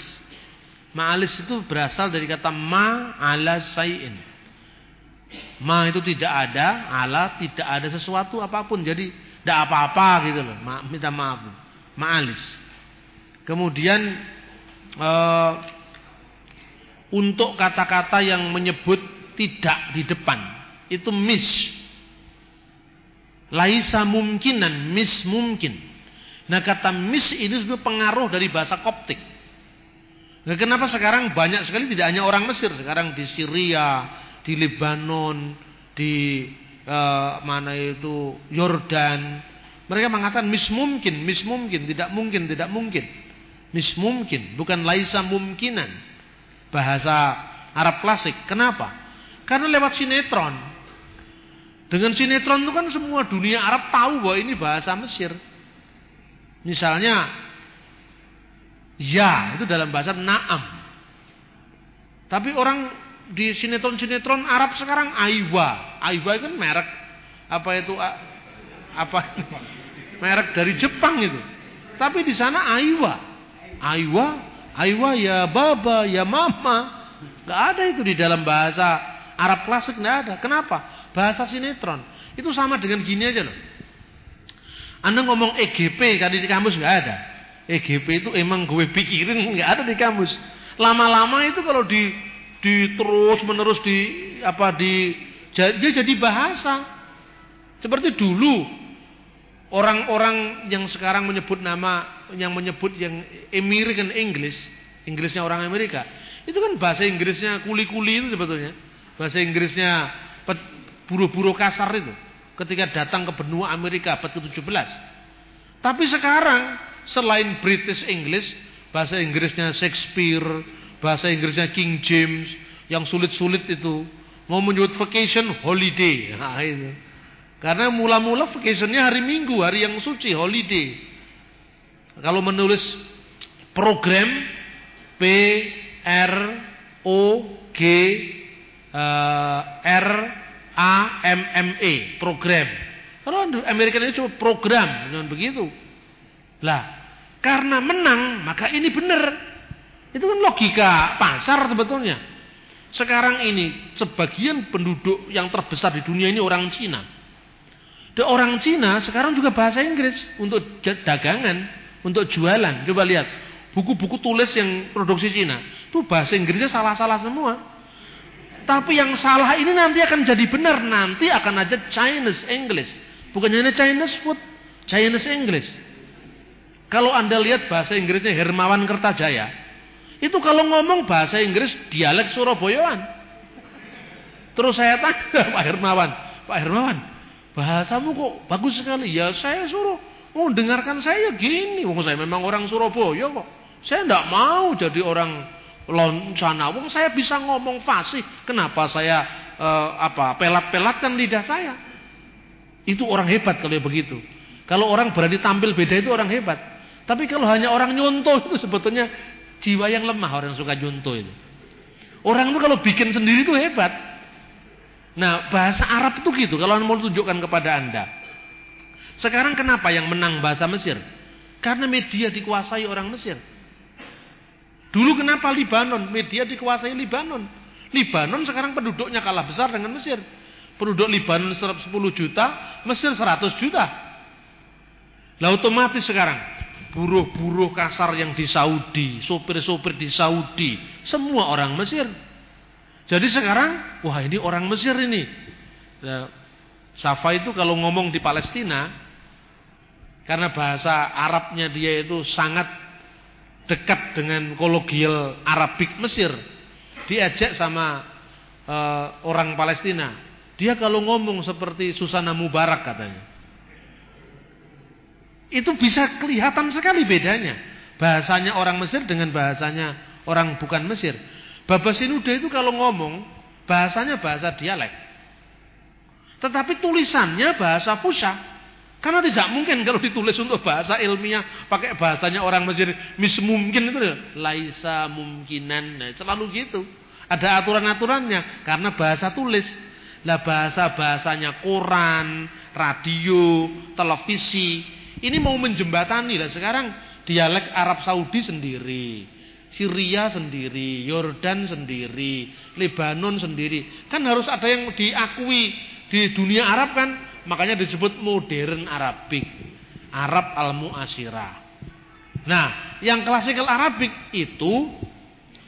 Ma'alis itu berasal dari kata ma ala sayin. Ma itu tidak ada, Allah tidak ada sesuatu apa pun. Jadi tidak apa-apa gitu loh. Ma, minta maaf. Ma'alis. Kemudian uh, untuk kata-kata yang menyebut tidak di depan itu mis. Laisa mungkinan, mis mungkin. Nah kata mis ini sebenarnya pengaruh dari bahasa Koptik. Nah, kenapa sekarang banyak sekali tidak hanya orang Mesir, sekarang di Syria, di Lebanon, di uh, mana itu Yordan. Mereka mengatakan mismumkin, mismumkin, tidak mungkin, tidak mungkin. Mismumkin, bukan laisa mumkinan. Bahasa Arab klasik. Kenapa? Karena lewat sinetron. Dengan sinetron itu kan semua dunia Arab tahu bahwa ini bahasa Mesir. Misalnya ya itu dalam bahasa naam. Tapi orang di sinetron-sinetron Arab sekarang Aiwa. Aiwa itu kan merek apa itu apa merek dari Jepang itu. Tapi di sana Aiwa. Aiwa, Aiwa ya baba, ya mama. Gak ada itu di dalam bahasa Arab klasik gak ada. Kenapa? Bahasa sinetron. Itu sama dengan gini aja loh. Anda ngomong EGP tadi di kamus nggak ada. EGP itu emang gue pikirin nggak ada di kamus. Lama-lama itu kalau di di terus menerus di apa di dia jadi bahasa. Seperti dulu orang-orang yang sekarang menyebut nama yang menyebut yang American English, Inggrisnya orang Amerika. Itu kan bahasa Inggrisnya kuli-kuli itu sebetulnya. Bahasa Inggrisnya buruh-buruh kasar itu ketika datang ke benua Amerika abad ke-17. Tapi sekarang selain British English, bahasa Inggrisnya Shakespeare, bahasa Inggrisnya King James yang sulit-sulit itu. Mau menyebut vacation holiday. Nah, itu. karena mula-mula vacationnya hari Minggu hari yang suci holiday. Kalau menulis program P R O G uh, R A M M E program. Kalau Amerika ini cuma program dengan begitu. Lah karena menang maka ini benar itu kan logika pasar sebetulnya. Sekarang ini sebagian penduduk yang terbesar di dunia ini orang Cina. Dan orang Cina sekarang juga bahasa Inggris untuk dagangan, untuk jualan. Coba lihat buku-buku tulis yang produksi Cina, itu bahasa Inggrisnya salah-salah semua. Tapi yang salah ini nanti akan jadi benar, nanti akan ada Chinese English, bukan hanya Chinese food, Chinese English. Kalau Anda lihat bahasa Inggrisnya Hermawan Kertajaya, itu kalau ngomong bahasa Inggris dialek Surabayaan. Terus saya tanya Pak Hermawan, Pak Hermawan, bahasamu kok bagus sekali. Ya saya suruh, oh dengarkan saya gini. Wong saya memang orang Surabaya kok. Saya tidak mau jadi orang loncana. Wong saya bisa ngomong fasih. Kenapa saya eh, apa pelat-pelatkan lidah saya? Itu orang hebat kalau begitu. Kalau orang berani tampil beda itu orang hebat. Tapi kalau hanya orang nyontoh itu sebetulnya Jiwa yang lemah orang suka junto itu. Orang itu kalau bikin sendiri itu hebat. Nah bahasa Arab itu gitu. Kalau mau tunjukkan kepada anda. Sekarang kenapa yang menang bahasa Mesir? Karena media dikuasai orang Mesir. Dulu kenapa Libanon? Media dikuasai Libanon. Libanon sekarang penduduknya kalah besar dengan Mesir. Penduduk Libanon 10 juta, Mesir 100 juta. Lah otomatis sekarang buruh-buruh kasar yang di Saudi, sopir-sopir di Saudi, semua orang Mesir. Jadi sekarang, wah ini orang Mesir ini. Nah, Safa itu kalau ngomong di Palestina, karena bahasa Arabnya dia itu sangat dekat dengan kologial Arabik Mesir. Diajak sama uh, orang Palestina. Dia kalau ngomong seperti Susana Mubarak katanya. Itu bisa kelihatan sekali bedanya. Bahasanya orang Mesir dengan bahasanya orang bukan Mesir. Baba Sinuda itu kalau ngomong, bahasanya bahasa dialek. Tetapi tulisannya bahasa Fusha. Karena tidak mungkin kalau ditulis untuk bahasa ilmiah pakai bahasanya orang Mesir mis mungkin itu laisa mungkinan. Nah, selalu gitu. Ada aturan-aturannya karena bahasa tulis. Lah bahasa-bahasanya koran, radio, televisi. Ini mau menjembatani lah sekarang dialek Arab Saudi sendiri. Syria sendiri, Yordan sendiri, Lebanon sendiri. Kan harus ada yang diakui di dunia Arab kan makanya disebut modern Arabik. Arab al-Mu'asyirah. Nah, yang klasikal Arabik itu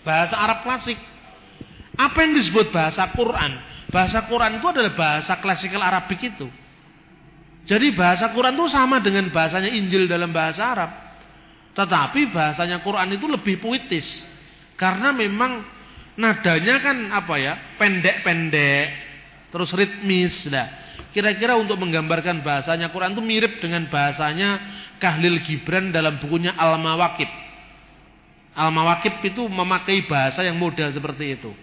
bahasa Arab klasik. Apa yang disebut bahasa Quran? Bahasa Quran itu adalah bahasa klasikal Arabik itu. Jadi bahasa Quran itu sama dengan bahasanya Injil dalam bahasa Arab. Tetapi bahasanya Quran itu lebih puitis. Karena memang nadanya kan apa ya? pendek-pendek, terus ritmis. Nah, kira-kira untuk menggambarkan bahasanya Quran itu mirip dengan bahasanya Kahlil Gibran dalam bukunya Al-Mawakib. Al-Mawakib itu memakai bahasa yang model seperti itu.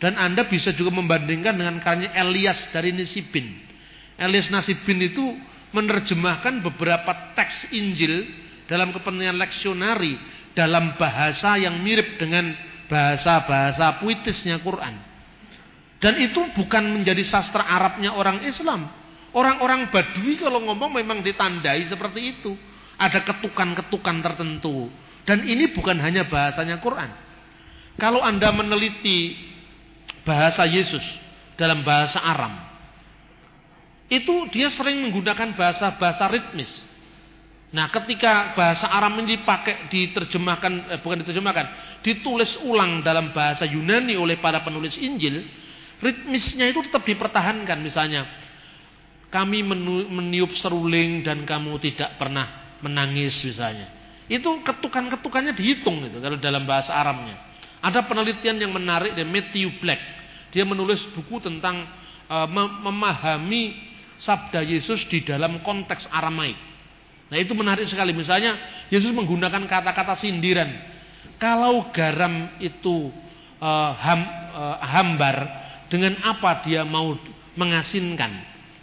Dan Anda bisa juga membandingkan dengan karya Elias dari Nisibin. Elias Nasibin itu menerjemahkan beberapa teks Injil dalam kepentingan leksionari dalam bahasa yang mirip dengan bahasa-bahasa puitisnya Quran. Dan itu bukan menjadi sastra Arabnya orang Islam. Orang-orang Badui kalau ngomong memang ditandai seperti itu. Ada ketukan-ketukan tertentu. Dan ini bukan hanya bahasanya Quran. Kalau Anda meneliti bahasa Yesus dalam bahasa Aram. Itu dia sering menggunakan bahasa-bahasa ritmis. Nah, ketika bahasa Aram ini dipakai diterjemahkan eh, bukan diterjemahkan, ditulis ulang dalam bahasa Yunani oleh para penulis Injil, ritmisnya itu tetap dipertahankan. Misalnya kami meniup seruling dan kamu tidak pernah menangis misalnya. Itu ketukan-ketukannya dihitung itu kalau dalam bahasa Arabnya ada penelitian yang menarik dari Matthew Black. Dia menulis buku tentang uh, memahami sabda Yesus di dalam konteks Aramaik nah itu menarik sekali misalnya Yesus menggunakan kata-kata sindiran kalau garam itu uh, ham, uh, hambar dengan apa dia mau mengasinkan.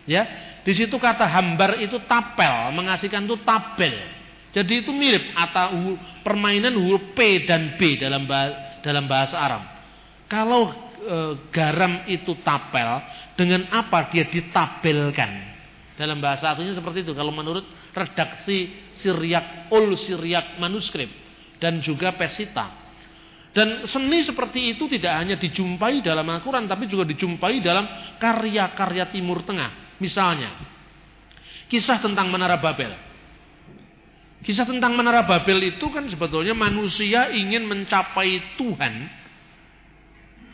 Ya, di situ kata hambar itu tapel, mengasihkan itu tabel. Jadi itu mirip atau permainan huruf P dan B dalam bahasa, dalam bahasa Arab. Kalau e, garam itu tapel, dengan apa dia ditabelkan? Dalam bahasa aslinya seperti itu. Kalau menurut redaksi Siriak ul Siriak manuskrip dan juga Pesita. Dan seni seperti itu tidak hanya dijumpai dalam Al-Quran, tapi juga dijumpai dalam karya-karya Timur Tengah. Misalnya, kisah tentang Menara Babel. Kisah tentang Menara Babel itu kan sebetulnya manusia ingin mencapai Tuhan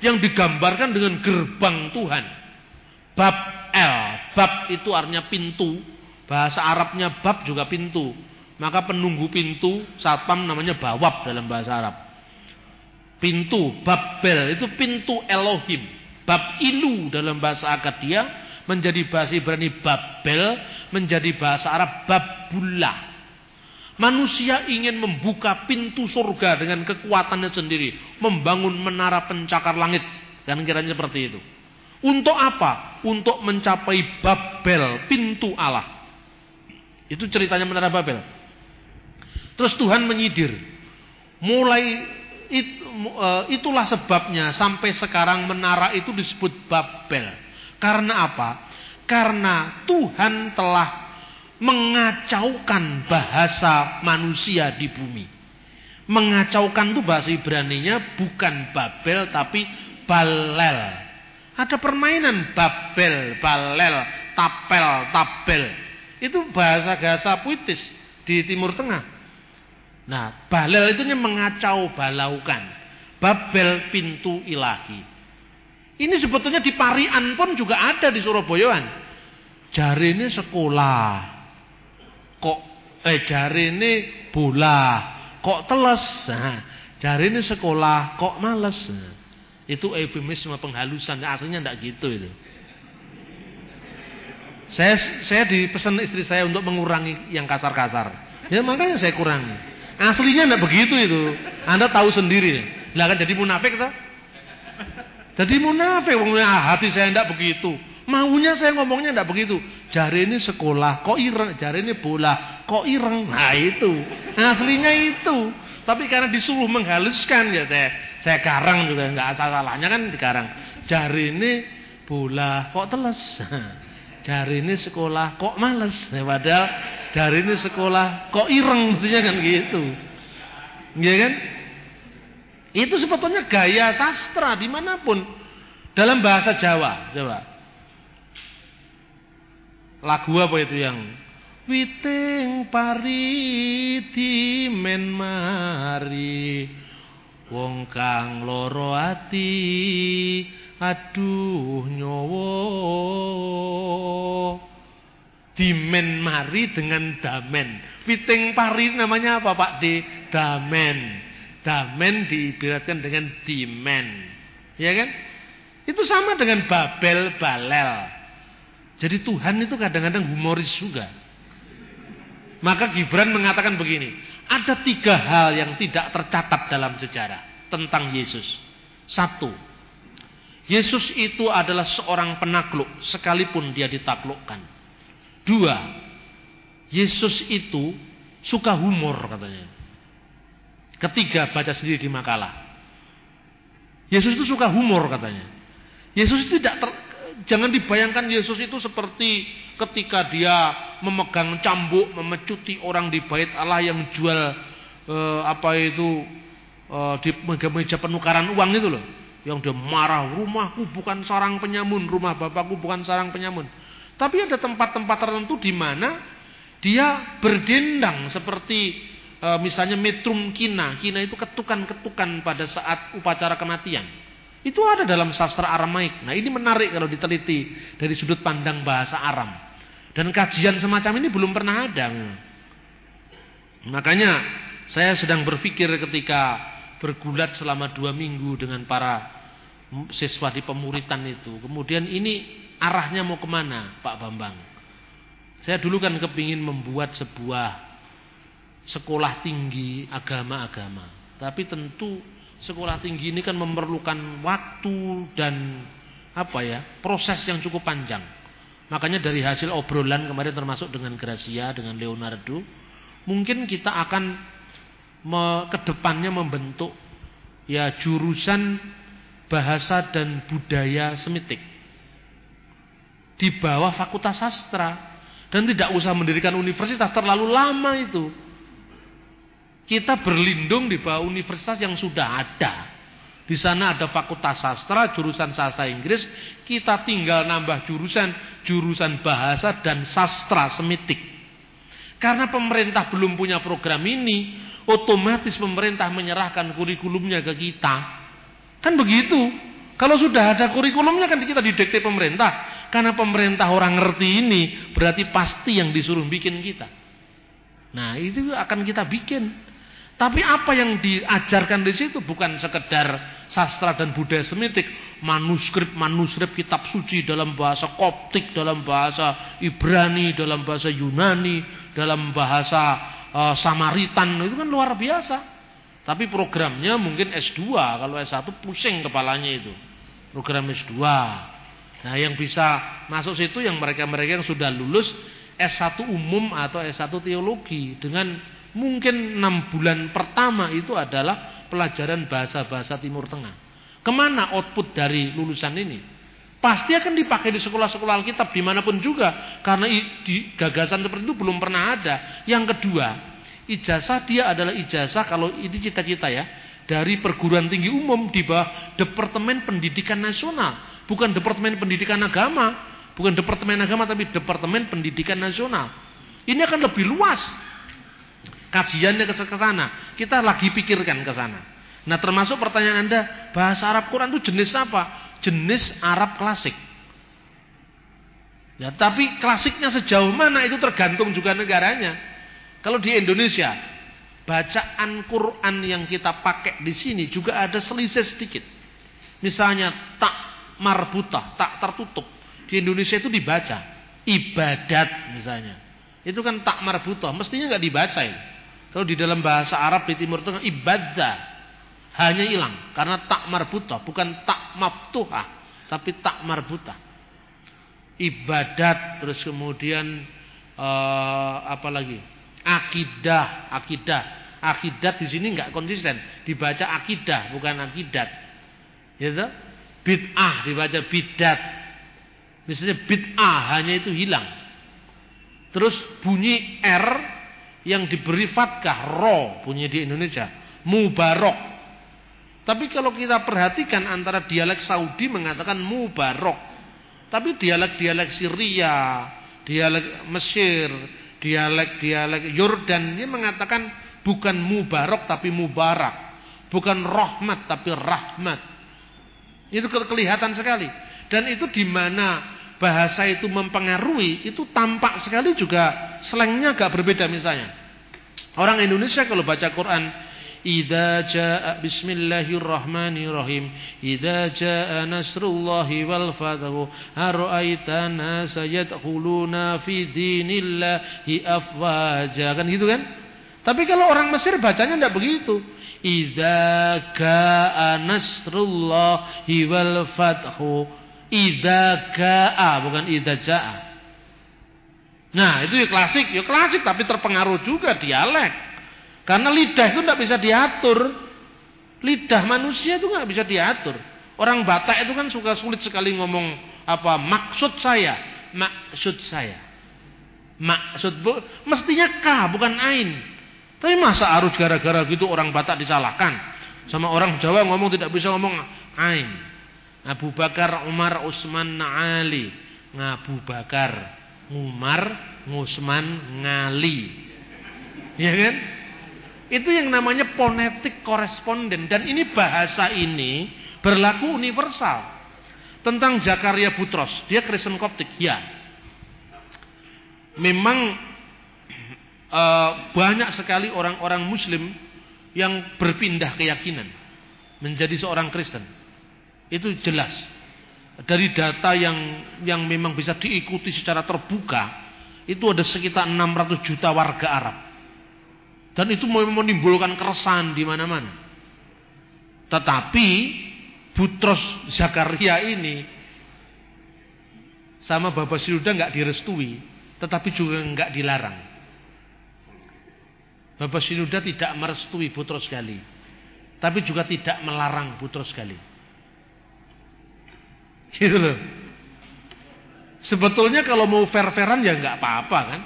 yang digambarkan dengan gerbang Tuhan. Bab El, bab itu artinya pintu, bahasa Arabnya bab juga pintu. Maka penunggu pintu satpam namanya bawab dalam bahasa Arab. Pintu Babel itu pintu Elohim. Bab ilu dalam bahasa Akadia menjadi bahasa Ibrani Babel, menjadi bahasa Arab Babullah. Manusia ingin membuka pintu surga dengan kekuatannya sendiri, membangun menara pencakar langit dan kiranya seperti itu. Untuk apa? Untuk mencapai Babel, pintu Allah. Itu ceritanya menara Babel. Terus Tuhan menyidir. Mulai it, uh, itulah sebabnya sampai sekarang menara itu disebut Babel. Karena apa? Karena Tuhan telah mengacaukan bahasa manusia di bumi. Mengacaukan itu bahasa Ibrani-nya bukan Babel tapi Balel. Ada permainan Babel, Balel, Tapel, Tabel. Itu bahasa-bahasa puitis di Timur Tengah. Nah, Balel itu mengacau, balaukan. Babel pintu ilahi. Ini sebetulnya di Parian pun juga ada di Surabayaan. Jari ini sekolah. Kok eh jari ini bola. Kok teles. Nah, ini sekolah kok males. Nah, itu eufemisme penghalusan. Aslinya enggak gitu itu. Saya saya dipesan istri saya untuk mengurangi yang kasar-kasar. Ya makanya saya kurangi. Aslinya enggak begitu itu. Anda tahu sendiri. Lah kan jadi munafik toh? Jadi munafik hati saya enggak begitu. Maunya saya ngomongnya enggak begitu. Jari ini sekolah, kok ireng. Jari ini bola, kok ireng. Nah itu. Aslinya itu. Tapi karena disuruh menghaluskan ya saya saya karang juga enggak asal salahnya kan dikarang. Jari ini bola, kok teles. Jari ini sekolah kok males. Ya, padahal jari ini sekolah kok ireng mestinya kan gitu. Iya kan? Itu sebetulnya gaya sastra di mana pun. Dalam bahasa Jawa. Coba. Lagu apa itu yang? Witing pari di men mari. Wong kang loro ati aduh nyowo. Dimen mari dengan damen. Piting pari namanya apa Pak? Di damen. Damen diibaratkan dengan dimen. Ya kan? Itu sama dengan babel balel jadi Tuhan itu kadang-kadang humoris juga maka Gibran mengatakan begini ada tiga hal yang tidak tercatat dalam sejarah tentang Yesus satu Yesus itu adalah seorang penakluk sekalipun dia ditaklukkan. Dua, Yesus itu suka humor katanya. Ketiga, baca sendiri di makalah. Yesus itu suka humor katanya. Yesus itu tidak ter, jangan dibayangkan Yesus itu seperti ketika dia memegang cambuk, memecuti orang di bait Allah yang jual eh, apa itu eh, di meja penukaran uang itu loh yang dia marah, rumahku bukan sarang penyamun, rumah bapakku bukan sarang penyamun. Tapi ada tempat-tempat tertentu di mana dia berdendang seperti e, misalnya metrum kina. Kina itu ketukan-ketukan pada saat upacara kematian. Itu ada dalam sastra Aramaik. Nah ini menarik kalau diteliti dari sudut pandang bahasa Aram. Dan kajian semacam ini belum pernah ada. Makanya saya sedang berpikir ketika bergulat selama dua minggu dengan para siswa di pemuritan itu. Kemudian ini arahnya mau ke mana Pak Bambang? Saya dulu kan kepingin membuat sebuah sekolah tinggi agama-agama. Tapi tentu sekolah tinggi ini kan memerlukan waktu dan apa ya proses yang cukup panjang. Makanya dari hasil obrolan kemarin termasuk dengan Gracia, dengan Leonardo, mungkin kita akan me, ke depannya membentuk ya jurusan bahasa dan budaya Semitik di bawah Fakultas Sastra dan tidak usah mendirikan universitas terlalu lama itu. Kita berlindung di bawah universitas yang sudah ada. Di sana ada Fakultas Sastra, jurusan sastra Inggris, kita tinggal nambah jurusan jurusan bahasa dan sastra Semitik. Karena pemerintah belum punya program ini, otomatis pemerintah menyerahkan kurikulumnya ke kita. Kan begitu. Kalau sudah ada kurikulumnya kan kita didikte pemerintah. Karena pemerintah orang ngerti ini berarti pasti yang disuruh bikin kita. Nah itu akan kita bikin. Tapi apa yang diajarkan di situ bukan sekedar sastra dan budaya semitik, manuskrip-manuskrip kitab suci dalam bahasa Koptik, dalam bahasa Ibrani, dalam bahasa Yunani, dalam bahasa uh, Samaritan itu kan luar biasa. Tapi programnya mungkin S2. Kalau S1 pusing kepalanya itu. Program S2. Nah yang bisa masuk situ yang mereka-mereka yang sudah lulus S1 umum atau S1 teologi. Dengan mungkin 6 bulan pertama itu adalah pelajaran bahasa-bahasa Timur Tengah. Ke mana output dari lulusan ini? Pasti akan dipakai di sekolah-sekolah Alkitab di mana pun juga. Karena di gagasan seperti itu belum pernah ada. Yang kedua, Ijazah dia adalah ijazah kalau ini cita-cita ya dari perguruan tinggi umum di bawah Departemen Pendidikan Nasional, bukan Departemen Pendidikan Agama, bukan Departemen Agama tapi Departemen Pendidikan Nasional. Ini akan lebih luas kajiannya ke sana. Kita lagi pikirkan ke sana. Nah, termasuk pertanyaan Anda, bahasa Arab Quran itu jenis apa? Jenis Arab klasik. Ya, tapi klasiknya sejauh mana itu tergantung juga negaranya. Kalau di Indonesia, bacaan Quran yang kita pakai di sini juga ada selisih sedikit. Misalnya tak marbutah, tak tertutup. Di Indonesia itu dibaca ibadat misalnya. Itu kan tak marbutah, mestinya nggak dibaca ini. Kalau di dalam bahasa Arab di Timur Tengah ibadah hanya hilang karena tak marbutah, bukan tak maftuhah, tapi tak marbutah. Ibadat terus kemudian uh, apa lagi? akidah, akidah. Akidat di sini nggak konsisten, dibaca akidah bukan akidat. Gitu? Bid'ah dibaca bidat. Misalnya bid'ah hanya itu hilang. Terus bunyi R yang diberi fatkah ro bunyi di Indonesia, mubarok. Tapi kalau kita perhatikan antara dialek Saudi mengatakan mubarok. Tapi dialek-dialek Syria, dialek Mesir, dialek-dialek Yordan ini mengatakan bukan mubarak tapi mubarak. Bukan rahmat tapi rahmat. Itu kelihatan sekali. Dan itu di mana bahasa itu mempengaruhi, itu tampak sekali juga slangnya agak berbeda misalnya. Orang Indonesia kalau baca Quran Idza jaa bismillahirrahmanirrahim Idza jaa nasrullahi wal fathu ara'aita nasa yadkhuluna fi dinillahi afwaja. Kan gitu kan? Tapi kalau orang Mesir bacanya tidak begitu. Idza jaa nasrullahi wal fathu Idza jaa bukan idza jaa Nah itu ya klasik ya klasik tapi terpengaruh juga dialek karena lidah itu tidak bisa diatur. Lidah manusia itu nggak bisa diatur. Orang Batak itu kan suka sulit sekali ngomong apa maksud saya, maksud saya. Maksud bu, mestinya K bukan ain. Tapi masa harus gara-gara gitu orang Batak disalahkan? Sama orang Jawa ngomong tidak bisa ngomong ain. Abu Bakar, Umar, Utsman, Ali. Abu Bakar, Umar, Utsman, Ngali. Ya kan? Itu yang namanya ponetik koresponden dan ini bahasa ini berlaku universal. Tentang Zakaria Butros, dia Kristen Koptik, ya. Memang uh, banyak sekali orang-orang muslim yang berpindah keyakinan menjadi seorang Kristen. Itu jelas. Dari data yang yang memang bisa diikuti secara terbuka, itu ada sekitar 600 juta warga Arab dan itu menimbulkan keresahan di mana-mana. Tetapi Butros Zakaria ini sama Bapak Siruda nggak direstui, tetapi juga nggak dilarang. Bapak Sinuda tidak merestui Butros Gali, tapi juga tidak melarang Butros Gali. Gitu loh. Sebetulnya kalau mau fair-fairan ya nggak apa-apa kan.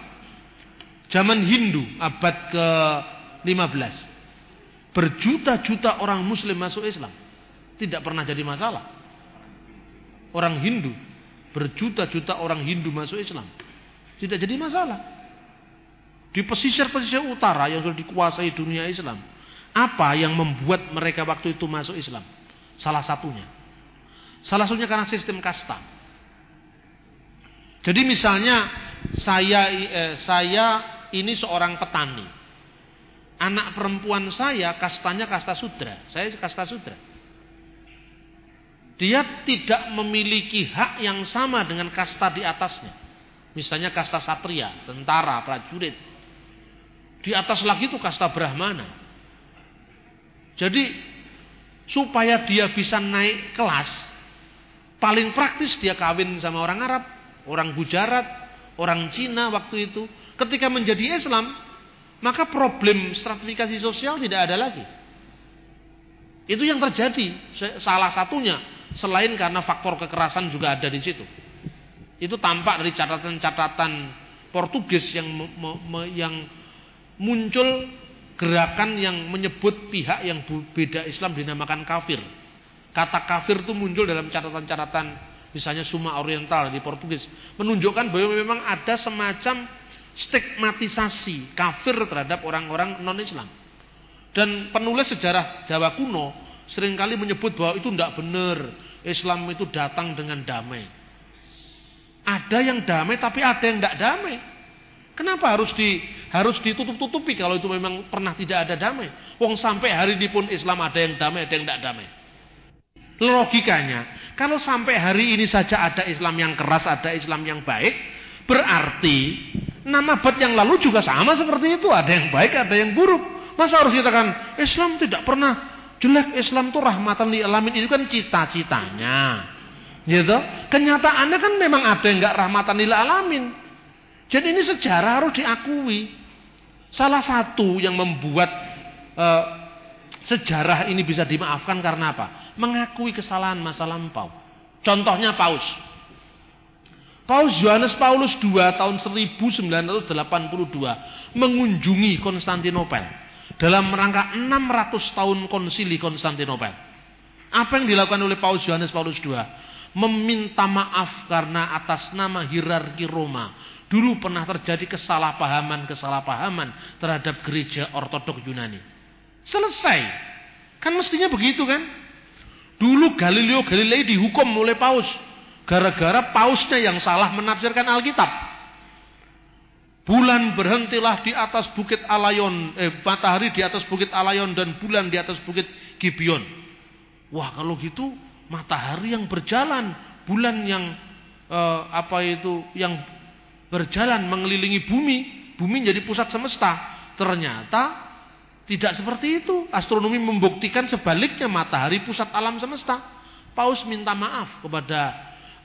Zaman Hindu abad ke-15. Berjuta-juta orang muslim masuk Islam. Tidak pernah jadi masalah. Orang Hindu. Berjuta-juta orang Hindu masuk Islam. Tidak jadi masalah. Di pesisir-pesisir utara yang sudah dikuasai dunia Islam. Apa yang membuat mereka waktu itu masuk Islam? Salah satunya. Salah satunya karena sistem kasta. Jadi misalnya saya eh, saya ini seorang petani. Anak perempuan saya kastanya kasta sudra. Saya kasta sudra. Dia tidak memiliki hak yang sama dengan kasta di atasnya. Misalnya kasta satria, tentara, prajurit. Di atas lagi itu kasta brahmana. Jadi supaya dia bisa naik kelas, paling praktis dia kawin sama orang Arab, orang Gujarat, orang Cina waktu itu. Ketika menjadi Islam, maka problem stratifikasi sosial tidak ada lagi. Itu yang terjadi. Salah satunya selain karena faktor kekerasan juga ada di situ. Itu tampak dari catatan-catatan Portugis yang me, me, yang muncul gerakan yang menyebut pihak yang beda Islam dinamakan kafir. Kata kafir itu muncul dalam catatan-catatan misalnya Suma Oriental di Portugis menunjukkan bahwa memang ada semacam stigmatisasi kafir terhadap orang-orang non-Islam. Dan penulis sejarah Jawa kuno sering kali menyebut bahwa itu tidak benar. Islam itu datang dengan damai. Ada yang damai tapi ada yang tidak damai. Kenapa harus di harus ditutup-tutupi kalau itu memang pernah tidak ada damai? Wong sampai hari ini pun Islam ada yang damai, ada yang tidak damai. Logikanya, kalau sampai hari ini saja ada Islam yang keras, ada Islam yang baik, berarti nama abad yang lalu juga sama seperti itu, ada yang baik, ada yang buruk. Masa harus kita kan Islam tidak pernah jelek, Islam itu rahmatan lil alamin itu kan cita-citanya. Gitu. Kenyataannya kan memang ada yang enggak rahmatan lil alamin. Jadi ini sejarah harus diakui. Salah satu yang membuat uh, sejarah ini bisa dimaafkan karena apa? Mengakui kesalahan masa lampau. Contohnya Paus. Paus Yohanes Paulus II tahun 1982 mengunjungi Konstantinopel dalam rangka 600 tahun konsili Konstantinopel. Apa yang dilakukan oleh Paus Yohanes Paulus II? Meminta maaf karena atas nama hierarki Roma Dulu pernah terjadi kesalahpahaman-kesalahpahaman terhadap gereja ortodok Yunani. Selesai. Kan mestinya begitu kan? Dulu Galileo Galilei dihukum oleh Paus. Gara-gara Pausnya yang salah menafsirkan Alkitab. Bulan berhentilah di atas bukit Alayon, eh, matahari di atas bukit Alayon dan bulan di atas bukit Gibeon. Wah kalau gitu matahari yang berjalan, bulan yang eh, apa itu yang berjalan mengelilingi bumi, bumi jadi pusat semesta. Ternyata tidak seperti itu. Astronomi membuktikan sebaliknya matahari pusat alam semesta. Paus minta maaf kepada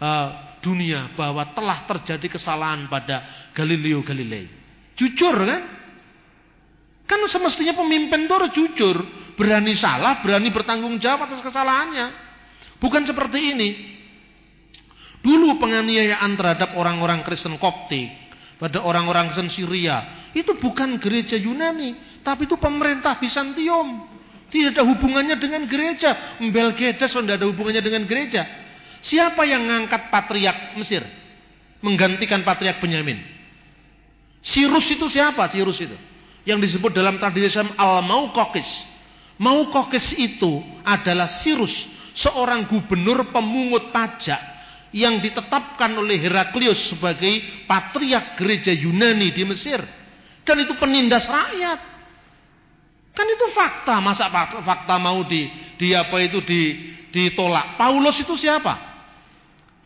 uh, dunia bahwa telah terjadi kesalahan pada Galileo Galilei. Jujur kan? Kan semestinya pemimpin itu harus jujur, berani salah, berani bertanggung jawab atas kesalahannya. Bukan seperti ini. Dulu penganiayaan terhadap orang-orang Kristen Koptik pada orang-orang Kristen Syria itu bukan gereja Yunani, tapi itu pemerintah Bizantium. Tidak ada hubungannya dengan gereja. Mbelgedes tidak ada hubungannya dengan gereja. Siapa yang mengangkat patriak Mesir? Menggantikan patriak Benyamin. Sirus itu siapa? Sirus itu. Yang disebut dalam tradisi Islam Al-Maukokis. Maukokis itu adalah Sirus. Seorang gubernur pemungut pajak yang ditetapkan oleh Heraklius sebagai patriak gereja Yunani di Mesir. Dan itu penindas rakyat. Kan itu fakta, masa fakta, mau di, di apa itu di, ditolak. Paulus itu siapa?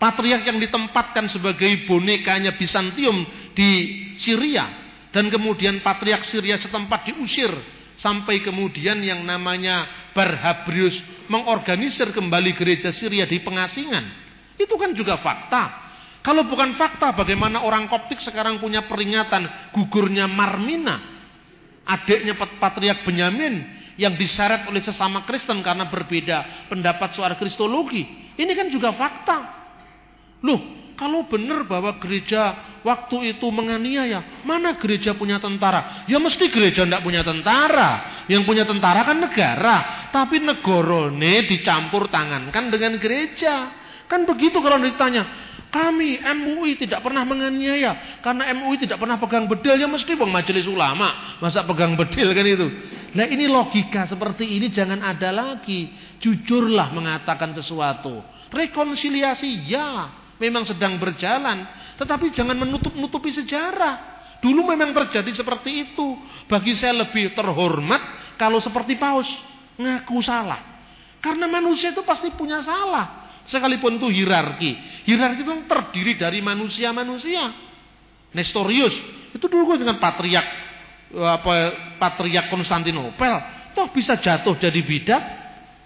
Patriak yang ditempatkan sebagai bonekanya Bizantium di Syria dan kemudian patriak Syria setempat diusir sampai kemudian yang namanya Barhabrius mengorganisir kembali gereja Syria di pengasingan. Itu kan juga fakta. Kalau bukan fakta, bagaimana orang Koptik sekarang punya peringatan gugurnya Marmina, adiknya Patriak Benyamin, yang diseret oleh sesama Kristen karena berbeda pendapat soal kristologi. Ini kan juga fakta. Loh, kalau benar bahwa gereja waktu itu menganiaya, mana gereja punya tentara? Ya mesti gereja tidak punya tentara. Yang punya tentara kan negara. Tapi negorone dicampur tangankan dengan gereja. Kan begitu kalau ditanya, kami MUI tidak pernah menganiaya karena MUI tidak pernah pegang bedil ya mesti bang majelis ulama masa pegang bedil kan itu. Nah ini logika seperti ini jangan ada lagi. Jujurlah mengatakan sesuatu. Rekonsiliasi ya memang sedang berjalan, tetapi jangan menutup-nutupi sejarah. Dulu memang terjadi seperti itu. Bagi saya lebih terhormat kalau seperti Paus ngaku salah. Karena manusia itu pasti punya salah. Sekalipun itu hierarki. Hierarki itu terdiri dari manusia-manusia. Nestorius itu dulu dengan patriak apa patriak Konstantinopel toh bisa jatuh jadi bidat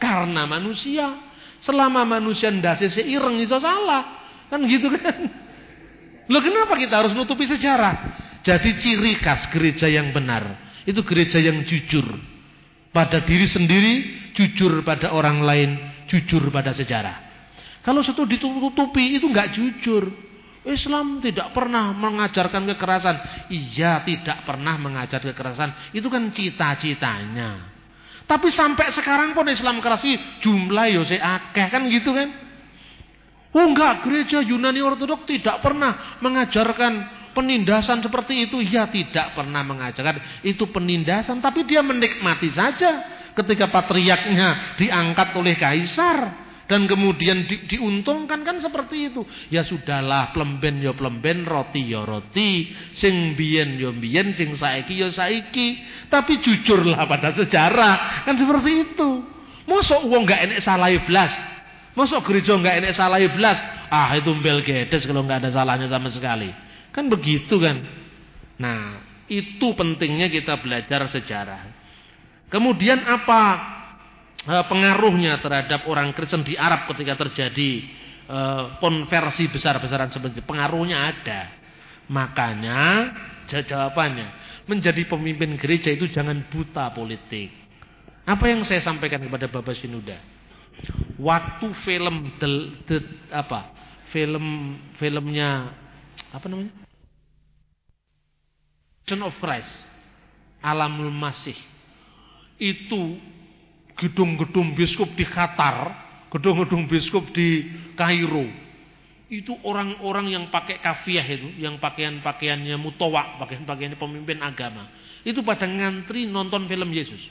karena manusia. Selama manusia ndase seireng itu salah. Kan gitu kan. Loh kenapa kita harus nutupi sejarah? Jadi ciri khas gereja yang benar itu gereja yang jujur pada diri sendiri, jujur pada orang lain, jujur pada sejarah. Kalau satu ditutupi itu nggak jujur. Islam tidak pernah mengajarkan kekerasan. Iya, tidak pernah mengajar kekerasan. Itu kan cita-citanya. Tapi sampai sekarang pun Islam keras jumlah yo akeh kan gitu kan? Oh enggak, gereja Yunani Ortodok tidak pernah mengajarkan penindasan seperti itu. Ya tidak pernah mengajarkan itu penindasan, tapi dia menikmati saja ketika patriarknya diangkat oleh kaisar dan kemudian di, diuntungkan kan seperti itu. Ya sudahlah, plemben ya plemben, roti ya roti, sing biyen ya biyen, sing saiki ya saiki. Tapi jujurlah pada sejarah, kan seperti itu. Mosok wong enggak enek salah blas. Mosok gereja enggak enek salah blas. Ah, itu bel gedes kalau enggak ada salahnya sama sekali. Kan begitu kan. Nah, itu pentingnya kita belajar sejarah. Kemudian apa pengaruhnya terhadap orang Kristen di Arab ketika terjadi uh, konversi besar-besaran seperti itu. Pengaruhnya ada. Makanya jawabannya menjadi pemimpin gereja itu jangan buta politik. Apa yang saya sampaikan kepada Bapak Sinuda? Waktu film the, the, apa? Film filmnya apa namanya? Son of Christ, Alamul Masih. Itu gedung-gedung biskup di Qatar, gedung-gedung biskup di Kairo. Itu orang-orang yang pakai kafiah itu, yang pakaian-pakaiannya mutawak, pakaian-pakaiannya pemimpin agama. Itu pada ngantri nonton film Yesus.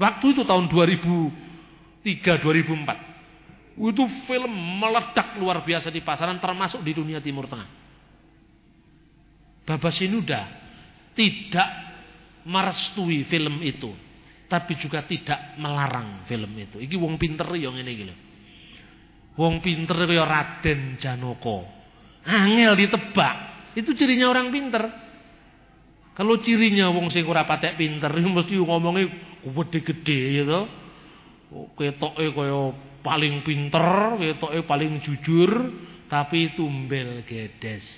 Waktu itu tahun 2003, 2004. Itu film meledak luar biasa di pasaran termasuk di dunia Timur Tengah. Baba Sinuda tidak merestui film itu tapi juga tidak melarang film itu. Iki wong pinter yang ini gitu. Wong pinter kaya Raden Janoko. Angel ditebak. Itu cirinya orang pinter. Kalau cirinya wong sing ora patek pinter mesti ngomongnya gede-gede gitu. Ketoke kaya paling pinter, ketoke paling jujur, tapi tumbel gedes.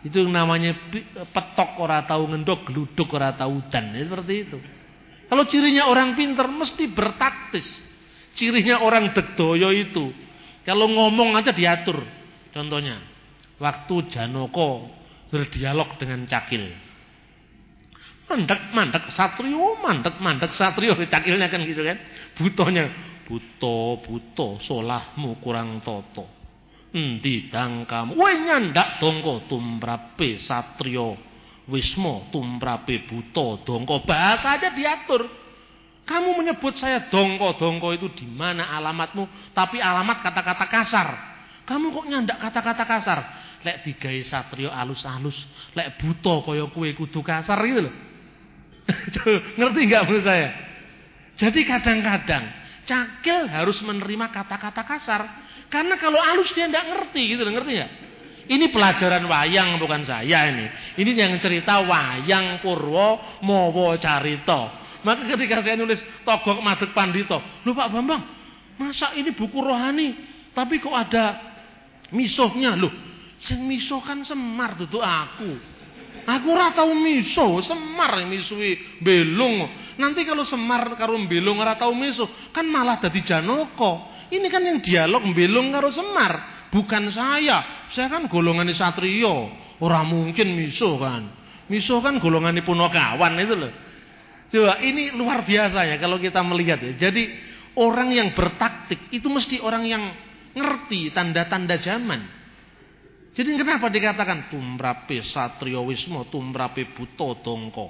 Itu namanya petok ora tahu ngendok, gluduk ora tahu udan. Ya, seperti itu. Kalau cirinya orang pinter mesti bertaktis. Cirinya orang degdoyo itu. Kalau ngomong aja diatur. Contohnya, waktu Janoko berdialog dengan Cakil. Mandek, mandek, satrio, mandek, mandek, satrio. Cakilnya kan gitu kan. Butonya, buto, buto, solahmu kurang toto. Endi dang kamu? Wah nyandak dongko tumrape satrio Wismo, tumrape buto, dongko. Bahasa aja diatur. Kamu menyebut saya dongko, dongko itu di mana alamatmu? Tapi alamat kata-kata kasar. Kamu kok nyandak kata-kata kasar? Lek digawe satrio alus-alus, lek buto kaya kue kudu kasar gitu loh. Ngerti nggak menurut saya? Jadi kadang-kadang cakil harus menerima kata-kata kasar. Karena kalau alus dia nggak ngerti gitu loh, ngerti nggak? Ini pelajaran wayang bukan saya ini. Ini yang cerita wayang Purwo Mowo Carito. Maka ketika saya nulis Togok Madek Pandito, lu Pak Bambang, masa ini buku rohani, tapi kok ada misuhnya loh. Yang misuh kan Semar tuh aku. Aku ora tau misuh, Semar misui belung. Nanti kalau Semar karo belung ora tau misuh, kan malah dadi Janoko. Ini kan yang dialog belung karo Semar. Bukan saya. Saya kan golongan satrio. Orang mungkin misuh kan. Misuh kan golongan punokawan itu loh. Coba ini luar biasa ya kalau kita melihat ya. Jadi orang yang bertaktik itu mesti orang yang ngerti tanda-tanda zaman. Jadi kenapa dikatakan tumrape satrio wismo, tumrape buto dongko.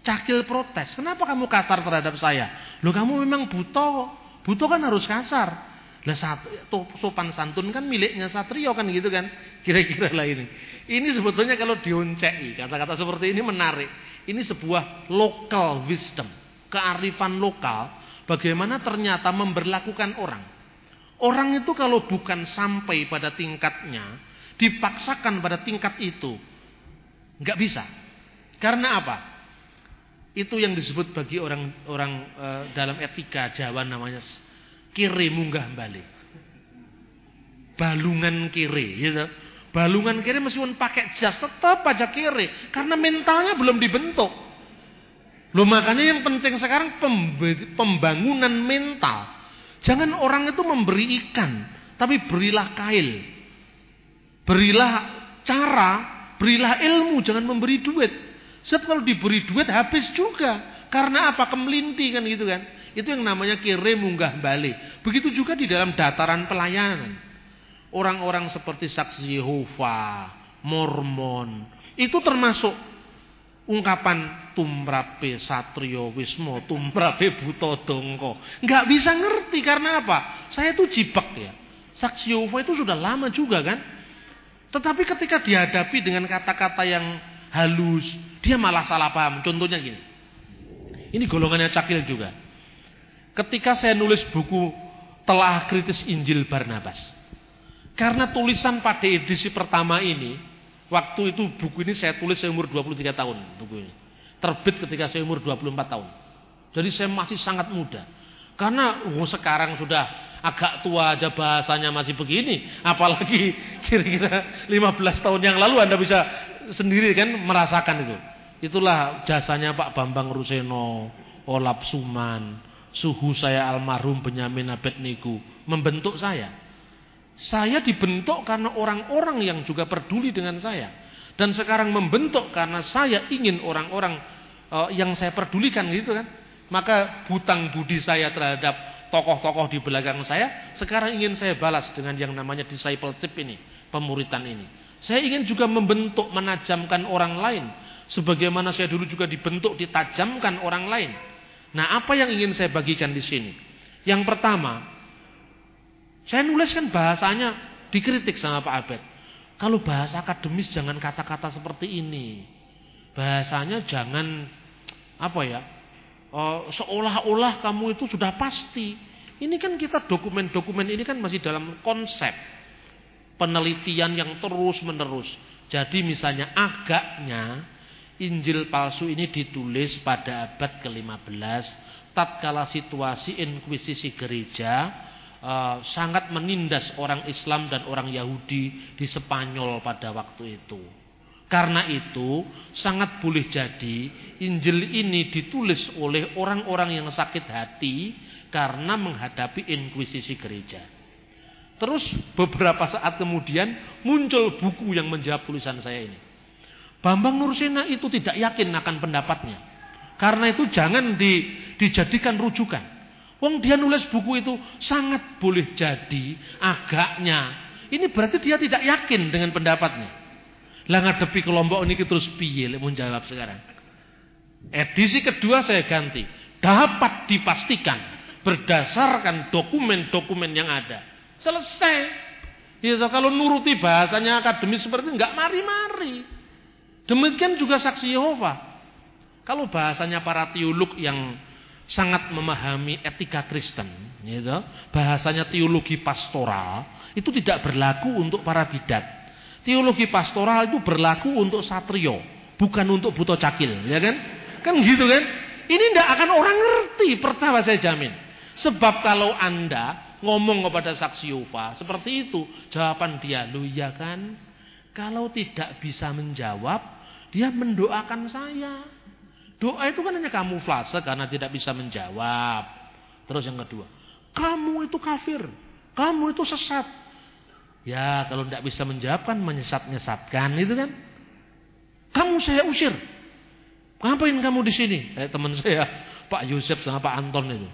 Cakil protes. Kenapa kamu kasar terhadap saya? Loh kamu memang buto. Buto kan harus kasar. Lah sopan santun kan miliknya satrio kan gitu kan. Kira-kira lah ini. Ini sebetulnya kalau dioncei, kata-kata seperti ini menarik. Ini sebuah local wisdom, kearifan lokal bagaimana ternyata memberlakukan orang. Orang itu kalau bukan sampai pada tingkatnya, dipaksakan pada tingkat itu, nggak bisa. Karena apa? Itu yang disebut bagi orang-orang e, eh, dalam etika Jawa namanya kiri munggah balik. Balungan kiri, gitu. Balungan kiri meskipun pakai jas tetap aja kiri karena mentalnya belum dibentuk. Loh makanya yang penting sekarang pembangunan mental. Jangan orang itu memberi ikan, tapi berilah kail. Berilah cara, berilah ilmu, jangan memberi duit. Sebab kalau diberi duit habis juga. Karena apa? Kemelinti kan gitu kan. Itu yang namanya kirim munggah balik. Begitu juga di dalam dataran pelayanan. Orang-orang seperti saksi Yehova, Mormon, itu termasuk ungkapan tumrape satrio wismo, tumrape buto dongko. Nggak bisa ngerti karena apa? Saya tuh jibak ya. Saksi Yehova itu sudah lama juga kan. Tetapi ketika dihadapi dengan kata-kata yang halus, dia malah salah paham. Contohnya gini. Ini golongannya cakil juga. Ketika saya nulis buku telah kritis Injil Barnabas. Karena tulisan pada edisi pertama ini Waktu itu buku ini saya tulis saya umur 23 tahun buku ini. Terbit ketika saya umur 24 tahun. Jadi saya masih sangat muda. Karena oh, sekarang sudah agak tua aja bahasanya masih begini. Apalagi kira-kira 15 tahun yang lalu Anda bisa sendiri kan merasakan itu. Itulah jasanya Pak Bambang Ruseno, Olap Suman, suhu saya almarhum Benyamin Abednego membentuk saya. Saya dibentuk karena orang-orang yang juga peduli dengan saya. Dan sekarang membentuk karena saya ingin orang-orang uh, yang saya pedulikan gitu kan. Maka hutang budi saya terhadap tokoh-tokoh di belakang saya sekarang ingin saya balas dengan yang namanya discipleship ini, pemuritan ini. Saya ingin juga membentuk, menajamkan orang lain sebagaimana saya dulu juga dibentuk, ditajamkan orang lain. Nah, apa yang ingin saya bagikan di sini? Yang pertama, saya nulis kan bahasanya dikritik sama Pak Abed. Kalau bahasa akademis jangan kata-kata seperti ini. Bahasanya jangan apa ya? Uh, seolah-olah kamu itu sudah pasti. Ini kan kita dokumen-dokumen ini kan masih dalam konsep penelitian yang terus-menerus. Jadi misalnya agaknya Injil palsu ini ditulis pada abad ke-15 tatkala situasi inkuisisi gereja uh, sangat menindas orang Islam dan orang Yahudi di Spanyol pada waktu itu. Karena itu sangat boleh jadi Injil ini ditulis oleh orang-orang yang sakit hati karena menghadapi inkuisisi gereja. Terus beberapa saat kemudian muncul buku yang menjawab tulisan saya ini. Bambang Nursena itu tidak yakin akan pendapatnya. Karena itu jangan di, dijadikan rujukan. Wong dia nulis buku itu sangat boleh jadi agaknya. Ini berarti dia tidak yakin dengan pendapatnya. Lah ngadepi kelompok ini terus piye mau jawab sekarang. Edisi kedua saya ganti. Dapat dipastikan berdasarkan dokumen-dokumen yang ada. Selesai. Ya, kalau nuruti bahasanya akademis seperti enggak mari-mari. Demikian juga saksi Yehova. Kalau bahasanya para teolog yang sangat memahami etika Kristen, gitu. bahasanya teologi pastoral itu tidak berlaku untuk para bidat. Teologi pastoral itu berlaku untuk satrio, bukan untuk buto cakil, ya kan? Kan gitu kan? Ini tidak akan orang ngerti, percaya saya jamin. Sebab kalau anda ngomong kepada saksi Yehova seperti itu, jawaban dia, lu ya kan? Kalau tidak bisa menjawab, dia mendoakan saya. Doa itu kan hanya kamuflase karena tidak bisa menjawab. Terus yang kedua, kamu itu kafir, kamu itu sesat. Ya kalau tidak bisa menjawab kan menyesat-nyesatkan itu kan. Kamu saya usir. Ngapain kamu di sini? Kayak teman saya, Pak Yusuf sama Pak Anton itu.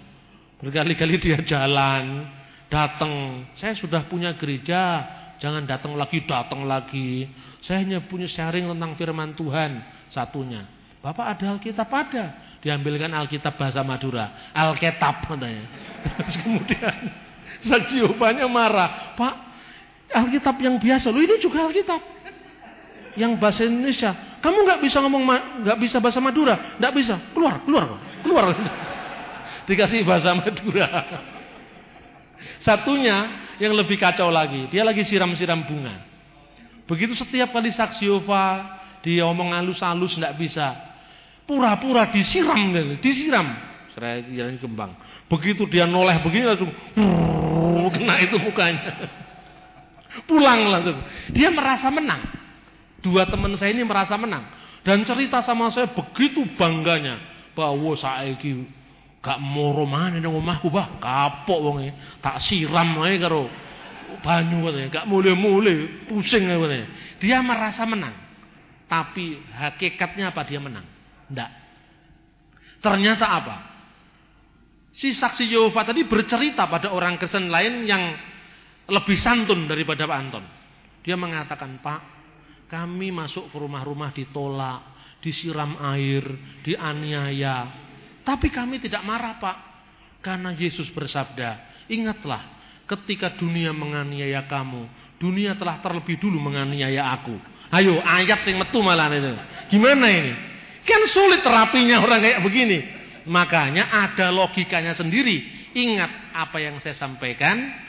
Berkali-kali dia jalan, datang. Saya sudah punya gereja, jangan datang lagi, datang lagi. Saya hanya punya sharing tentang firman Tuhan satunya. Bapak ada Alkitab ada. Diambilkan Alkitab bahasa Madura. Alkitab katanya. Terus kemudian saksi marah. Pak, Alkitab yang biasa. Lu ini juga Alkitab. Yang bahasa Indonesia. Kamu nggak bisa ngomong nggak bisa bahasa Madura, nggak bisa. Keluar, keluar, keluar. Dikasih bahasa Madura. Satunya yang lebih kacau lagi, dia lagi siram-siram bunga. Begitu setiap kali saksi Yehova dia omong halus-halus nggak bisa. Pura-pura disiram, disiram. Serai jalan kembang. Begitu dia noleh begini langsung kena itu mukanya. Pulang langsung. Dia merasa menang. Dua teman saya ini merasa menang dan cerita sama saya begitu bangganya bahwa saya gak moro mana nang omahku bah kapok wong tak siram ae karo banyu katanya, gak mulai-mulai, pusing katanya. Dia merasa menang. Tapi hakikatnya apa dia menang? Enggak. Ternyata apa? Si saksi Yehova tadi bercerita pada orang Kristen lain yang lebih santun daripada Pak Anton. Dia mengatakan, Pak, kami masuk ke rumah-rumah ditolak, disiram air, dianiaya. Tapi kami tidak marah, Pak. Karena Yesus bersabda, ingatlah ketika dunia menganiaya kamu, dunia telah terlebih dulu menganiaya aku. Ayo, ayat yang metu malah itu. Gimana ini? Kan sulit terapinya orang kayak begini. Makanya ada logikanya sendiri. Ingat apa yang saya sampaikan.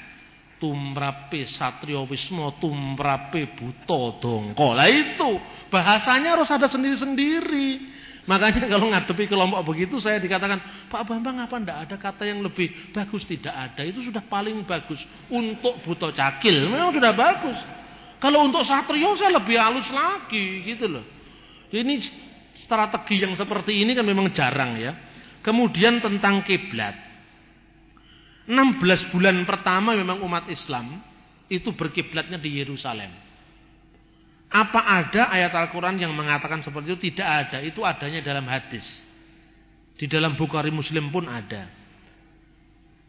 Tumrape satrio wismo, tumrape buto dongko. Lah itu bahasanya harus ada sendiri-sendiri. Makanya kalau ngadepi kelompok begitu saya dikatakan, Pak Bambang apa ndak ada kata yang lebih bagus? Tidak ada, itu sudah paling bagus. Untuk buto cakil memang sudah bagus. Kalau untuk satrio saya lebih halus lagi gitu loh. Ini strategi yang seperti ini kan memang jarang ya. Kemudian tentang kiblat. 16 bulan pertama memang umat Islam itu berkiblatnya di Yerusalem. Apa ada ayat Al-Quran yang mengatakan seperti itu? Tidak ada. Itu adanya dalam hadis. Di dalam Bukhari Muslim pun ada.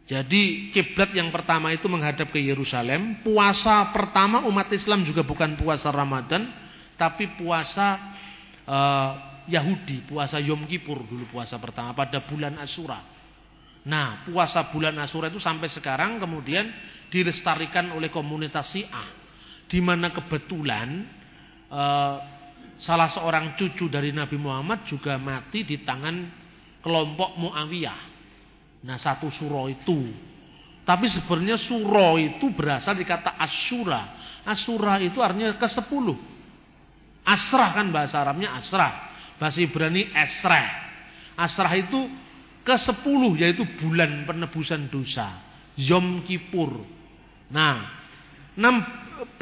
Jadi kiblat yang pertama itu menghadap ke Yerusalem. Puasa pertama umat Islam juga bukan puasa Ramadan, tapi puasa uh, Yahudi, puasa Yom Kippur dulu puasa pertama pada bulan Asura. Nah, puasa bulan Asura itu sampai sekarang kemudian dilestarikan oleh komunitas Syiah, di mana kebetulan uh, salah seorang cucu dari Nabi Muhammad juga mati di tangan kelompok Muawiyah. Nah satu suro itu. Tapi sebenarnya suro itu berasal dari kata asura. Asura itu artinya ke sepuluh. Asrah kan bahasa Arabnya asrah. Bahasa Ibrani esrah. Asrah itu ke sepuluh yaitu bulan penebusan dosa. Yom Kippur. Nah, enam,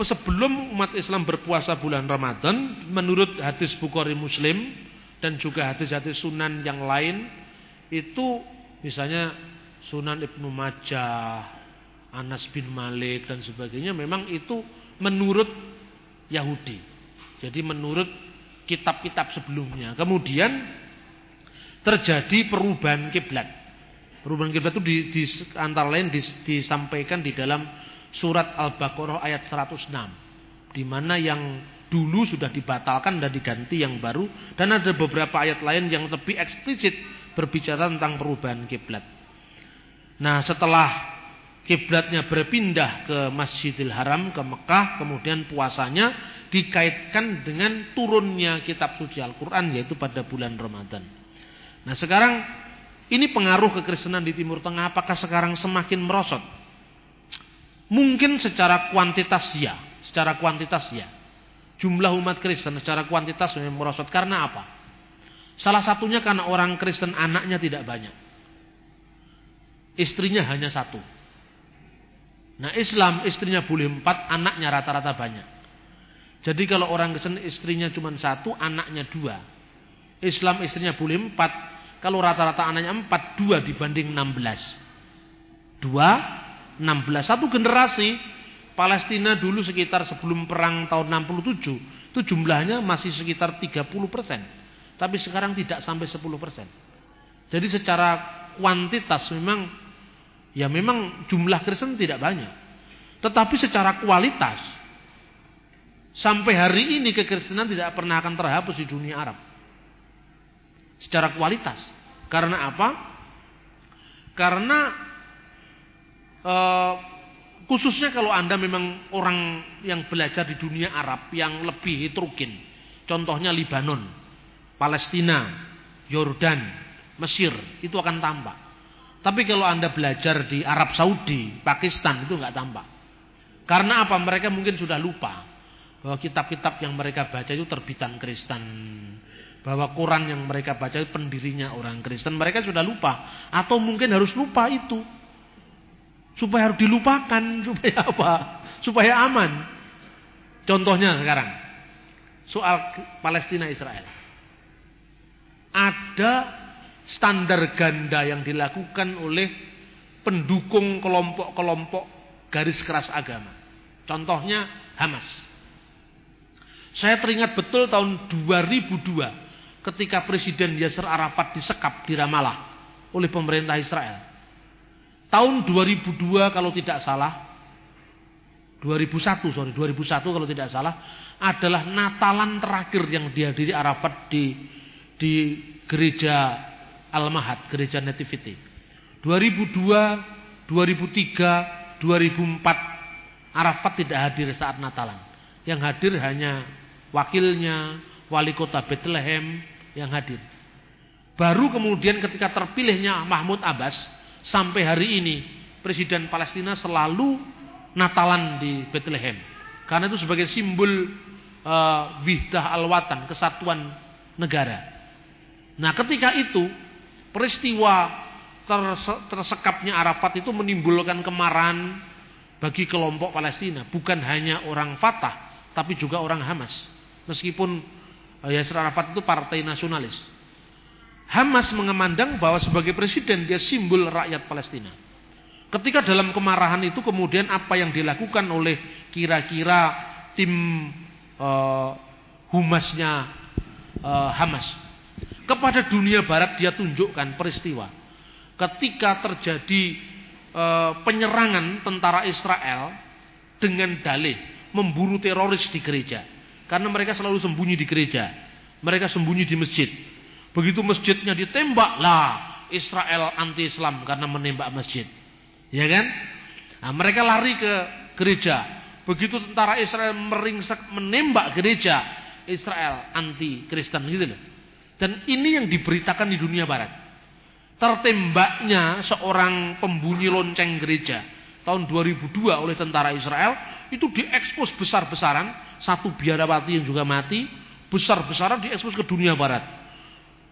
sebelum umat Islam berpuasa bulan Ramadan, menurut hadis Bukhari Muslim dan juga hadis-hadis sunan yang lain, itu Misalnya Sunan Ibnu Majah, Anas bin Malik dan sebagainya memang itu menurut Yahudi. Jadi menurut kitab-kitab sebelumnya. Kemudian terjadi perubahan kiblat. Perubahan kiblat itu di, di antara lain dis, disampaikan di dalam surat Al-Baqarah ayat 106 di mana yang dulu sudah dibatalkan dan diganti yang baru dan ada beberapa ayat lain yang lebih eksplisit berbicara tentang perubahan kiblat. Nah, setelah kiblatnya berpindah ke Masjidil Haram ke Mekah, kemudian puasanya dikaitkan dengan turunnya kitab suci Al-Qur'an yaitu pada bulan Ramadan. Nah, sekarang ini pengaruh kekristenan di Timur Tengah apakah sekarang semakin merosot? Mungkin secara kuantitas ya, secara kuantitas ya. Jumlah umat Kristen secara kuantitas memang merosot karena apa? Salah satunya karena orang Kristen anaknya tidak banyak. Istrinya hanya satu. Nah Islam istrinya boleh empat, anaknya rata-rata banyak. Jadi kalau orang Kristen istrinya cuma satu, anaknya dua. Islam istrinya boleh empat, kalau rata-rata anaknya empat, dua dibanding enam belas. Dua, enam belas. Satu generasi Palestina dulu sekitar sebelum perang tahun 67 itu jumlahnya masih sekitar 30 persen. Tapi sekarang tidak sampai 10%. Jadi secara kuantitas memang ya memang jumlah Kristen tidak banyak. Tetapi secara kualitas sampai hari ini kekristenan tidak pernah akan terhapus di dunia Arab. Secara kualitas. Karena apa? Karena uh, khususnya kalau Anda memang orang yang belajar di dunia Arab yang lebih heterogen. Contohnya Libanon. Palestina, Yordan, Mesir itu akan tampak. Tapi kalau Anda belajar di Arab Saudi, Pakistan itu nggak tampak. Karena apa? Mereka mungkin sudah lupa bahwa kitab-kitab yang mereka baca itu terbitan Kristen. Bahwa Quran yang mereka baca itu pendirinya orang Kristen. Mereka sudah lupa. Atau mungkin harus lupa itu. Supaya harus dilupakan. Supaya apa? Supaya aman. Contohnya sekarang. Soal Palestina Israel ada standar ganda yang dilakukan oleh pendukung kelompok-kelompok garis keras agama. Contohnya Hamas. Saya teringat betul tahun 2002 ketika Presiden Yasser Arafat disekap di Ramallah oleh pemerintah Israel. Tahun 2002 kalau tidak salah 2001 sorry 2001 kalau tidak salah adalah Natalan terakhir yang dihadiri Arafat di di gereja Al-Mahad, gereja Nativity. 2002, 2003, 2004 Arafat tidak hadir saat Natalan. Yang hadir hanya wakilnya, wali kota Bethlehem yang hadir. Baru kemudian ketika terpilihnya Mahmud Abbas sampai hari ini Presiden Palestina selalu Natalan di Bethlehem. Karena itu sebagai simbol uh, wihdah al-watan, kesatuan negara. Nah, ketika itu peristiwa terse tersekapnya Arafat itu menimbulkan kemarahan bagi kelompok Palestina, bukan hanya orang Fatah, tapi juga orang Hamas. Meskipun uh, Yasser Arafat itu partai nasionalis. Hamas mengemandang bahwa sebagai presiden dia simbol rakyat Palestina. Ketika dalam kemarahan itu kemudian apa yang dilakukan oleh kira-kira tim uh, humasnya uh, Hamas. Kepada dunia barat dia tunjukkan peristiwa. Ketika terjadi uh, penyerangan tentara Israel dengan dalih memburu teroris di gereja. Karena mereka selalu sembunyi di gereja. Mereka sembunyi di masjid begitu masjidnya ditembak lah Israel anti Islam karena menembak masjid Ya kan? Nah, mereka lari ke gereja. Begitu tentara Israel meringsek menembak gereja Israel anti Kristen gitu loh. Dan ini yang diberitakan di dunia barat. Tertembaknya seorang pembunyi lonceng gereja tahun 2002 oleh tentara Israel itu diekspos besar-besaran, satu biarawati yang juga mati, besar-besaran diekspos ke dunia barat.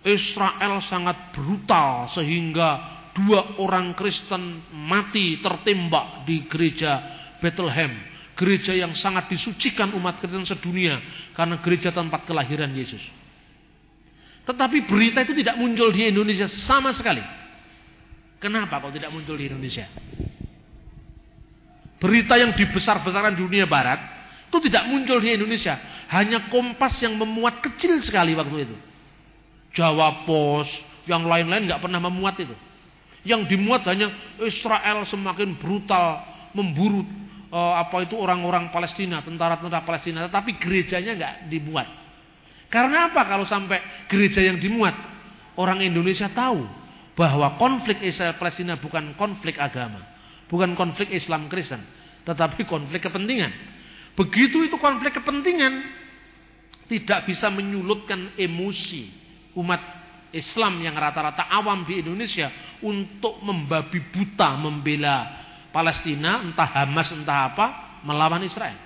Israel sangat brutal sehingga dua orang Kristen mati tertembak di gereja Bethlehem. Gereja yang sangat disucikan umat Kristen sedunia karena gereja tempat kelahiran Yesus. Tetapi berita itu tidak muncul di Indonesia sama sekali. Kenapa kok tidak muncul di Indonesia? Berita yang dibesar-besarkan dunia barat itu tidak muncul di Indonesia. Hanya Kompas yang memuat kecil sekali waktu itu. Jawa Pos, yang lain-lain nggak pernah memuat itu. Yang dimuat hanya Israel semakin brutal memburu uh, apa itu orang-orang Palestina, tentara-tentara Palestina, tetapi gerejanya nggak dimuat. Karena apa kalau sampai gereja yang dimuat? Orang Indonesia tahu bahwa konflik Israel Palestina bukan konflik agama, bukan konflik Islam Kristen, tetapi konflik kepentingan. Begitu itu konflik kepentingan tidak bisa menyulutkan emosi umat Islam yang rata-rata awam di Indonesia untuk membabi buta membela Palestina, entah Hamas, entah apa, melawan Israel.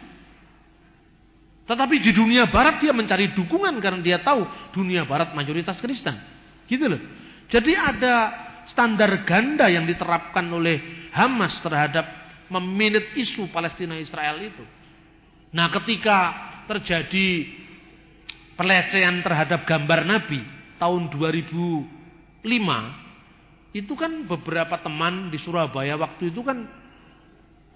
Tetapi di dunia barat dia mencari dukungan karena dia tahu dunia barat mayoritas Kristen. Gitu loh. Jadi ada standar ganda yang diterapkan oleh Hamas terhadap meminit isu Palestina Israel itu. Nah, ketika terjadi pelecehan terhadap gambar Nabi, tahun 2005 itu kan beberapa teman di Surabaya waktu itu kan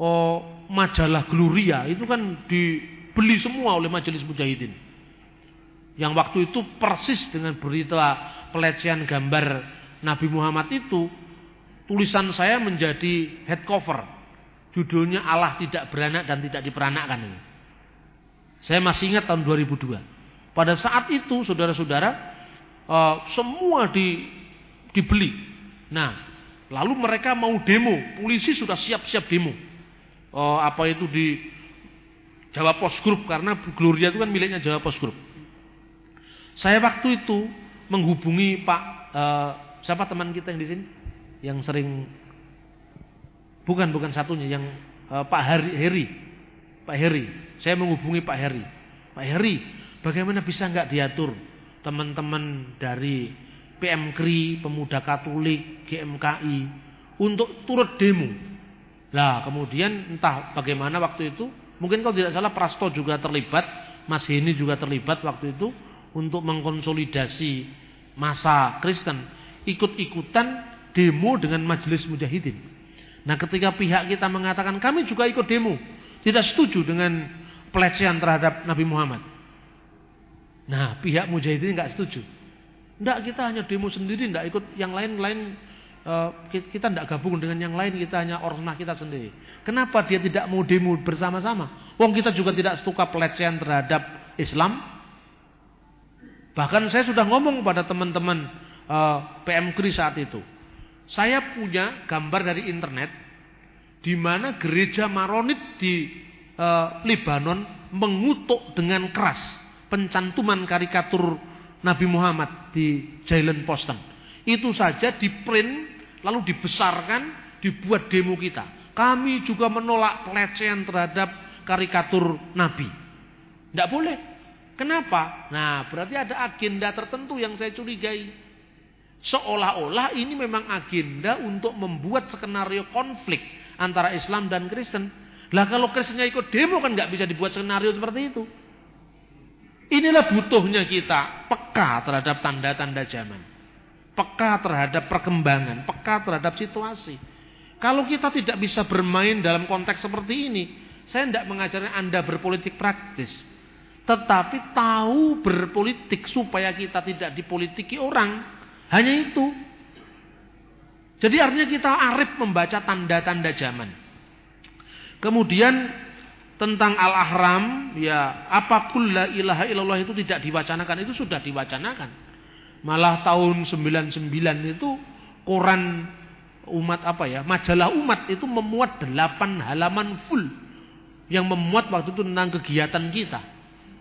oh, majalah Gloria itu kan dibeli semua oleh Majelis Mujahidin. Yang waktu itu persis dengan berita pelecehan gambar Nabi Muhammad itu tulisan saya menjadi head cover. Judulnya Allah tidak beranak dan tidak diperanakkan ini. Saya masih ingat tahun 2002. Pada saat itu saudara-saudara uh, semua di, dibeli. Nah, lalu mereka mau demo, polisi sudah siap-siap demo. Uh, apa itu di Jawa Post Group karena Gloria itu kan miliknya Jawa Post Group. Saya waktu itu menghubungi Pak uh, siapa teman kita yang di sini yang sering bukan bukan satunya yang uh, Pak Heri, Heri Pak Heri saya menghubungi Pak Heri Pak Heri bagaimana bisa nggak diatur teman-teman dari PMKRI, Pemuda Katolik, GMKI untuk turut demo. Nah, kemudian entah bagaimana waktu itu, mungkin kalau tidak salah Prasto juga terlibat, Mas Heni juga terlibat waktu itu untuk mengkonsolidasi masa Kristen, ikut-ikutan demo dengan Majelis Mujahidin. Nah, ketika pihak kita mengatakan kami juga ikut demo, Tidak setuju dengan pelecehan terhadap Nabi Muhammad. Nah, pihak mujahidin nggak setuju. Enggak, kita hanya demo sendiri, enggak ikut yang lain-lain. Eh, kita enggak gabung dengan yang lain, kita hanya ormas kita sendiri. Kenapa dia tidak mau demo bersama-sama? Wong kita juga tidak suka pelecehan terhadap Islam. Bahkan saya sudah ngomong pada teman-teman eh, PM Kri saat itu. Saya punya gambar dari internet di mana gereja Maronit di uh, Lebanon mengutuk dengan keras pencantuman karikatur Nabi Muhammad di Jalen Posten. Itu saja di print lalu dibesarkan, dibuat demo kita. Kami juga menolak pelecehan terhadap karikatur Nabi. Tidak boleh. Kenapa? Nah, berarti ada agenda tertentu yang saya curigai. Seolah-olah ini memang agenda untuk membuat skenario konflik antara Islam dan Kristen. Lah kalau Kristennya ikut demo kan nggak bisa dibuat skenario seperti itu. Inilah butuhnya kita peka terhadap tanda-tanda zaman. Peka terhadap perkembangan, peka terhadap situasi. Kalau kita tidak bisa bermain dalam konteks seperti ini, saya tidak mengajarkan Anda berpolitik praktis. Tetapi tahu berpolitik supaya kita tidak dipolitiki orang. Hanya itu. Jadi artinya kita arif membaca tanda-tanda zaman. Kemudian tentang al-ahram ya apa la ilaha illallah itu tidak diwacanakan? Itu sudah diwacanakan. Malah tahun 99 itu koran umat apa ya majalah umat itu memuat 8 halaman full yang memuat waktu itu tentang kegiatan kita.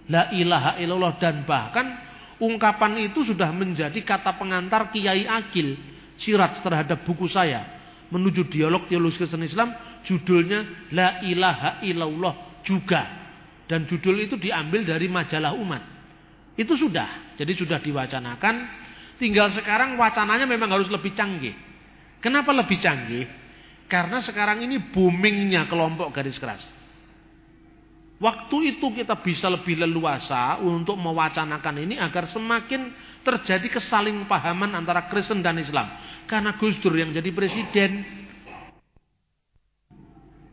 La ilaha illallah dan bahkan ungkapan itu sudah menjadi kata pengantar Kiai Akil sirat terhadap buku saya. Menuju dialog teologi Kristen Islam judulnya la ilaha illallah juga. Dan judul itu diambil dari majalah umat. Itu sudah. Jadi sudah diwacanakan. Tinggal sekarang wacananya memang harus lebih canggih. Kenapa lebih canggih? Karena sekarang ini boomingnya kelompok garis keras. Waktu itu kita bisa lebih leluasa untuk mewacanakan ini agar semakin terjadi kesaling pahaman antara Kristen dan Islam. Karena Gus Dur yang jadi presiden,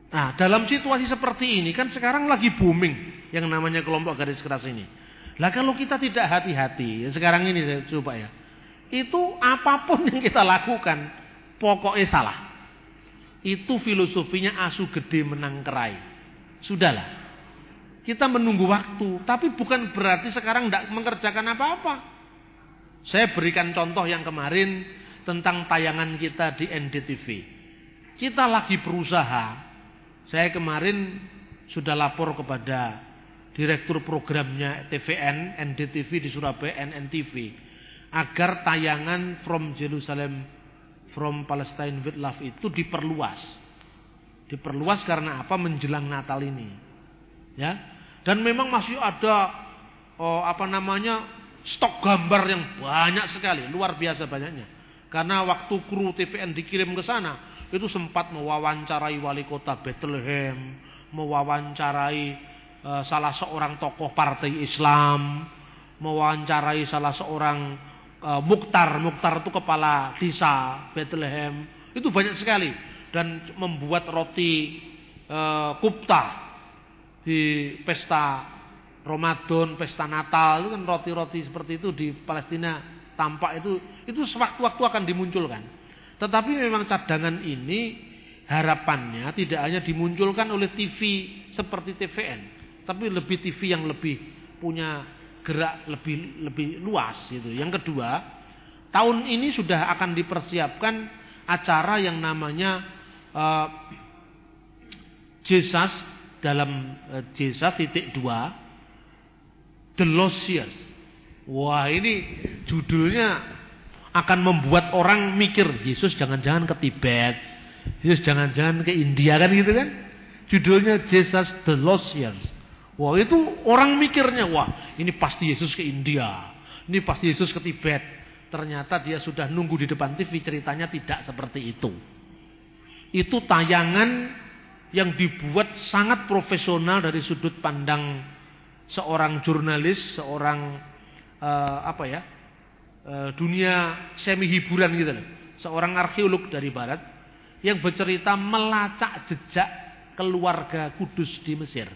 Nah, dalam situasi seperti ini kan sekarang lagi booming yang namanya kelompok garis keras ini. Lah kalau kita tidak hati-hati, sekarang ini saya coba ya. Itu apa pun yang kita lakukan pokoknya salah. Itu filosofinya asu gede menang kerai. Sudahlah. Kita menunggu waktu, tapi bukan berarti sekarang tidak mengerjakan apa-apa. Saya berikan contoh yang kemarin tentang tayangan kita di NDTV. Kita lagi berusaha saya kemarin sudah lapor kepada direktur programnya TVN, NDTV di Surabaya, NNTV, agar tayangan From Jerusalem, From Palestine with Love itu diperluas. Diperluas karena apa? Menjelang Natal ini. Ya. Dan memang masih ada oh, apa namanya? stok gambar yang banyak sekali, luar biasa banyaknya. Karena waktu kru TVN dikirim ke sana, itu sempat mewawancarai wali kota Bethlehem, mewawancarai uh, salah seorang tokoh partai Islam, mewawancarai salah seorang uh, Muktar, Muktar itu kepala desa Bethlehem, itu banyak sekali. Dan membuat roti uh, kupta di pesta Ramadan, pesta Natal. Itu kan roti-roti seperti itu di Palestina tampak itu itu sewaktu-waktu akan dimunculkan. Tetapi memang cadangan ini harapannya tidak hanya dimunculkan oleh TV seperti TVN, tapi lebih TV yang lebih punya gerak lebih lebih luas gitu. Yang kedua, tahun ini sudah akan dipersiapkan acara yang namanya uh, Jesus dalam uh, Jesus titik dua The Lost Years. Wah ini judulnya akan membuat orang mikir Yesus jangan-jangan ke Tibet, Yesus jangan-jangan ke India kan gitu kan? Judulnya Jesus the Lost Years. Wah itu orang mikirnya wah ini pasti Yesus ke India, ini pasti Yesus ke Tibet. Ternyata dia sudah nunggu di depan TV ceritanya tidak seperti itu. Itu tayangan yang dibuat sangat profesional dari sudut pandang seorang jurnalis, seorang uh, apa ya dunia semi hiburan gitu loh. Seorang arkeolog dari barat yang bercerita melacak jejak keluarga Kudus di Mesir.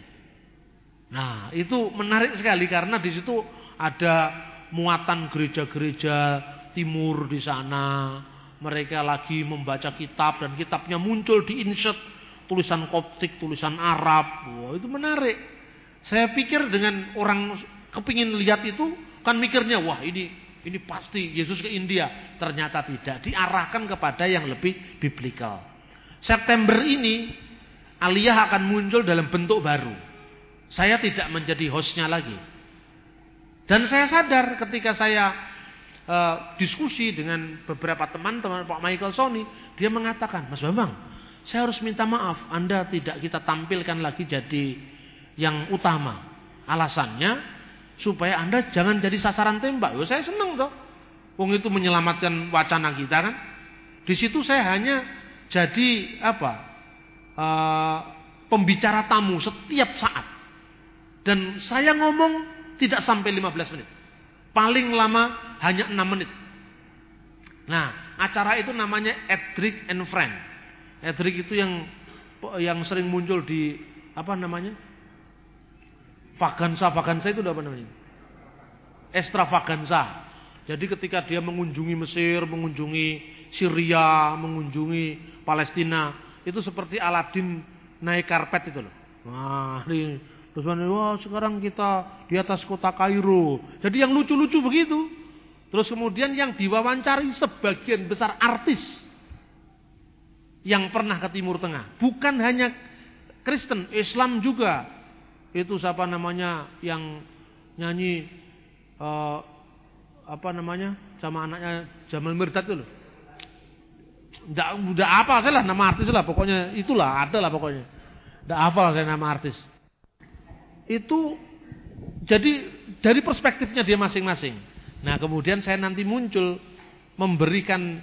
Nah, itu menarik sekali karena di situ ada muatan gereja-gereja timur di sana. Mereka lagi membaca kitab dan kitabnya muncul di insert tulisan koptik, tulisan Arab. Wah, itu menarik. Saya pikir dengan orang kepingin lihat itu kan mikirnya, wah ini ini pasti Yesus ke India. Ternyata tidak. Diarahkan kepada yang lebih biblikal. September ini Aliyah akan muncul dalam bentuk baru. Saya tidak menjadi hostnya lagi. Dan saya sadar ketika saya uh, diskusi dengan beberapa teman-teman Pak Michael Sony, dia mengatakan, Mas Bambang, saya harus minta maaf, Anda tidak kita tampilkan lagi jadi yang utama. Alasannya supaya Anda jangan jadi sasaran tembak. Saya senang toh. Wong itu menyelamatkan wacana kita kan. Di situ saya hanya jadi apa? Uh, pembicara tamu setiap saat. Dan saya ngomong tidak sampai 15 menit. Paling lama hanya 6 menit. Nah, acara itu namanya Edric and Friend. Edric itu yang yang sering muncul di apa namanya? Vagansa, vagansa itu apa namanya? Extravaganza. Jadi ketika dia mengunjungi Mesir, mengunjungi Syria, mengunjungi Palestina, itu seperti Aladin naik karpet itu loh. Nah, ini terus wah sekarang kita di atas kota Kairo. Jadi yang lucu-lucu begitu. Terus kemudian yang diwawancari sebagian besar artis yang pernah ke Timur Tengah. Bukan hanya Kristen, Islam juga itu siapa namanya yang nyanyi uh, apa namanya sama anaknya Jamal Mirdad itu loh. Nggak, apa saya lah nama artis lah pokoknya itulah ada lah pokoknya. Nggak apa saya nama artis. Itu jadi dari perspektifnya dia masing-masing. Nah kemudian saya nanti muncul memberikan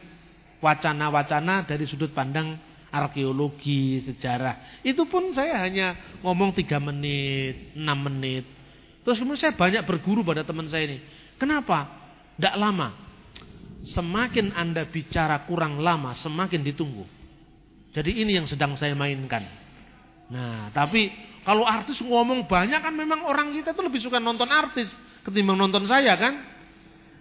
wacana-wacana dari sudut pandang arkeologi, sejarah. Itu pun saya hanya ngomong 3 menit, 6 menit. Terus kemudian saya banyak berguru pada teman saya ini. Kenapa? Tidak lama. Semakin Anda bicara kurang lama, semakin ditunggu. Jadi ini yang sedang saya mainkan. Nah, tapi kalau artis ngomong banyak kan memang orang kita tuh lebih suka nonton artis ketimbang nonton saya kan.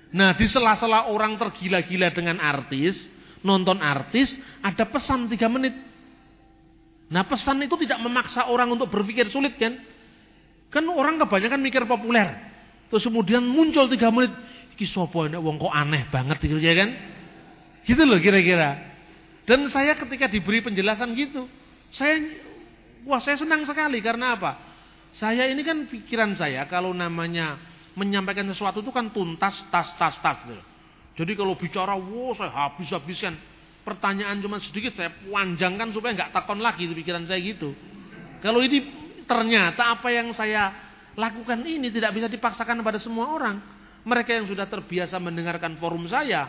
Nah, di sela-sela orang tergila-gila dengan artis, nonton artis, ada pesan tiga menit. Nah pesan itu tidak memaksa orang untuk berpikir sulit kan? Kan orang kebanyakan mikir populer. Terus kemudian muncul tiga menit. Iki sopo ini wong kok aneh banget gitu ya kan? Gitu loh kira-kira. Dan saya ketika diberi penjelasan gitu. Saya wah saya senang sekali karena apa? Saya ini kan pikiran saya kalau namanya menyampaikan sesuatu itu kan tuntas, tas, tas, tas. Gitu. Jadi kalau bicara, wow saya habis-habiskan. Pertanyaan cuma sedikit, saya panjangkan supaya nggak takon lagi itu pikiran saya gitu. Kalau ini ternyata apa yang saya lakukan ini tidak bisa dipaksakan pada semua orang. Mereka yang sudah terbiasa mendengarkan forum saya,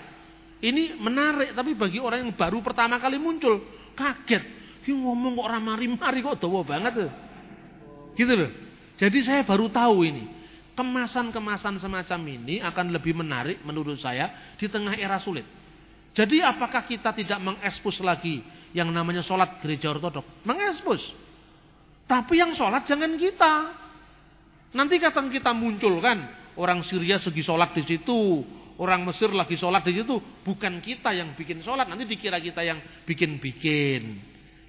ini menarik. Tapi bagi orang yang baru pertama kali muncul, kaget. Ini ngomong kok ramari-mari kok dawa banget. Gitu loh. Jadi saya baru tahu ini kemasan-kemasan semacam ini akan lebih menarik menurut saya di tengah era sulit. Jadi apakah kita tidak mengekspos lagi yang namanya sholat gereja ortodok? Mengekspos. Tapi yang sholat jangan kita. Nanti kata kita muncul kan. Orang Syria segi sholat di situ. Orang Mesir lagi sholat di situ. Bukan kita yang bikin sholat. Nanti dikira kita yang bikin-bikin.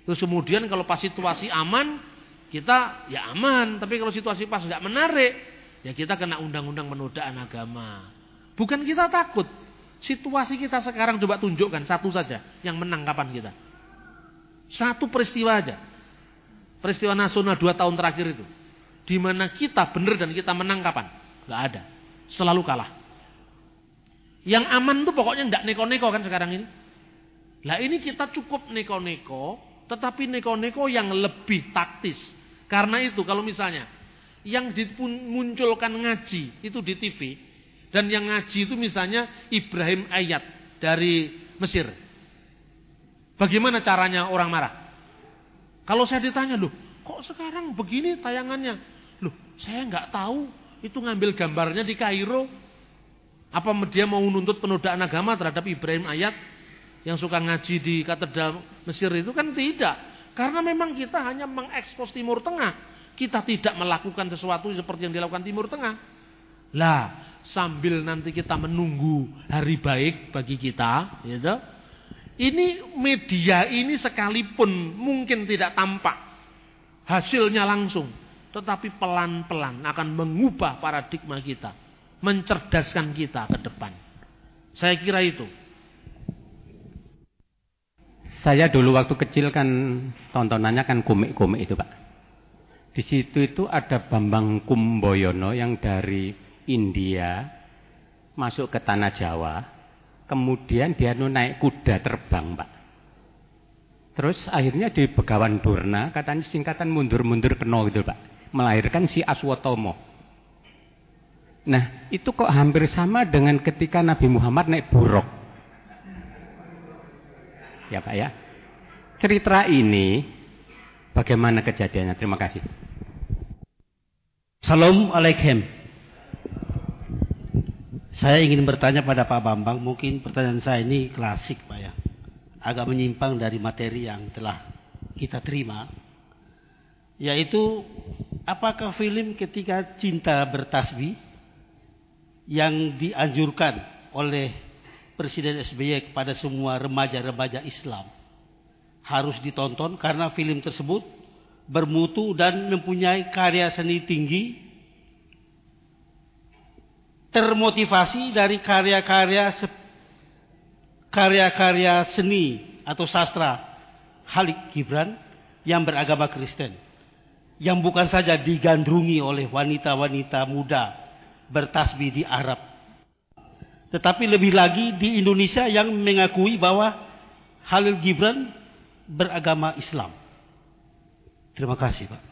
Terus kemudian kalau pas situasi aman. Kita ya aman. Tapi kalau situasi pas nggak menarik Ya kita kena undang-undang penodaan agama. Bukan kita takut. Situasi kita sekarang coba tunjukkan satu saja yang menang kapan kita. Satu peristiwa aja. Peristiwa nasional dua tahun terakhir itu. Di mana kita benar dan kita menang kapan? Gak ada. Selalu kalah. Yang aman tuh pokoknya nggak neko-neko kan sekarang ini. Lah ini kita cukup neko-neko, tetapi neko-neko yang lebih taktis. Karena itu kalau misalnya yang dimunculkan ngaji itu di TV dan yang ngaji itu misalnya Ibrahim Ayat dari Mesir. Bagaimana caranya orang marah? Kalau saya ditanya, loh kok sekarang begini tayangannya? Loh saya nggak tahu itu ngambil gambarnya di Kairo. Apa dia mau nuntut penodaan agama terhadap Ibrahim Ayat yang suka ngaji di katedral Mesir itu kan tidak. Karena memang kita hanya mengekspos Timur Tengah. Kita tidak melakukan sesuatu seperti yang dilakukan Timur Tengah. Lah, sambil nanti kita menunggu hari baik bagi kita, gitu. Ini media ini sekalipun mungkin tidak tampak hasilnya langsung, tetapi pelan-pelan akan mengubah paradigma kita, mencerdaskan kita ke depan. Saya kira itu. Saya dulu waktu kecil kan tontonannya kan komik-komik itu Pak. Di situ itu ada Bambang Kumboyono yang dari India masuk ke tanah Jawa. Kemudian dia naik kuda terbang Pak. Terus akhirnya di Begawan Durna katanya singkatan mundur-mundur keno gitu Pak. Melahirkan si Aswotomo. Nah itu kok hampir sama dengan ketika Nabi Muhammad naik buruk ya Pak ya. Cerita ini bagaimana kejadiannya? Terima kasih. Assalamualaikum. Saya ingin bertanya pada Pak Bambang, mungkin pertanyaan saya ini klasik Pak ya. Agak menyimpang dari materi yang telah kita terima. Yaitu apakah film ketika cinta bertasbih yang dianjurkan oleh Presiden SBY kepada semua remaja-remaja Islam harus ditonton karena film tersebut bermutu dan mempunyai karya seni tinggi termotivasi dari karya-karya karya-karya seni atau sastra. Halik Gibran yang beragama Kristen yang bukan saja digandrungi oleh wanita-wanita muda bertasbih di Arab tetapi lebih lagi di Indonesia yang mengakui bahwa Halil Gibran beragama Islam. Terima kasih Pak.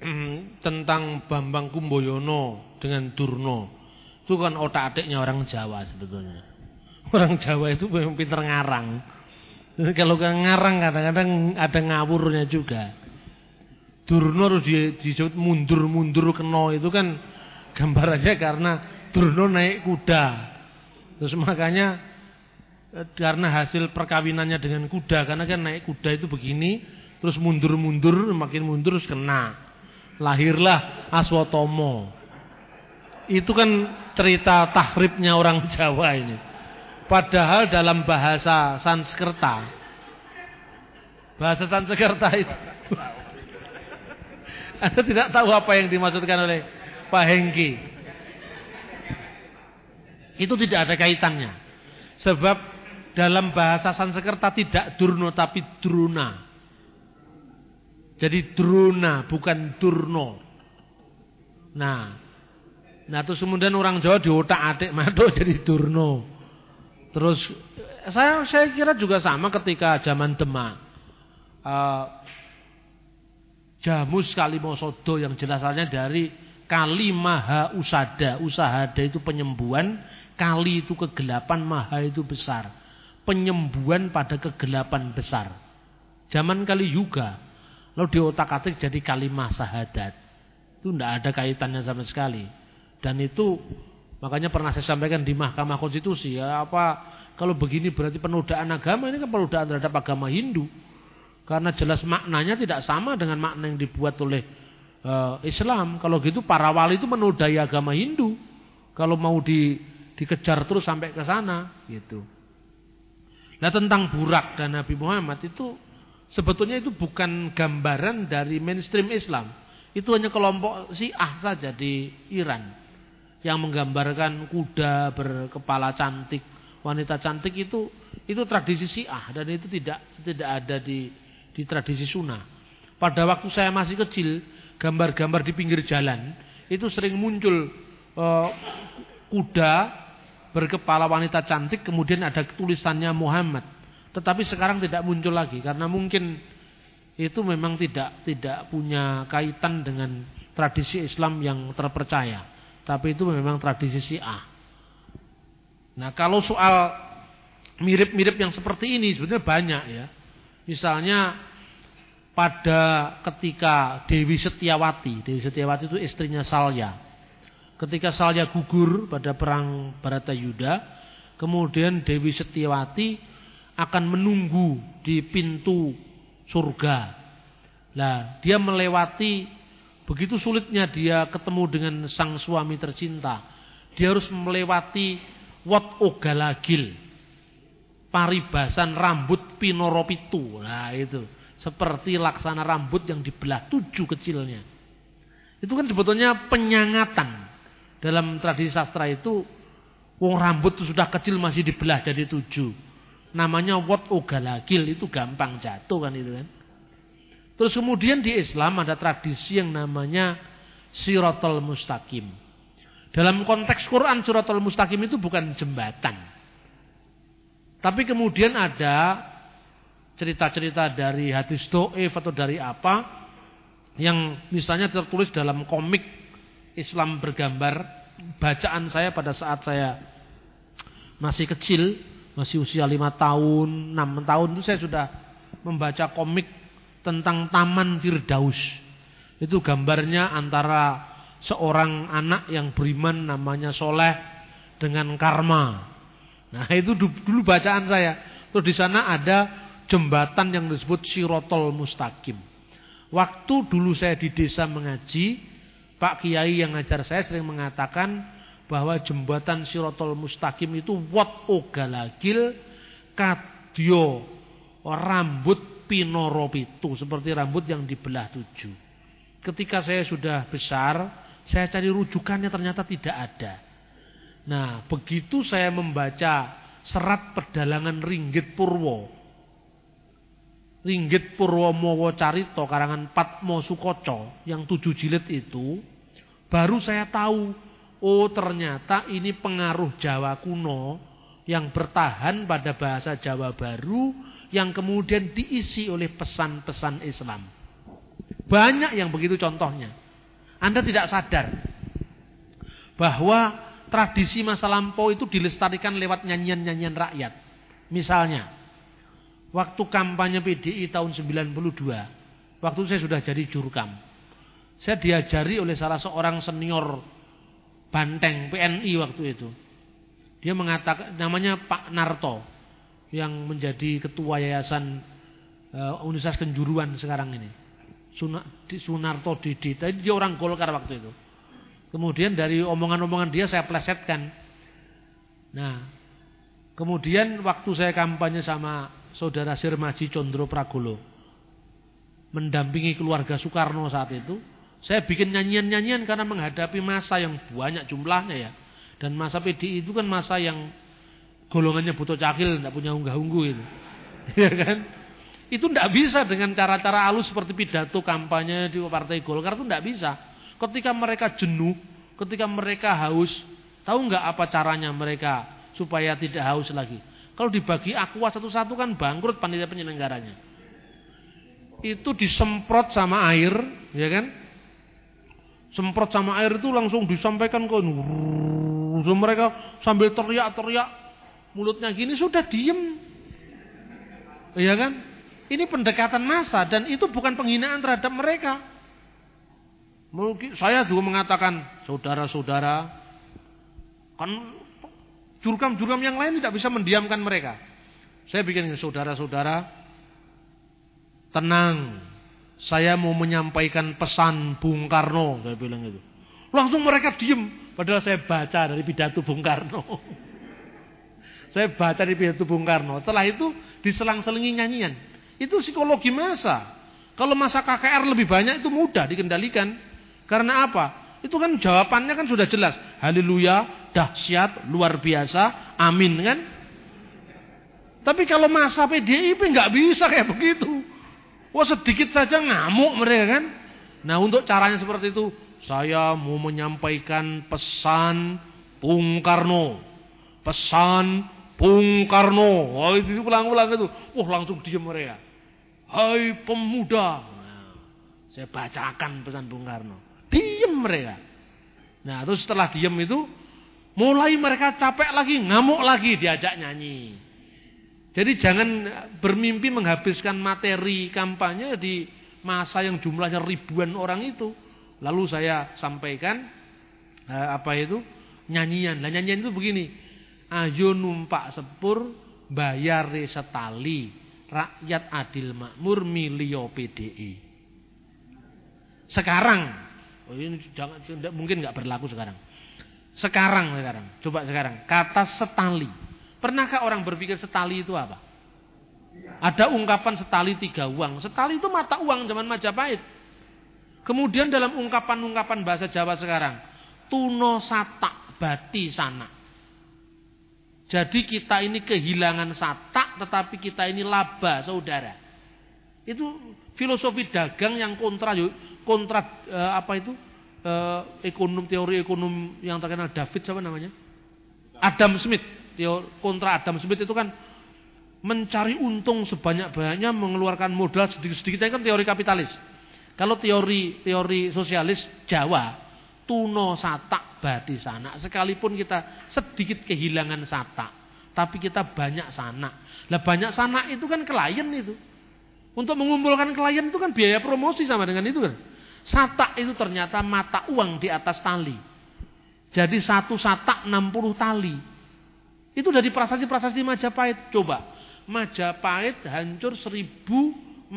Hmm, tentang Bambang Kumboyono dengan Durno. Itu kan otak adiknya orang Jawa sebetulnya. Orang Jawa itu memang pinter ngarang. Kalau kan ngarang kadang-kadang ada ngawurnya juga. Durno harus disebut mundur-mundur keno itu kan Gambarannya karena Durno naik kuda. Terus makanya karena hasil perkawinannya dengan kuda karena kan naik kuda itu begini terus mundur-mundur makin mundur terus kena lahirlah Aswatomo itu kan cerita tahribnya orang Jawa ini padahal dalam bahasa Sanskerta bahasa Sanskerta itu Anda tidak tahu apa yang dimaksudkan oleh Pak Hengki. Itu tidak ada kaitannya. Sebab dalam bahasa Sanskerta tidak durno tapi druna. Jadi druna bukan durno. Nah, nah terus kemudian orang Jawa diotak adik maduk jadi durno. Terus saya saya kira juga sama ketika zaman Demak. Uh, Jamus Kalimosodo yang jelasannya dari Kali maha usada. Usahada itu penyembuhan. Kali itu kegelapan. Maha itu besar. Penyembuhan pada kegelapan besar. Zaman kali juga. Lalu di otak atik jadi kalimah sahadat. Itu tidak ada kaitannya sama sekali. Dan itu makanya pernah saya sampaikan di Mahkamah Konstitusi. Ya, apa kalau begini berarti penodaan agama. Ini kan penodaan terhadap agama Hindu. Karena jelas maknanya tidak sama dengan makna yang dibuat oleh uh, Islam. Kalau gitu para wali itu menodai agama Hindu. Kalau mau di, dikejar terus sampai ke sana, gitu. Nah tentang Burak dan Nabi Muhammad itu sebetulnya itu bukan gambaran dari mainstream Islam. Itu hanya kelompok Syiah saja di Iran yang menggambarkan kuda berkepala cantik, wanita cantik itu itu tradisi Syiah dan itu tidak tidak ada di di tradisi Sunnah. Pada waktu saya masih kecil, gambar-gambar di pinggir jalan itu sering muncul uh, kuda berkepala wanita cantik kemudian ada tulisannya Muhammad. Tetapi sekarang tidak muncul lagi karena mungkin itu memang tidak tidak punya kaitan dengan tradisi Islam yang terpercaya. Tapi itu memang tradisi Syiah. Nah, kalau soal mirip-mirip yang seperti ini sebetulnya banyak ya. Misalnya pada ketika Dewi Setiawati, Dewi Setiawati itu istrinya Salya. Ketika Salya gugur pada perang Baratayuda, kemudian Dewi Setiawati akan menunggu di pintu surga. Lah, dia melewati begitu sulitnya dia ketemu dengan sang suami tercinta. Dia harus melewati wat ogalagil. Paribasan rambut pinoropitu. Nah, itu. Seperti laksana rambut yang dibelah tujuh kecilnya. Itu kan sebetulnya penyangatan. Dalam tradisi sastra itu, wong rambut itu sudah kecil masih dibelah jadi tujuh. Namanya wat ogalagil itu gampang jatuh kan itu kan. Terus kemudian di Islam ada tradisi yang namanya siratul mustaqim. Dalam konteks Quran siratul mustaqim itu bukan jembatan. Tapi kemudian ada cerita-cerita dari hadis do'if atau dari apa yang misalnya tertulis dalam komik Islam bergambar bacaan saya pada saat saya masih kecil, masih usia lima tahun, enam tahun itu saya sudah membaca komik tentang Taman Firdaus. Itu gambarnya antara seorang anak yang beriman namanya Soleh dengan karma. Nah itu dulu bacaan saya. Terus di sana ada jembatan yang disebut Sirotol Mustaqim. Waktu dulu saya di desa mengaji, Pak Kiai yang ngajar saya sering mengatakan bahwa jembatan Sirotol Mustaqim itu wat ogalagil kadyo rambut pinoropitu seperti rambut yang dibelah tujuh. Ketika saya sudah besar, saya cari rujukannya ternyata tidak ada. Nah, begitu saya membaca serat pedalangan Ringgit Purwo Ringgit Purwomowo Carito karangan Patmo Sukoco yang tujuh jilid itu baru saya tahu oh ternyata ini pengaruh Jawa kuno yang bertahan pada bahasa Jawa baru yang kemudian diisi oleh pesan-pesan Islam. Banyak yang begitu contohnya. Anda tidak sadar bahwa tradisi masa lampau itu dilestarikan lewat nyanyian-nyanyian rakyat. Misalnya, Waktu kampanye PDI tahun 92, waktu saya sudah jadi jurkam. Saya diajari oleh salah seorang senior banteng PNI waktu itu. Dia mengatakan namanya Pak Narto yang menjadi ketua yayasan uh, Universitas Kenjuruan sekarang ini. Sunarto Didi. Tadi dia orang Golkar waktu itu. Kemudian dari omongan-omongan dia saya plesetkan. Nah, kemudian waktu saya kampanye sama saudara Sirmaji Condro Pragolo mendampingi keluarga Soekarno saat itu saya bikin nyanyian-nyanyian karena menghadapi masa yang banyak jumlahnya ya. Dan masa PDI itu kan masa yang golongannya butuh cakil tidak punya unggah-ungguh itu. Ya kan? Itu tidak bisa dengan cara-cara halus seperti pidato kampanye di partai Golkar itu tidak bisa. Ketika mereka jenuh ketika mereka haus tahu nggak apa caranya mereka supaya tidak haus lagi? Kalau dibagi aqua satu-satu kan bangkrut panitia penyelenggaranya. Itu disemprot sama air, ya kan? Semprot sama air itu langsung disampaikan ke mereka sambil teriak-teriak mulutnya gini sudah diem. Iya kan? Ini pendekatan massa dan itu bukan penghinaan terhadap mereka. Saya juga mengatakan saudara-saudara kan Jurkam-jurkam yang lain tidak bisa mendiamkan mereka. Saya bikin saudara-saudara, tenang. Saya mau menyampaikan pesan Bung Karno, saya bilang itu. Langsung mereka diem, padahal saya baca dari pidato Bung Karno. saya baca dari pidato Bung Karno. Setelah itu diselang-selingi nyanyian. Itu psikologi masa. Kalau masa KKR lebih banyak itu mudah dikendalikan. Karena apa? Itu kan jawabannya kan sudah jelas. Haleluya, dahsyat, luar biasa, amin kan? Tapi kalau masa PDIP nggak bisa kayak begitu. Wah sedikit saja ngamuk mereka kan. Nah untuk caranya seperti itu, saya mau menyampaikan pesan Bung Karno. Pesan Bung Karno. Wah itu ulang-ulang itu. Wah langsung diam mereka. Hai pemuda. Nah, saya bacakan pesan Bung Karno. Diam mereka. Nah, terus setelah diam itu mulai mereka capek lagi, ngamuk lagi diajak nyanyi. Jadi jangan bermimpi menghabiskan materi kampanye di masa yang jumlahnya ribuan orang itu. Lalu saya sampaikan eh, apa itu? nyanyian. Nah, nyanyian itu begini. Ayo numpak sepur bayar setali, rakyat adil makmur milio PDI. Sekarang, oh ini jangan mungkin nggak berlaku sekarang. Sekarang sekarang, coba sekarang, kata setali. Pernahkah orang berpikir setali itu apa? Ada ungkapan setali tiga uang. Setali itu mata uang zaman Majapahit. Kemudian dalam ungkapan-ungkapan bahasa Jawa sekarang, tuno satak bati sana. Jadi kita ini kehilangan satak tetapi kita ini laba saudara. Itu filosofi dagang yang kontra kontra eh, apa itu? Eh, ekonom teori ekonom yang terkenal David siapa namanya? Adam Smith. Teori, kontra Adam Smith itu kan mencari untung sebanyak-banyaknya mengeluarkan modal sedikit-sedikit kan teori kapitalis. Kalau teori teori sosialis Jawa tuno satak bati sana. Sekalipun kita sedikit kehilangan satak, tapi kita banyak sana. Lah banyak sana itu kan klien itu. Untuk mengumpulkan klien itu kan biaya promosi sama dengan itu kan. Satak itu ternyata mata uang di atas tali. Jadi satu satak 60 tali. Itu dari prasasti-prasasti Majapahit. Coba. Majapahit hancur 1400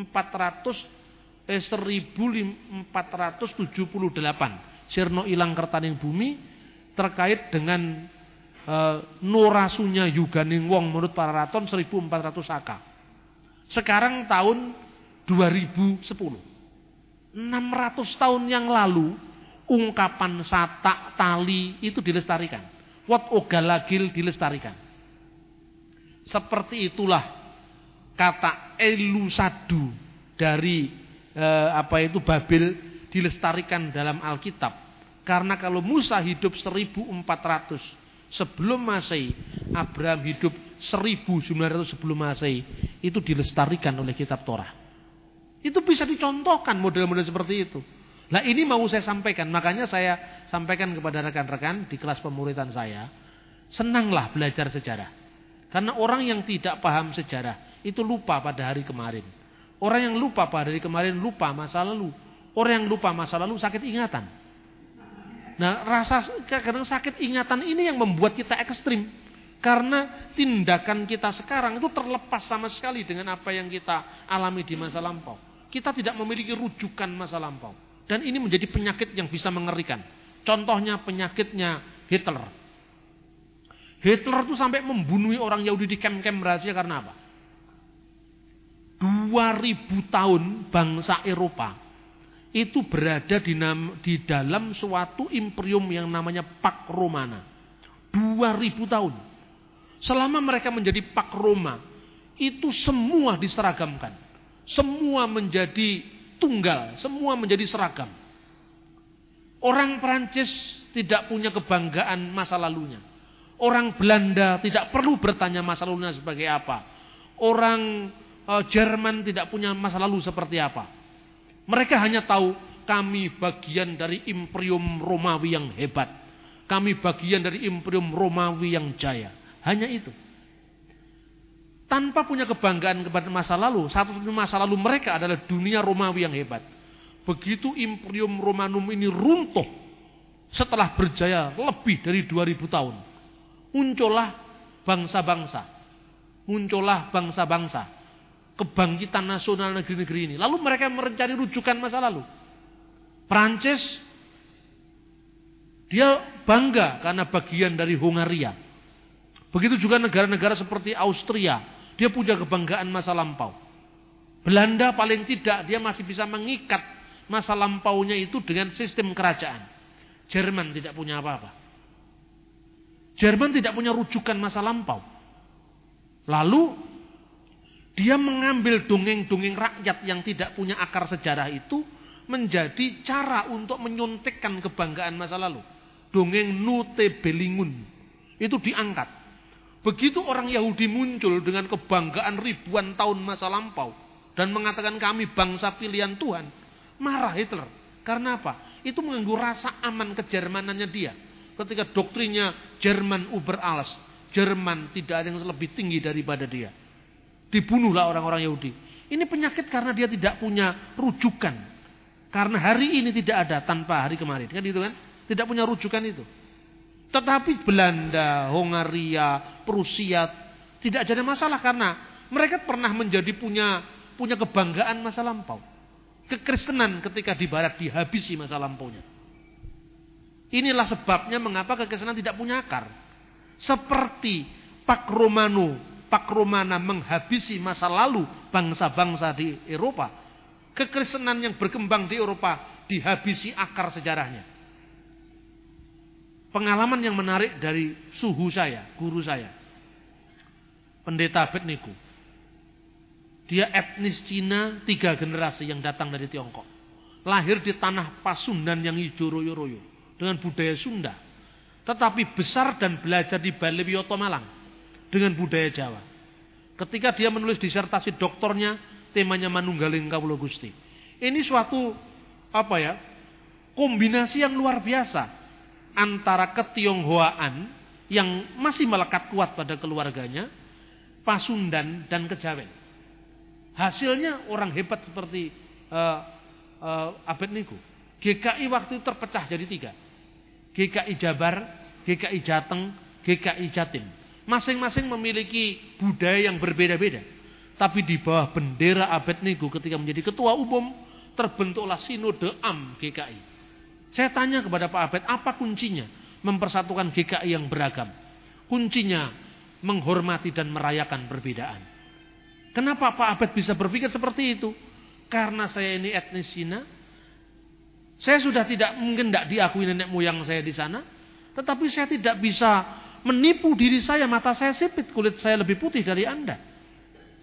eh 1478. Sirno ilang kertaning bumi terkait dengan e, norasunya Yuganing Wong menurut para raton 1400 saka. Sekarang tahun 2010. 600 tahun yang lalu ungkapan satak tali itu dilestarikan. Wat ogalagil dilestarikan. Seperti itulah kata elusadu dari e, apa itu Babil dilestarikan dalam Alkitab karena kalau Musa hidup 1400 sebelum Masehi, Abraham hidup 1900 sebelum Masehi, itu dilestarikan oleh kitab Torah. Itu bisa dicontohkan model-model seperti itu. Nah ini mau saya sampaikan, makanya saya sampaikan kepada rekan-rekan di kelas pemuritan saya, senanglah belajar sejarah. Karena orang yang tidak paham sejarah itu lupa pada hari kemarin. Orang yang lupa pada hari kemarin lupa masa lalu. Orang yang lupa masa lalu sakit ingatan. Nah, rasa kadang sakit ingatan ini yang membuat kita ekstrim. Karena tindakan kita sekarang itu terlepas sama sekali dengan apa yang kita alami di masa lampau. Kita tidak memiliki rujukan masa lampau. Dan ini menjadi penyakit yang bisa mengerikan. Contohnya penyakitnya Hitler. Hitler itu sampai membunuh orang Yahudi di kem-kem rahasia karena apa? 2000 tahun bangsa Eropa itu berada di, di dalam suatu imperium yang namanya Pak Romana. 2000 tahun. Selama mereka menjadi Pak Roma, itu semua diseragamkan. Semua menjadi tunggal, semua menjadi seragam. Orang Perancis tidak punya kebanggaan masa lalunya. Orang Belanda tidak perlu bertanya masa lalunya sebagai apa. Orang uh, Jerman tidak punya masa lalu seperti apa. Mereka hanya tahu kami bagian dari imperium Romawi yang hebat. Kami bagian dari imperium Romawi yang jaya. Hanya itu. Tanpa punya kebanggaan kepada masa lalu, satu masa lalu mereka adalah dunia Romawi yang hebat. Begitu imperium Romanum ini runtuh setelah berjaya lebih dari 2000 tahun. Muncullah bangsa-bangsa. Muncullah bangsa-bangsa kebangkitan nasional negeri-negeri ini. Lalu mereka merencari rujukan masa lalu. Prancis dia bangga karena bagian dari Hungaria. Begitu juga negara-negara seperti Austria, dia punya kebanggaan masa lampau. Belanda paling tidak dia masih bisa mengikat masa lampaunya itu dengan sistem kerajaan. Jerman tidak punya apa-apa. Jerman tidak punya rujukan masa lampau. Lalu dia mengambil dongeng-dongeng rakyat yang tidak punya akar sejarah itu menjadi cara untuk menyuntikkan kebanggaan masa lalu. Dongeng Nute Belingun itu diangkat. Begitu orang Yahudi muncul dengan kebanggaan ribuan tahun masa lampau dan mengatakan kami bangsa pilihan Tuhan, marah Hitler. Karena apa? Itu mengganggu rasa aman kejermanannya dia. Ketika doktrinnya Jerman über alles, Jerman tidak ada yang lebih tinggi daripada dia. Dibunuhlah orang-orang Yahudi. Ini penyakit karena dia tidak punya rujukan. Karena hari ini tidak ada tanpa hari kemarin. Kan itu kan? Tidak punya rujukan itu. Tetapi Belanda, Hongaria, Prusia Tidak jadi masalah karena mereka pernah menjadi punya punya kebanggaan masa lampau. Kekristenan ketika di barat dihabisi masa lampaunya. Inilah sebabnya mengapa kekristenan tidak punya akar. Seperti Pak Romano, Pak Romana menghabisi masa lalu bangsa-bangsa di Eropa. Kekristenan yang berkembang di Eropa dihabisi akar sejarahnya. Pengalaman yang menarik dari suhu saya, guru saya. Pendeta Abednego. Dia etnis Cina tiga generasi yang datang dari Tiongkok. Lahir di tanah Pasundan yang hijau royo-royo. Dengan budaya Sunda. Tetapi besar dan belajar di Bali Wiyoto Malang. Dengan budaya Jawa. Ketika dia menulis disertasi doktornya, temanya Manunggaling Kawulo Gusti. Ini suatu apa ya? Kombinasi yang luar biasa antara ketionghoaan yang masih melekat kuat pada keluarganya Pasundan dan Kejawen. Hasilnya orang hebat seperti uh, uh, Abednego. GKI waktu itu terpecah jadi tiga. GKI Jabar, GKI Jateng, GKI Jatim. Masing-masing memiliki budaya yang berbeda-beda. Tapi di bawah bendera Abednego ketika menjadi ketua umum, terbentuklah Sinode Am GKI. Saya tanya kepada Pak Abed, apa kuncinya mempersatukan GKI yang beragam? Kuncinya menghormati dan merayakan perbedaan. Kenapa Pak Abed bisa berpikir seperti itu? Karena saya ini etnis Cina. Saya sudah tidak mungkin tidak diakui nenek moyang saya di sana. Tetapi saya tidak bisa menipu diri saya. Mata saya sipit, kulit saya lebih putih dari Anda.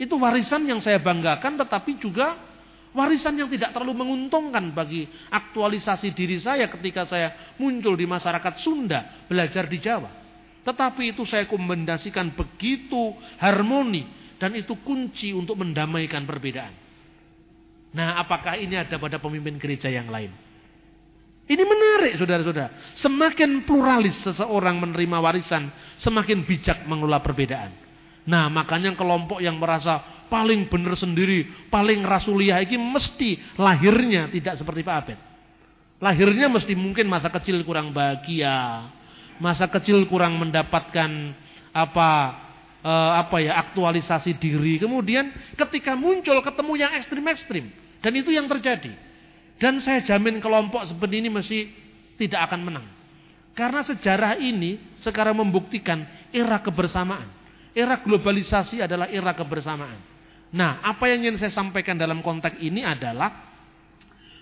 Itu warisan yang saya banggakan tetapi juga warisan yang tidak terlalu menguntungkan bagi aktualisasi diri saya ketika saya muncul di masyarakat Sunda belajar di Jawa. Tetapi itu saya kombinasikan begitu harmoni dan itu kunci untuk mendamaikan perbedaan. Nah, apakah ini ada pada pemimpin gereja yang lain? Ini menarik saudara-saudara. Semakin pluralis seseorang menerima warisan, semakin bijak mengelola perbedaan. Nah, makanya kelompok yang merasa paling benar sendiri, paling rasuliah ini mesti lahirnya tidak seperti Pak Abed. Lahirnya mesti mungkin masa kecil kurang bahagia, masa kecil kurang mendapatkan apa uh, apa ya aktualisasi diri. Kemudian ketika muncul ketemu yang ekstrim-ekstrim dan itu yang terjadi. Dan saya jamin kelompok seperti ini masih tidak akan menang. Karena sejarah ini sekarang membuktikan era kebersamaan. Era globalisasi adalah era kebersamaan. Nah, apa yang ingin saya sampaikan dalam konteks ini adalah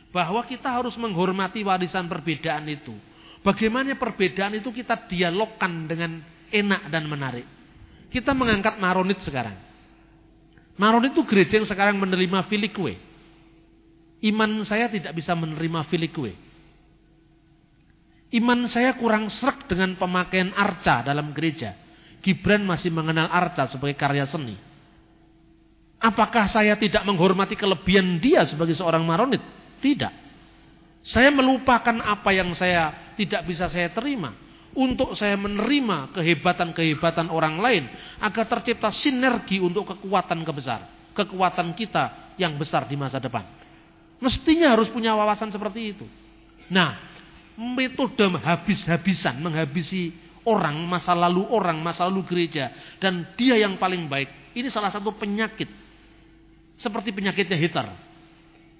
bahwa kita harus menghormati warisan perbedaan itu. Bagaimana perbedaan itu kita dialogkan dengan enak dan menarik. Kita mengangkat Maronit sekarang. Maronit itu gereja yang sekarang menerima filikwe. Iman saya tidak bisa menerima filikwe. Iman saya kurang serak dengan pemakaian arca dalam gereja. Gibran masih mengenal arca sebagai karya seni. Apakah saya tidak menghormati kelebihan dia sebagai seorang Maronit? Tidak. Saya melupakan apa yang saya tidak bisa saya terima. Untuk saya menerima kehebatan-kehebatan orang lain. Agar tercipta sinergi untuk kekuatan kebesar. Kekuatan kita yang besar di masa depan. Mestinya harus punya wawasan seperti itu. Nah, metode habis-habisan, menghabisi orang, masa lalu orang, masa lalu gereja. Dan dia yang paling baik. Ini salah satu penyakit. Seperti penyakitnya Hitler.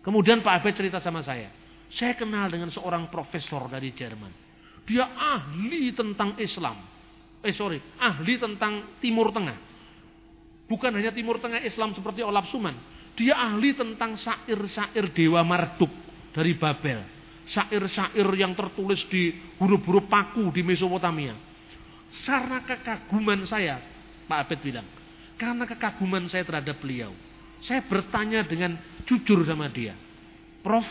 Kemudian Pak Abed cerita sama saya. Saya kenal dengan seorang profesor dari Jerman. Dia ahli tentang Islam. Eh sorry, ahli tentang Timur Tengah. Bukan hanya Timur Tengah Islam seperti Olaf Suman. Dia ahli tentang syair-syair Dewa Marduk dari Babel. Syair-syair yang tertulis di huruf-huruf paku di Mesopotamia. Karena kekaguman saya, Pak Abed bilang. Karena kekaguman saya terhadap beliau. Saya bertanya dengan jujur sama dia. Prof,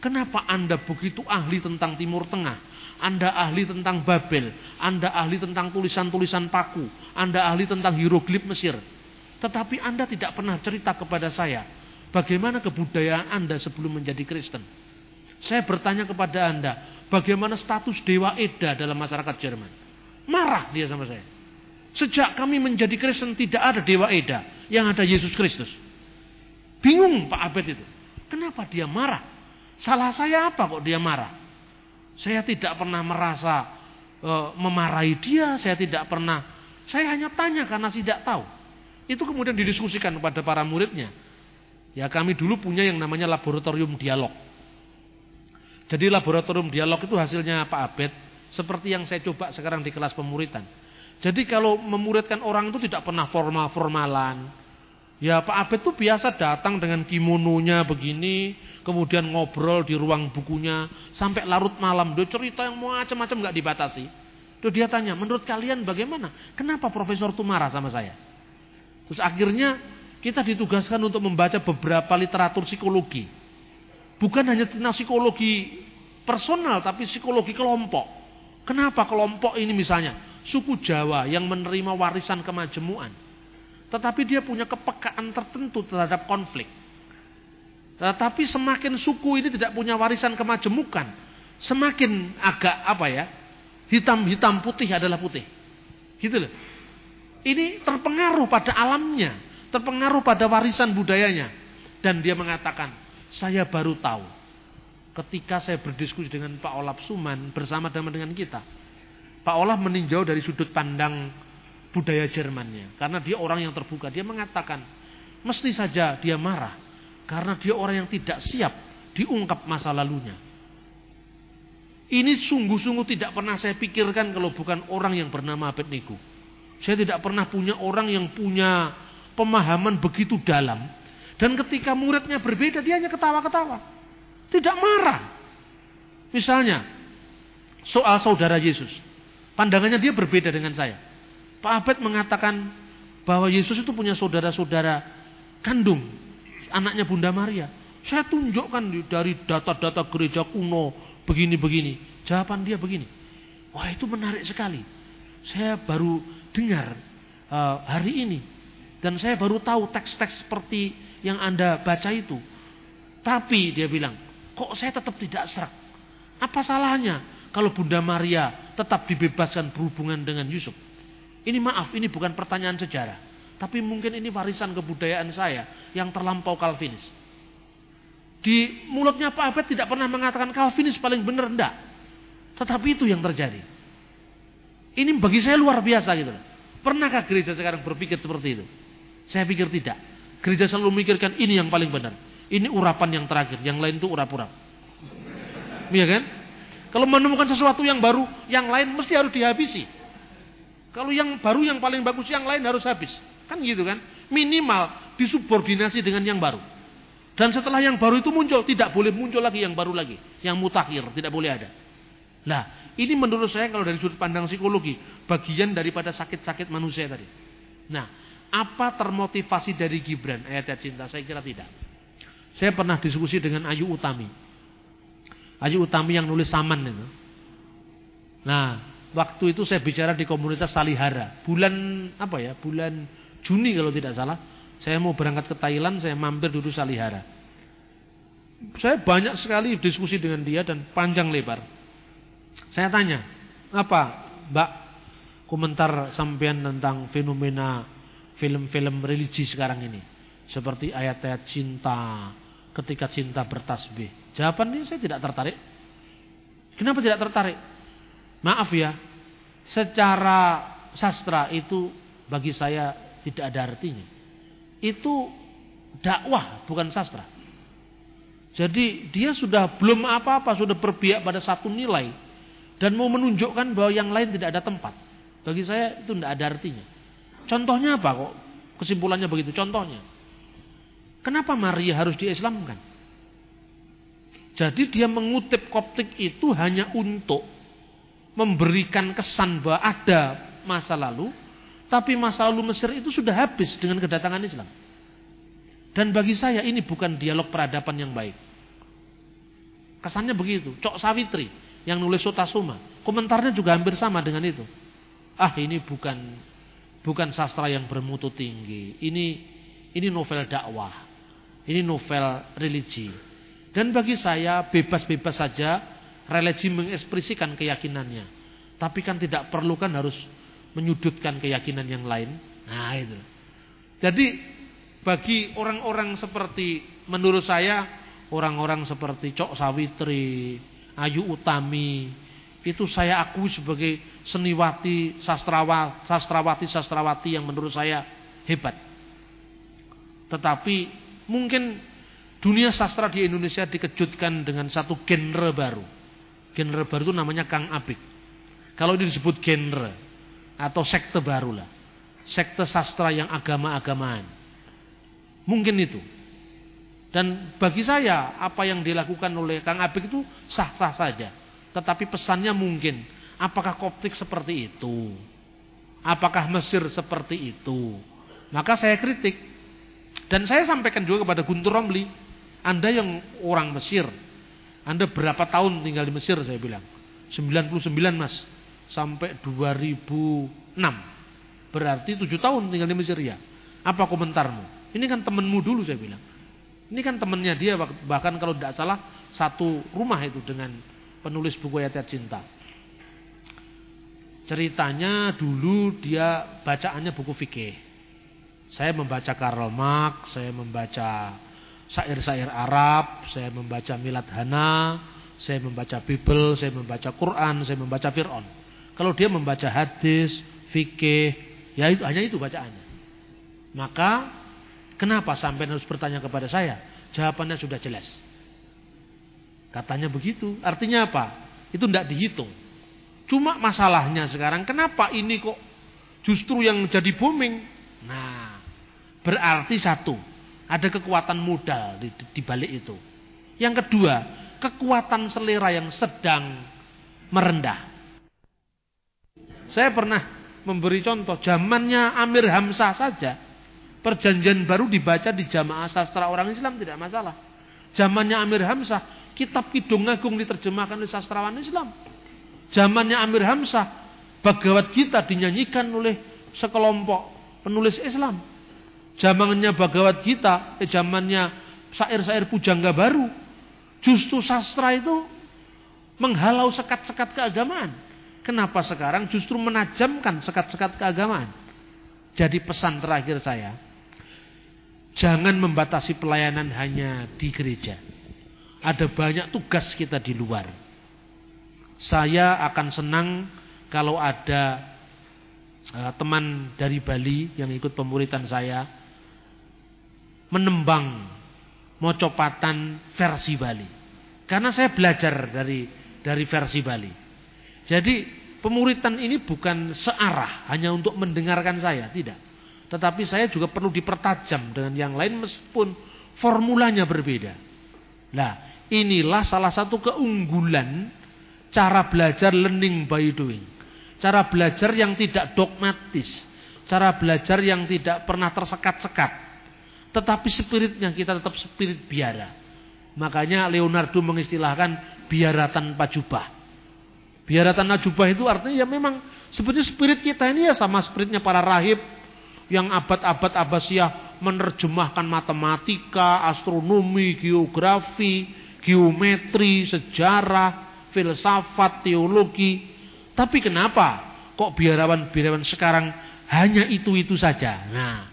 Kenapa Anda begitu ahli tentang Timur Tengah? Anda ahli tentang Babel, Anda ahli tentang tulisan-tulisan paku, Anda ahli tentang hieroglif Mesir. Tetapi Anda tidak pernah cerita kepada saya bagaimana kebudayaan Anda sebelum menjadi Kristen. Saya bertanya kepada Anda, bagaimana status Dewa Eda dalam masyarakat Jerman? Marah dia sama saya. Sejak kami menjadi Kristen tidak ada Dewa Eda, yang ada Yesus Kristus. Bingung Pak Abed itu. Kenapa dia marah? Salah saya apa kok dia marah? Saya tidak pernah merasa e, memarahi dia, saya tidak pernah Saya hanya tanya karena tidak tahu. Itu kemudian didiskusikan kepada para muridnya. Ya kami dulu punya yang namanya laboratorium dialog. Jadi laboratorium dialog itu hasilnya Pak Abed seperti yang saya coba sekarang di kelas pemuritan. Jadi kalau memuridkan orang itu tidak pernah formal-formalan. Ya Pak Abed itu biasa datang dengan kimononya begini, kemudian ngobrol di ruang bukunya sampai larut malam. Dia cerita yang macam-macam nggak dibatasi. Terus dia tanya, menurut kalian bagaimana? Kenapa profesor itu marah sama saya? Terus akhirnya kita ditugaskan untuk membaca beberapa literatur psikologi. Bukan hanya tentang psikologi personal, tapi psikologi kelompok. Kenapa kelompok ini misalnya? Suku Jawa yang menerima warisan kemajemuan. Tetapi dia punya kepekaan tertentu terhadap konflik. Tetapi semakin suku ini tidak punya warisan kemajemukan, semakin agak apa ya? Hitam-hitam putih adalah putih. Gitu loh. Ini terpengaruh pada alamnya terpengaruh pada warisan budayanya. Dan dia mengatakan, saya baru tahu ketika saya berdiskusi dengan Pak Olaf Suman bersama dengan kita. Pak Olaf meninjau dari sudut pandang budaya Jermannya. Karena dia orang yang terbuka. Dia mengatakan, mesti saja dia marah. Karena dia orang yang tidak siap diungkap masa lalunya. Ini sungguh-sungguh tidak pernah saya pikirkan kalau bukan orang yang bernama Abednego. Saya tidak pernah punya orang yang punya pemahaman begitu dalam. Dan ketika muridnya berbeda, dia hanya ketawa-ketawa. Tidak marah. Misalnya, soal saudara Yesus. Pandangannya dia berbeda dengan saya. Pak Abed mengatakan bahwa Yesus itu punya saudara-saudara kandung. Anaknya Bunda Maria. Saya tunjukkan dari data-data gereja kuno. Begini-begini. Jawaban dia begini. Wah itu menarik sekali. Saya baru dengar uh, hari ini dan saya baru tahu teks-teks seperti yang Anda baca itu. Tapi dia bilang, kok saya tetap tidak serak? Apa salahnya kalau Bunda Maria tetap dibebaskan berhubungan dengan Yusuf? Ini maaf, ini bukan pertanyaan sejarah. Tapi mungkin ini warisan kebudayaan saya yang terlampau Calvinis. Di mulutnya Pak Abed tidak pernah mengatakan Calvinis paling benar, enggak. Tetapi itu yang terjadi. Ini bagi saya luar biasa gitu. Pernahkah gereja sekarang berpikir seperti itu? Saya pikir tidak. Gereja selalu memikirkan ini yang paling benar. Ini urapan yang terakhir, yang lain itu urap-urap. Iya kan? Kalau menemukan sesuatu yang baru, yang lain mesti harus dihabisi. Kalau yang baru yang paling bagus, yang lain harus habis. Kan gitu kan? Minimal disubordinasi dengan yang baru. Dan setelah yang baru itu muncul, tidak boleh muncul lagi yang baru lagi. Yang mutakhir, tidak boleh ada. Nah, ini menurut saya kalau dari sudut pandang psikologi, bagian daripada sakit-sakit manusia tadi. Nah, apa termotivasi dari Gibran ayat-ayat cinta? Saya kira tidak. Saya pernah diskusi dengan Ayu Utami. Ayu Utami yang nulis Saman itu. Nah, waktu itu saya bicara di komunitas Salihara. Bulan apa ya? Bulan Juni kalau tidak salah. Saya mau berangkat ke Thailand, saya mampir dulu Salihara. Saya banyak sekali diskusi dengan dia dan panjang lebar. Saya tanya, apa Mbak komentar sampean tentang fenomena film-film religi sekarang ini. Seperti ayat-ayat cinta, ketika cinta bertasbih. Jawabannya saya tidak tertarik. Kenapa tidak tertarik? Maaf ya, secara sastra itu bagi saya tidak ada artinya. Itu dakwah bukan sastra. Jadi dia sudah belum apa-apa, sudah berpihak pada satu nilai dan mau menunjukkan bahwa yang lain tidak ada tempat. Bagi saya itu tidak ada artinya. Contohnya apa kok? Kesimpulannya begitu. Contohnya. Kenapa Maria harus diislamkan? Jadi dia mengutip koptik itu hanya untuk memberikan kesan bahwa ada masa lalu, tapi masa lalu Mesir itu sudah habis dengan kedatangan Islam. Dan bagi saya ini bukan dialog peradaban yang baik. Kesannya begitu. Cok Sawitri yang nulis Sotasuma, komentarnya juga hampir sama dengan itu. Ah ini bukan bukan sastra yang bermutu tinggi. Ini ini novel dakwah. Ini novel religi. Dan bagi saya bebas-bebas saja religi mengekspresikan keyakinannya. Tapi kan tidak perlu kan harus menyudutkan keyakinan yang lain. Nah itu. Jadi bagi orang-orang seperti menurut saya orang-orang seperti Cok Sawitri, Ayu Utami itu saya akui sebagai seniwati, sastrawati, sastrawati, sastrawati yang menurut saya hebat. Tetapi mungkin dunia sastra di Indonesia dikejutkan dengan satu genre baru. Genre baru itu namanya Kang Abik. Kalau ini disebut genre atau sekte baru lah. Sekte sastra yang agama-agamaan. Mungkin itu. Dan bagi saya apa yang dilakukan oleh Kang Abik itu sah-sah saja. Tetapi pesannya mungkin. Apakah Koptik seperti itu? Apakah Mesir seperti itu? Maka saya kritik. Dan saya sampaikan juga kepada Guntur Romli. Anda yang orang Mesir. Anda berapa tahun tinggal di Mesir saya bilang. 99 mas. Sampai 2006. Berarti 7 tahun tinggal di Mesir ya. Apa komentarmu? Ini kan temenmu dulu saya bilang. Ini kan temennya dia bahkan kalau tidak salah satu rumah itu dengan penulis buku ayat cinta. Ceritanya dulu dia bacaannya buku fikih. Saya membaca Karl Marx, saya membaca syair-syair Arab, saya membaca Milad Hana, saya membaca Bible, saya membaca Quran, saya membaca Fir'aun. Kalau dia membaca hadis, fikih, ya itu hanya itu bacaannya. Maka kenapa sampai harus bertanya kepada saya? Jawabannya sudah jelas. Katanya begitu. Artinya apa? Itu tidak dihitung. Cuma masalahnya sekarang kenapa ini kok justru yang jadi booming? Nah, berarti satu, ada kekuatan modal di, di balik itu. Yang kedua, kekuatan selera yang sedang merendah. Saya pernah memberi contoh, zamannya Amir Hamzah saja, perjanjian baru dibaca di jamaah sastra orang Islam tidak masalah. Zamannya Amir Hamzah, kitab Kidung Agung diterjemahkan oleh sastrawan Islam. Zamannya Amir Hamzah, Bhagavad Gita dinyanyikan oleh sekelompok penulis Islam. Zamannya Bhagavad Gita, eh, zamannya syair-syair pujangga baru. Justru sastra itu menghalau sekat-sekat keagamaan. Kenapa sekarang justru menajamkan sekat-sekat keagamaan? Jadi pesan terakhir saya, Jangan membatasi pelayanan hanya di gereja. Ada banyak tugas kita di luar. Saya akan senang kalau ada uh, teman dari Bali yang ikut pemuritan saya menembang mocopatan versi Bali. Karena saya belajar dari dari versi Bali. Jadi pemuritan ini bukan searah hanya untuk mendengarkan saya, tidak. Tetapi saya juga perlu dipertajam dengan yang lain meskipun formulanya berbeda. Nah, inilah salah satu keunggulan cara belajar learning by doing. Cara belajar yang tidak dogmatis. Cara belajar yang tidak pernah tersekat-sekat. Tetapi spiritnya kita tetap spirit biara. Makanya Leonardo mengistilahkan biara tanpa jubah. Biara tanpa jubah itu artinya ya memang sebetulnya spirit kita ini ya sama spiritnya para rahib, yang abad-abad Abbasiyah menerjemahkan matematika, astronomi, geografi, geometri, sejarah, filsafat, teologi. Tapi kenapa kok biarawan-biarawan sekarang hanya itu-itu saja? Nah,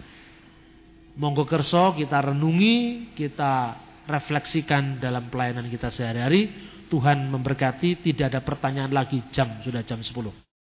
monggo kerso kita renungi, kita refleksikan dalam pelayanan kita sehari-hari. Tuhan memberkati, tidak ada pertanyaan lagi jam, sudah jam 10.